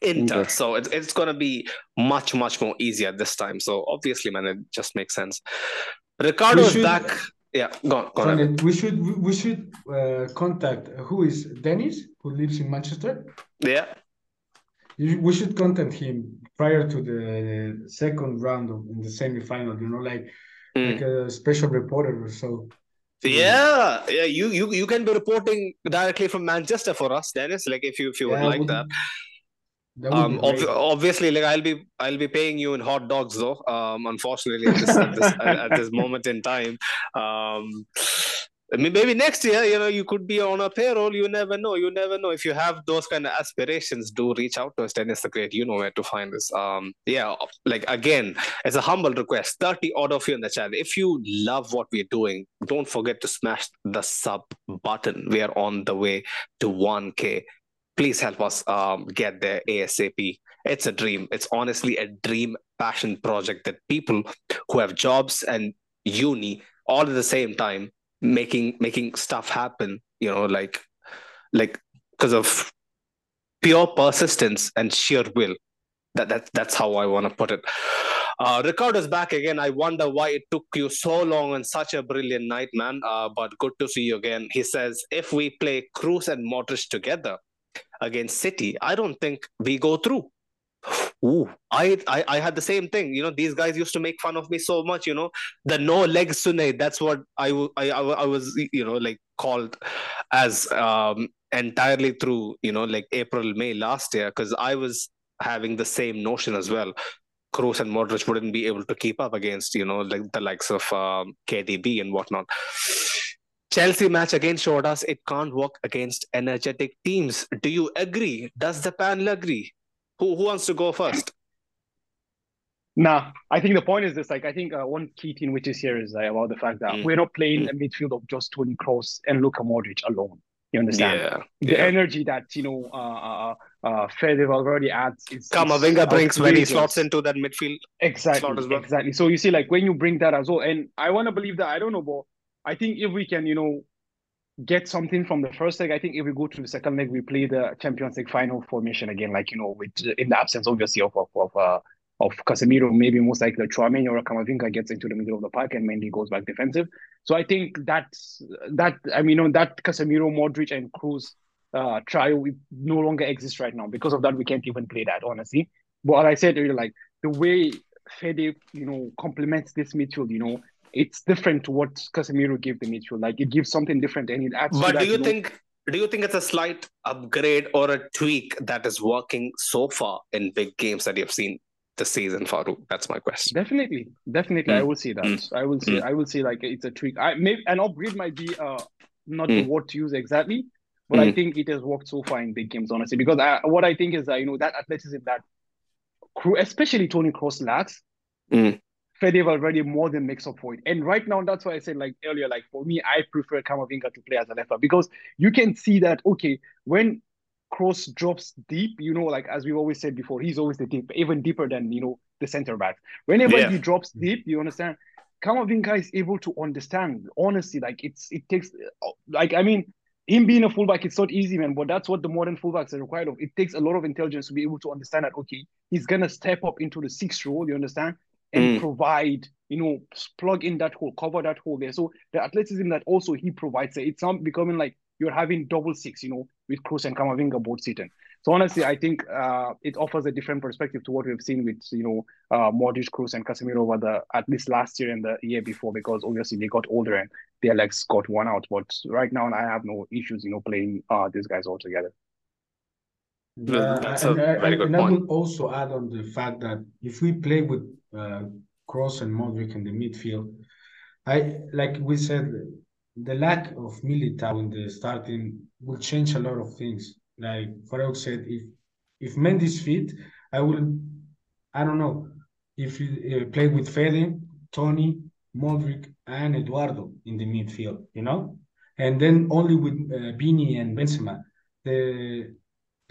Inter. So it's it's gonna be much much more easier this time. So obviously, man, it just makes sense. Ricardo is back. Yeah, go on. Go on we should we should uh, contact who is Dennis who lives in Manchester. Yeah. We should contact him prior to the second round of in the semi-final. You know, like mm. like a special reporter or so. Yeah, yeah. You you you can be reporting directly from Manchester for us, Dennis. Like if you if you yeah, would like that. that um, ob- obviously, like I'll be I'll be paying you in hot dogs though. Um, unfortunately, at this, at this, at this moment in time, um, maybe next year, you know, you could be on a payroll. You never know. You never know. If you have those kind of aspirations, do reach out to us. Dennis the Great. You know where to find us. Um, yeah, like again, as a humble request, 30 odd of you in the chat. If you love what we're doing, don't forget to smash the sub button. We are on the way to 1K. Please help us um, get there ASAP. It's a dream. It's honestly a dream passion project that people who have jobs and uni all at the same time making making stuff happen you know like like because of pure persistence and sheer will that, that that's how i want to put it uh, is back again. I wonder why it took you so long on such a brilliant night, man. Uh, but good to see you again. He says, if we play Kroos and Modric together against City, I don't think we go through. Ooh, I, I I had the same thing. You know, these guys used to make fun of me so much. You know, the no legs Sune. That's what I, I, I was you know like called as um entirely through you know like April May last year because I was having the same notion as well. Kroos and Modric wouldn't be able to keep up against you know like the likes of um, KDB and whatnot. Chelsea match again showed us it can't work against energetic teams. Do you agree? Does the panel agree? Who who wants to go first? Nah, I think the point is this. Like, I think uh, one key thing which is here is uh, about the fact that mm. we're not playing mm. a midfield of just Toni Kroos and Luka Modric alone. You understand? Yeah. The yeah. energy that you know, uh, uh, uh Fede Valverde adds is. Camavinga brings when he slots into that midfield. Exactly. Well. Exactly. So you see, like when you bring that as well, and I want to believe that I don't know, but I think if we can, you know, get something from the first leg. I think if we go to the second leg, we play the Champions League final formation again, like you know, with in the absence obviously of of of, uh, of Casemiro, maybe most likely Tchouameni or Camavinga gets into the middle of the park and Mendy goes back defensive. So I think that's that. I mean, know, that Casemiro, Modric, and Kroos uh, trio we no longer exists right now. Because of that, we can't even play that honestly. But like I said earlier, like the way Fede, you know, complements this midfield, you know, it's different to what Casemiro gave the midfield. Like it gives something different and it adds. But do you, think? Do you think it's a slight upgrade or a tweak that is working so far in big games that you've seen this season, Farouk? That's my question. Definitely, definitely, mm. I will see that. Mm. I will see. mm. I will see. like it's a tweak. I maybe an upgrade might be uh not the mm. word to use exactly, but I mm. think it has worked so far in big games, honestly. Because I, what I think is that you know that athleticism that especially Toni Kroos lacks, mm. Fede already more than makes up for it. And right now, that's why I said like earlier, like for me, I prefer Camavinga to play as a left back because you can see that okay, when Kroos drops deep, you know, like as we've always said before, he's always the deep, even deeper than you know the center back. Whenever yeah. he drops deep, you understand. Camavinga is able to understand. Honestly, like it's it takes like I mean, him being a fullback, it's not easy, man. But that's what the modern fullbacks are required of. It takes a lot of intelligence to be able to understand that. Okay, he's gonna step up into the sixth role. You understand? And mm. provide, you know, plug in that hole, cover that hole there. So the athleticism that also he provides, it's not becoming like you're having double six, you know, with Kroos and Camavinga both sitting. So honestly, I think uh, it offers a different perspective to what we've seen with you know uh, Modric, Kroos, and Casemiro over the at least last year and the year before, because obviously they got older and their legs got worn out. But right now, I have no issues, you know, playing uh, these guys all together. Yeah, That's and, a I- very and- good and I point. would also add on the fact that if we play with uh, Kroos and Modric in the midfield, I like we said, the lack of Militao in the starting will change a lot of things. Like Farouk said, if if Mendy's fit, I will, I don't know, if you uh, play with Fede, Toni, Modric, and Eduardo in the midfield, you know, and then only with uh, Vini and Benzema. The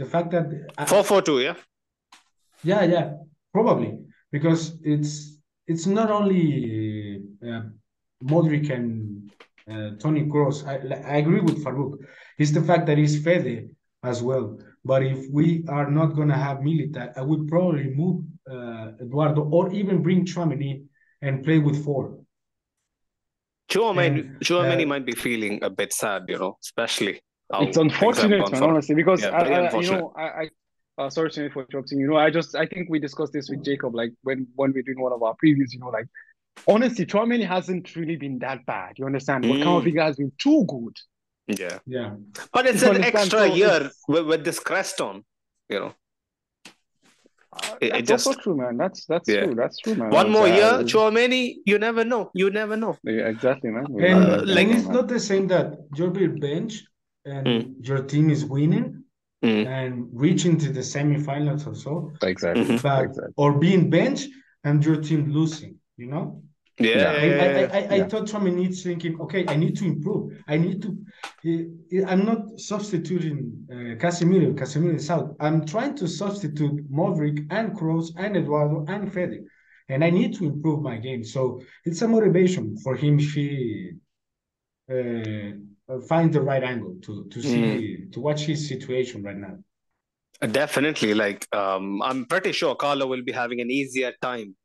the fact that I- Four four two, yeah. yeah, yeah, probably because it's it's not only uh, Modric and uh, Toni Kroos. I I agree with Farouk. It's the fact that he's Fede as well. But if we are not gonna have Milita, I would probably move uh, Eduardo or even bring Tchouaméni and play with four. Tchouameni, And, Tchouameni uh, might be feeling a bit sad, you know, especially. How it's unfortunate, man, honestly, because Yeah, I, very I, you know, I, I uh, sorry to for interrupting. You know, I just I think we discussed this with Jacob, like when when we're doing one of our previews. You know, like honestly, Tchouameni hasn't really been that bad. You understand? But Mm. Camavinga has been too good. Yeah. Yeah, But it's You an understand? extra So year with, with this crest on, you know. Uh, It- it that's just- also true, man. That's that's Yeah. true. That's true, man. One more Uh, year, Tchouameni, you never know. You never know. yeah, exactly, man. and, Yeah, Uh, like- it's not the same that you're being bench and Mm. your team is winning Mm. and reaching to the semifinals or so. exactly. Mhm. but Exactly. or being bench and your team losing, you know? Yeah, Yeah. yeah, I, yeah, I, yeah. I, I Yeah. thought Trump needs thinking, okay, I need to improve. I need to. eh, I'm not substituting uh, Casemiro. Casemiro is out. I'm trying to substitute Modric and Kroos and Eduardo and Fede, and I need to improve my game. So it's a motivation for him. She uh, find the right angle to to see to watch his situation right now. Definitely. Like, um, I'm pretty sure Carlo will be having an easier time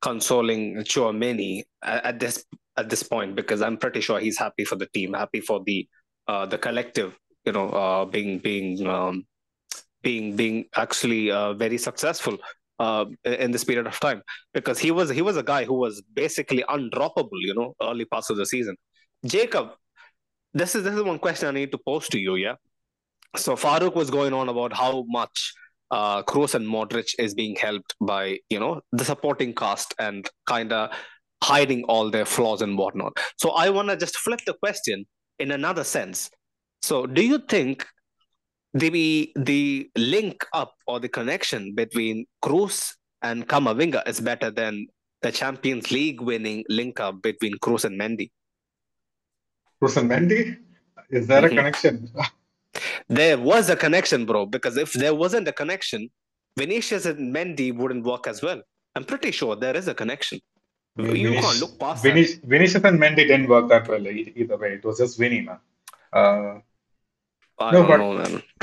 consoling Tchouameni at, at this at this point because I'm pretty sure he's happy for the team, happy for the uh, the collective, you know, uh, being being um, being being actually uh, very successful uh, in this period of time because he was he was a guy who was basically undroppable, you know, early parts of the season. Jacob, this is this is one question I need to pose to you, yeah. So Farouk was going on about how much uh, Kroos and Modric is being helped by you know the supporting cast and kind of hiding all their flaws and whatnot. So I want to just flip the question in another sense. So do you think the the link up or the connection between Kroos and Camavinga is better than the Champions League winning link up between Kroos and Mendy? Kroos and Mendy? Is there a Mhm. connection? There was a connection, bro, because if there wasn't a connection, Vinicius and Mendy wouldn't work as well. I'm pretty sure there is a connection. You Vinic- can't look past that. Vinic- Vinicius and Mendy didn't work that well either way. It was just Vini, man. Uh, I No, don't but- know, man.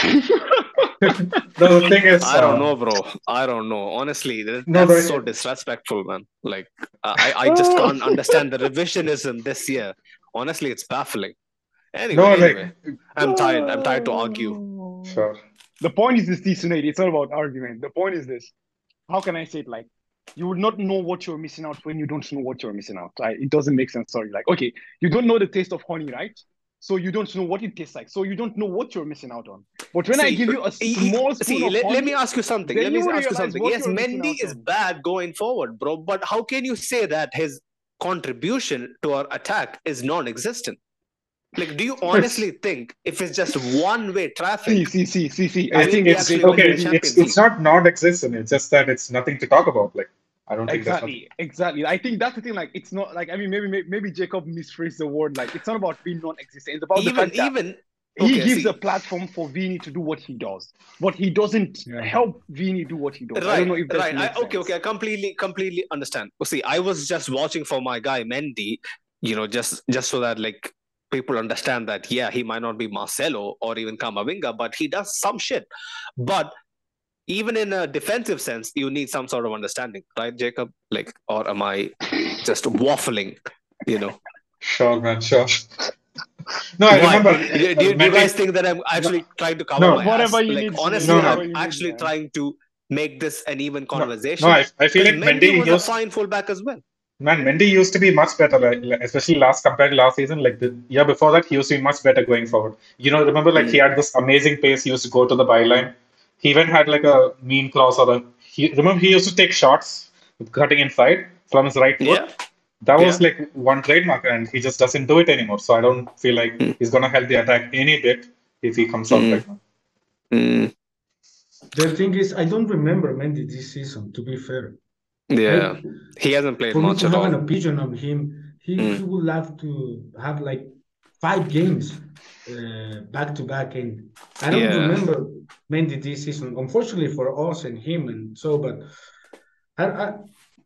the thing is, I don't uh, know, bro. I don't know. Honestly, that- No, that's so disrespectful, man. Like, I, I just can't understand the revisionism this year. Honestly, it's baffling. Anyway, No, anyway, like, I'm tired. I'm tired to argue. sure. The point is this, Sunil. It's not about argument. The point is this. How can I say it? Like, you would not know what you're missing out when you don't know what you're missing out. Right? It doesn't make sense. Sorry. Like, okay, you don't know the taste of honey, right? So you don't know what it tastes like. So you don't know what you're missing out on. But when I give you a small spoon See, of let, honey, let me ask you something. then Let me you ask you something. Yes, Mendy is on. bad going forward, bro. But how can you say that his contribution to our attack is non-existent? Like, do you honestly think if it's just one-way traffic, see, see, see, see. I I think think it's actually Jacob. win the Okay, it's, it's not non-existent. It's just that it's nothing to talk about. Like, I don't think that's Exactly, exactly. I think that's the thing. Like, it's not like I mean, maybe maybe, maybe Jacob misphrased the word. Like, it's not about being non-existent. It's about the even fact that even he okay, gives see. a platform for Vini to do what he does, but he doesn't Yeah. help Vini do what he does. I don't know if that right. I, okay, sense. okay. I completely, completely understand. Well, see, I was just watching for my guy Mendy, you know, just just so that like people understand that yeah, he might not be Marcelo or even Camavinga, but he does some shit. But even in a defensive sense, you need some sort of understanding, right, Jacob? Like, or am I just waffling? You know, Sure, man, sure. No, I Why? remember. Do, do- do you guys think that I'm actually trying to cover No. my Whatever ass? you like need, honestly, No, no. whatever I'm need, actually man. trying to make this an even conversation. No, I, I feel like Because Mendy was used a fine fullback as well. man. Mendy used to be much better, like, like, especially last compared to last season. Like the year before that, he used to be much better going forward. You know, remember like he Mm. had this amazing pace. He used to go to the byline. He even had like a mean cross or a. He remember he used to take shots cutting inside from his right foot. Yeah. That was Yeah. like one trademark, and he just doesn't do it anymore. So I don't feel like Mm. he's gonna help the attack any bit if he comes out Mm. like. Mm, The thing is, I don't remember Mendy this season. To be fair, yeah. Like, He hasn't played for me much to at have an all. opinion on him, he, Mm. he would have to have like five games uh, back to back, and I don't Yeah. remember Mendy this season. Unfortunately for us and him, and so, but I, I,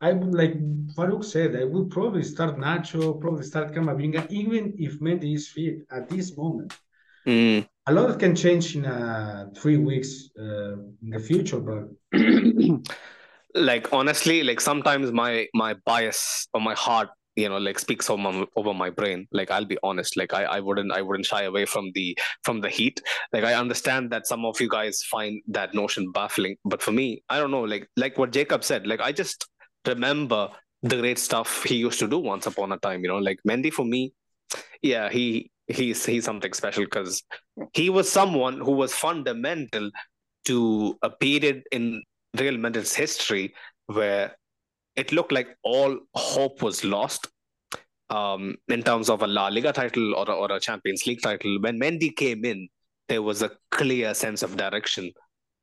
I would like Farouk said, I would probably start Nacho, probably start Camavinga, even if Mendy is fit at this moment. Mm, A lot can change in uh, three weeks uh, in the future, but like honestly, like sometimes my my bias or my heart, you know, like speaks over my, over my brain. Like I'll be honest, like I, I wouldn't I wouldn't shy away from the from the heat. Like I understand that some of you guys find that notion baffling, but for me, I don't know. Like like what Jacob said, like I just remember the great stuff he used to do once upon a time. You know, like Mendy for me, yeah, he he's he's something special because he was someone who was fundamental to a period in Real Madrid's history where it looked like all hope was lost um, in terms of a La Liga title or a, or a Champions League title. When Mendy came in, there was a clear sense of direction,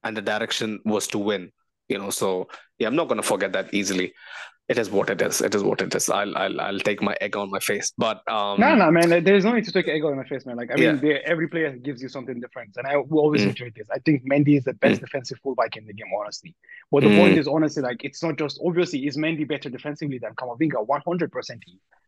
and the direction was to win. You know, so yeah, I'm not going to forget that easily. It is what it is. It is what it is. I'll I'll, I'll take my egg on my face, but um, No, no, man. There's no need to take ego on my face, man. Like, I mean, Yeah. every player gives you something different, and I will always Mm. enjoy this. I think Mendy is the best Mm. defensive fullback in the game, honestly. But the Mm. point is, honestly, like, it's not just obviously is Mendy better defensively than Camavinga, 100 percent.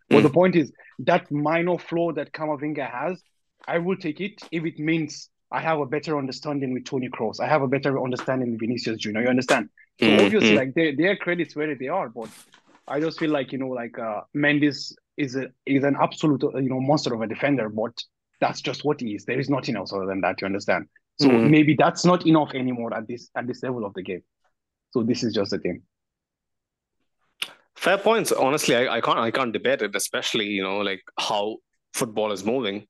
But Mm. the point is that minor flaw that Camavinga has, I will take it if it means I have a better understanding with Toni Kroos. I have a better understanding with Vinicius Junior. You understand? So Mm, obviously, like their their credits where they are, but I just feel like you know, like uh, Mendes is a is an absolute uh, you know monster of a defender, but that's just what he is. There is nothing else other than that. You understand? So Mhm. maybe that's not enough anymore at this at this level of the game. So this is just the thing. Fair points. Honestly, I, I can't I can't debate it, especially you know like how football is moving.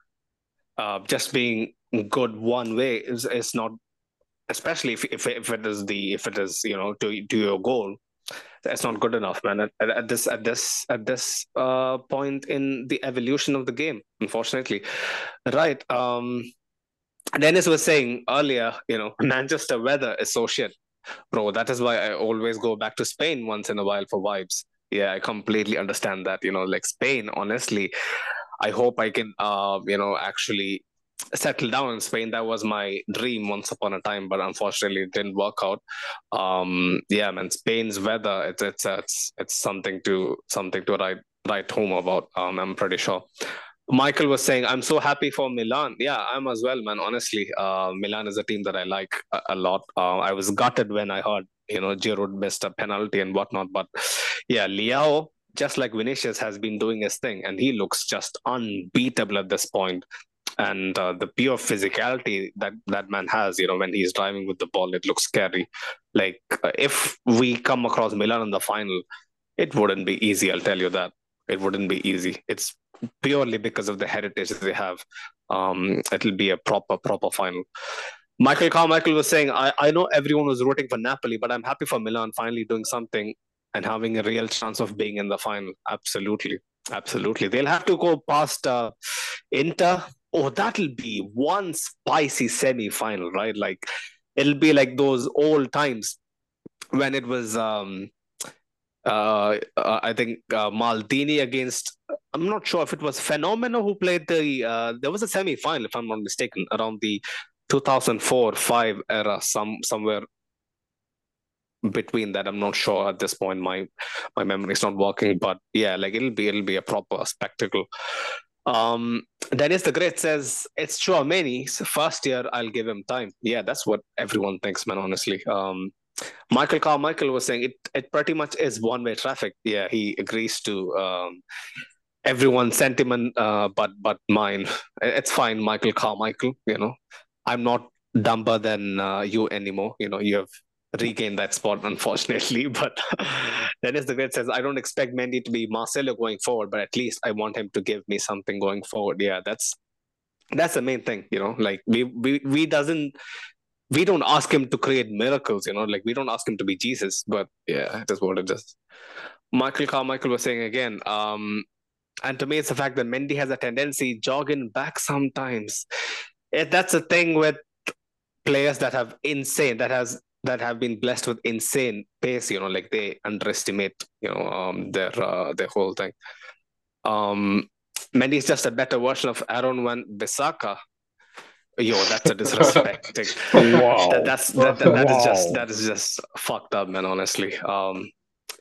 Uh, just being good one way is is not, especially if if if it is the if it is you know to to your goal, that's not good enough, man. At, at, this at this at this uh point in the evolution of the game, unfortunately, right? Um, Dennis was saying earlier, you know, Manchester weather is so shit, bro. That is why I always go back to Spain once in a while for vibes. Yeah, I completely understand that. You know, like Spain, honestly, I hope I can, uh, you know, actually settle down in Spain. That was my dream once upon a time, but unfortunately, it didn't work out. Um, yeah, man, Spain's weather, it's it's it's it's something to something to write write home about. Um, I'm pretty sure. Michael was saying, I'm so happy for Milan. Yeah, I'm as well, man. Honestly, uh, Milan is a team that I like a, a lot. Uh, I was gutted when I heard, you know, Giroud missed a penalty and whatnot. But yeah, Leão, just like Vinicius, has been doing his thing, and he looks just unbeatable at this point. And uh, the pure physicality that that man has, you know, when he's driving with the ball, it looks scary. Like uh, if we come across Milan in the final, it wouldn't be easy. I'll tell you that it wouldn't be easy. It's purely because of the heritage they have. Um, it'll be a proper, proper final. Michael Carmichael was saying, I, I know everyone was rooting for Napoli, but I'm happy for Milan finally doing something and having a real chance of being in the final. Absolutely. Absolutely. They'll have to go past uh, Inter. Oh, that'll be one spicy semi final, right? Like, it'll be like those old times when it was um, uh, uh, I think uh, Maldini against. I'm not sure if it was Fenomeno who played the. Uh, there was a semi final, if I'm not mistaken, around the 2004 5 era, some somewhere between that. I'm not sure at this point. My my memory is not working, but yeah, like it'll be it'll be a proper spectacle. Um, Dennis the Great says it's Tchouameni's first year. I'll give him time. Yeah, that's what everyone thinks, man. Honestly, um, Michael Carmichael was saying it, it pretty much is one way traffic. Yeah, he agrees to um, everyone's sentiment, uh, but but mine. It's fine, Michael Carmichael. You know, I'm not dumber than uh, you anymore. You know, you have regained that spot, unfortunately. But Dennis the Great says, I don't expect Mendy to be Marcelo going forward, but at least I want him to give me something going forward. Yeah, that's that's the main thing. You know, like we we we doesn't we don't ask him to create miracles. You know, like we don't ask him to be Jesus. But yeah, is what it is. Michael Carmichael was saying again. Um, and to me, it's the fact that Mendy has a tendency jogging back sometimes. It, that's the thing with players that have insane that has that have been blessed with insane pace you know like they underestimate you know um, their uh, their whole thing. Um Mendy is just a better version of Aaron Wan Bissaka. Yo that's a disrespecting wow. that, that's that, that, that wow. is just that is just fucked up man honestly. Um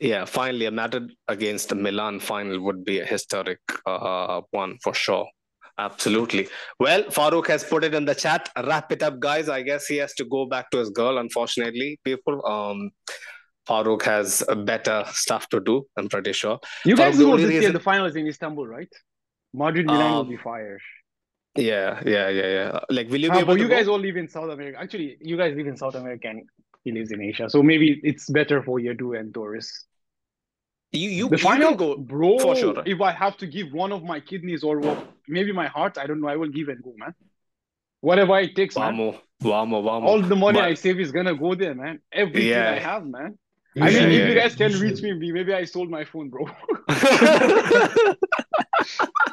yeah finally a Madrid against Milan final would be a historic uh, one for sure Absolutely. Well, Farouk has put it in the chat. Wrap it up, guys. I guess he has to go back to his girl, unfortunately, people. Um, Farouk has better stuff to do, I'm pretty sure. You guys know this reason... year the final is in Istanbul, right? Madrid Milan um, will be fire. Yeah, yeah, yeah, yeah. Like, will you be uh, able but you go? guys all live in South America. Actually, you guys live in South America and he lives in Asia. So maybe it's better for Yadu and Doris. You you the final go bro. for sure. If I have to give one of my kidneys or maybe my heart, I don't know. I will give and go, man. Whatever it takes, man. Vamo, vamo, vamo. All the money But- I save is gonna go there, man. Everything Yeah. I have, man. You I mean, should- if you guys can You reach me, maybe I sold my phone, bro.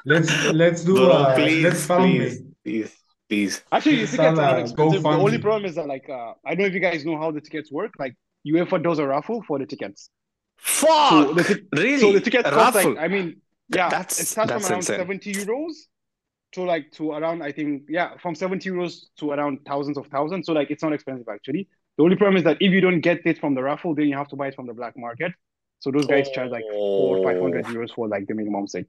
Let's let's do Bro, uh, please, let's found please, please, please. Actually, the tickets Salah, are expensive. The only problem is that, like, uh, I don't know if you guys know how the tickets work. Like, UEFA does a raffle for the tickets. Fuck! So the, tic- really? so the tickets A cost like, I mean, yeah, That's- it starts from around insane. 70 euros to like to around, I think, yeah, from 70 euros to around thousands of thousands. So like, it's not expensive actually. The only problem is that if you don't get it from the raffle, then you have to buy it from the black market. So those guys charge like four or 500 euros for like the minimum set.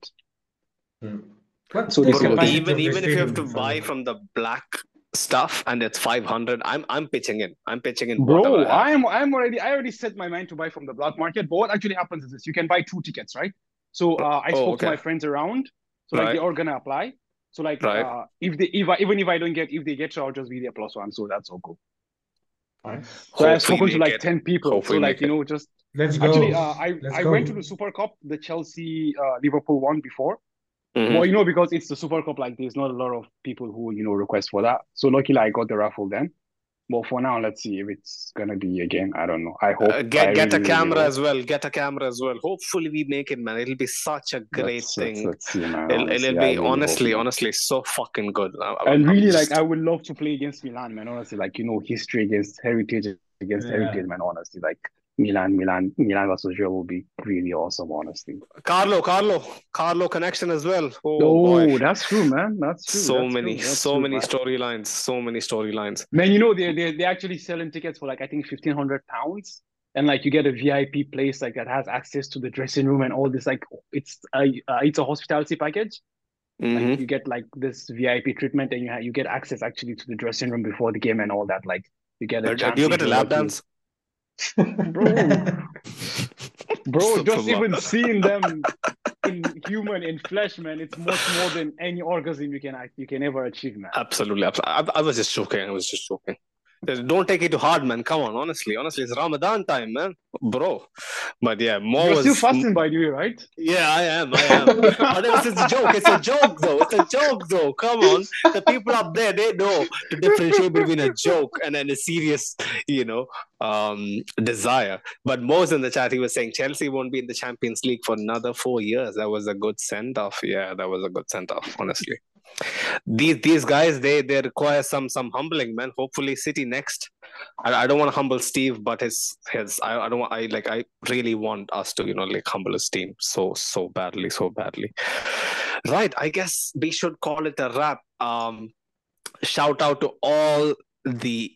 What's So the this is- Bro, capacity even even if you have to buy from the black stuff and it's 500 i'm i'm pitching in i'm pitching in Bro, I have. I'm I'm already I already set my mind to buy from the black market. But what actually happens is this: you can buy two tickets, right? So uh, I Oh, spoke okay. to my friends around, so like they're all gonna apply. So like Right. uh, if they if I, even if I don't get if they get, so I'll just be their plus one. So that's all cool. Nice. So I've spoken to like it. ten people. Hopefully so like you it. know just Let's go. actually uh, I Let's I go. went to the Super Cup, the Chelsea uh, Liverpool one before. Mhm. Well, you know because it's the Super Cup, like there's not a lot of people who you know request for that. So luckily I got the raffle then. But for now, let's see if it's gonna be again. I don't know. I hope. Uh, get I get a really, really camera hope. as well get a camera as well hopefully we make it man it'll be such a great thing Let's, let's see, man. it'll, honestly, it'll be really honestly honestly so fucking good I- And I'm really, just- like, I would love to play against Milan, man. Honestly, like you know, history against heritage against Yeah. heritage, man. Honestly, like Milan, Milan, Milan versus Real will be really awesome. Honestly. carlo carlo carlo connection as well oh, Oh, boy. that's true, man. That's true. so that's many true, so true, many storylines so many storylines Man, you know they they they actually selling tickets for like I think fifteen hundred pounds, and like you get a VIP place like that has access to the dressing room and all this. Like it's a uh, it's a hospitality package. Mhm. Like you get like this VIP treatment, and you ha- you get access actually to the dressing room before the game and all that. Like you get a do you get a do lap like, dance bro. Bro, just even seeing them in human in flesh, man, it's much more than any orgasm you can you can ever achieve, man. Absolutely, absolutely. I, I was just joking. I was just joking. Don't take it too hard, man. Come on, honestly, honestly, it's Ramadan time, man, bro. But yeah, more You're was still fasting, by the way, right? Yeah, I am. I am. but it was just a joke. It's a joke, though. It's a joke, though. Come on, the people up there they know to differentiate between a joke and then a serious, you know, um, desire. But Mo's in the chat, he was saying Chelsea won't be in the Champions League for another four years. That was a good send off. Yeah, that was a good send off. Honestly, these these guys they they require some some humbling, man. Hopefully, City next. I, I don't want to humble Steve, but his his I, I don't want I like I really want us to you know like humble his team so so badly so badly. Right, I guess we should call it a wrap. Um, shout out to all the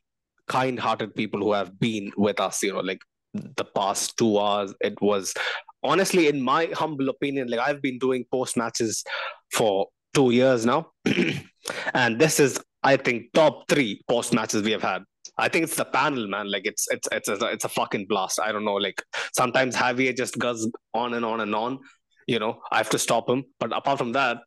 kind-hearted people who have been with us. You know, like the past two hours. It was honestly, in my humble opinion, like I've been doing post matches for two years now, and this is I think top three post matches we have had. I think it's the panel, man. Like it's it's it's a, it's a fucking blast. I don't know. Like sometimes Javier just goes on and on and on. You know, I have to stop him. But apart from that,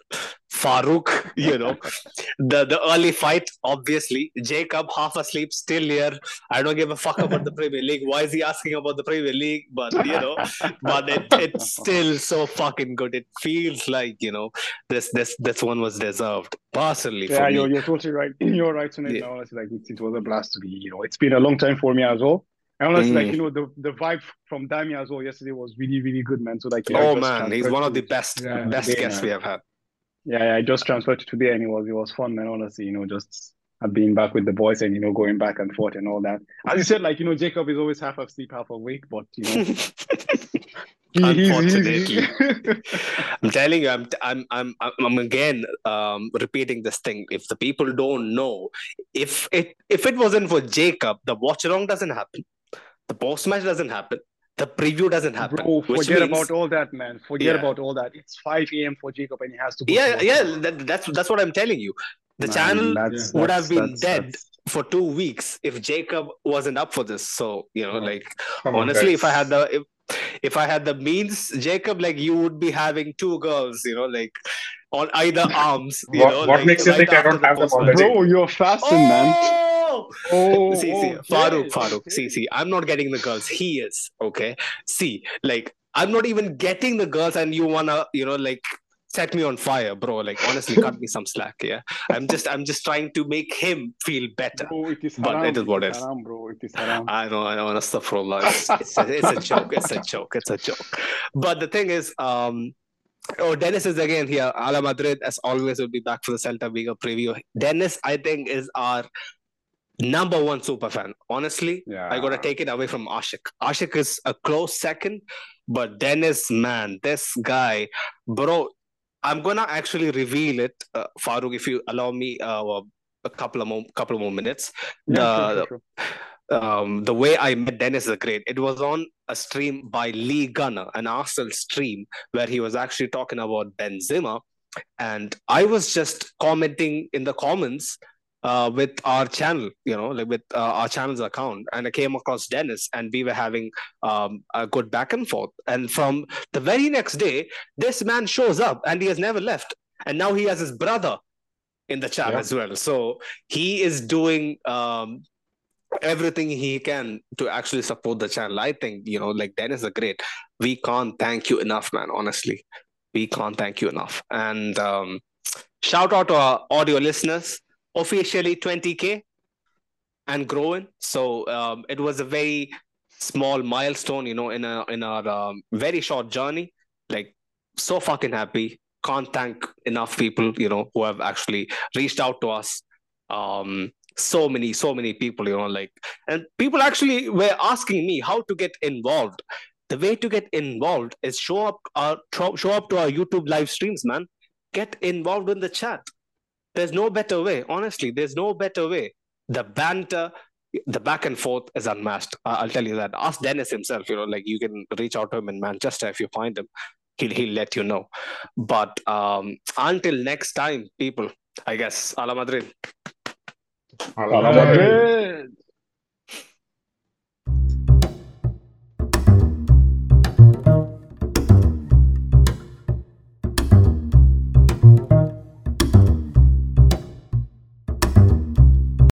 Farouk, you know, the the early fight, obviously, Jacob half asleep, still here. I don't give a fuck about the Premier League. Why is he asking about the Premier League? But you know, but it, it's still so fucking good. It feels like you know this this this one was deserved personally. Yeah, you're, me. you're totally right. You're right it. Yeah. Honestly, like it, it was a blast to be. You know, it's been a long time for me as well. And honestly, like Mm. you know, the the vibe from Dami as well yesterday was really really good, man. So like, yeah, Oh man, he's one of the best Yeah, best yeah. guests we have had. Yeah, yeah, I just transferred to today, and it was it was fun, man. Honestly, you know, just being back with the boys and you know going back and forth and all that. As you said, like you know, Jacob is always half asleep, half awake, but you know, he, he's, he's, he's I'm telling you, I'm, I'm, I'm, I'm I'm again um, repeating this thing. If the people don't know, if it, if it wasn't for Jacob, the watch along doesn't happen, the post match doesn't happen, the preview doesn't happen. Bro, which forget means- about all that, man. Forget Yeah. about all that. It's 5 a.m. for Jacob, and he has to go. Yeah, to yeah, that, that's that's what I'm telling you. The Man, channel that's- would that's- have been that's- dead that's- for two weeks if Jacob wasn't up for this. So you know, Oh, like Come on, honestly, if I had the if, if I had the means, Jacob, like you would be having two girls, you know, like on either arms. You What- know, what like, makes you think I don't the have them already? Bro, you're fasting, man. Oh! Oh! Oh, see, see, okay, Farouk, Farouk, okay. see, see, I'm not getting the girls. He is, okay? See, like, I'm not even getting the girls, and you wanna, you know, like, set me on fire, bro. Like, honestly, cut me some slack, yeah? I'm just, I'm just trying to make him feel better. Bro, it is But haram. it is what it is. haram, bro. It is haram. I know, I know, astaghfirullah. It's, it's, a, it's a joke. It's a joke. It's a joke. But the thing is, um, oh, Dennis is again here. Hala Madrid, as always, will be back for the Celta Vigo preview. Dennis, I think, is our number one super fan. Honestly, Yeah. I gotta take it away from Ashik. Ashik is a close second, but Dennis, man, this guy, bro. I'm gonna actually reveal it, uh, Farouk, if you allow me uh, a couple of more, couple of more minutes. Yeah, the sure, sure, um, the way I met Dennis is great. It was on a stream by Lee Gunner, an Arsenal stream, where he was actually talking about Ben Benzema. And I was just commenting in the comments uh, with our channel, you know, like with uh, our channel's account. And I came across Dennis, and we were having um, a good back and forth. And from the very next day, this man shows up and he has never left. And now he has his brother in the chat Yeah. as well. So he is doing um, everything he can to actually support the channel. I think, you know, like Dennis is great. We can't thank you enough, man. Honestly, we can't thank you enough. And um, shout out to our audio listeners. Officially 20k and growing. So um, it was a very small milestone, you know, in a in our um, very short journey. Like so fucking happy. Can't thank enough people, you know, who have actually reached out to us. Um, so many, so many people, you know, like, and people actually were asking me how to get involved. The way to get involved is show up, our, show up to our YouTube live streams, man. Get involved in the chat. There's no better way. Honestly, there's no better way. The banter, the back and forth is unmatched. I- I'll tell you that. Ask Dennis himself. You know, like you can reach out to him in Manchester if you find him. He'll he'll let you know. But um, until next time, people. I guess. Hala Madrid. Hala Madrid.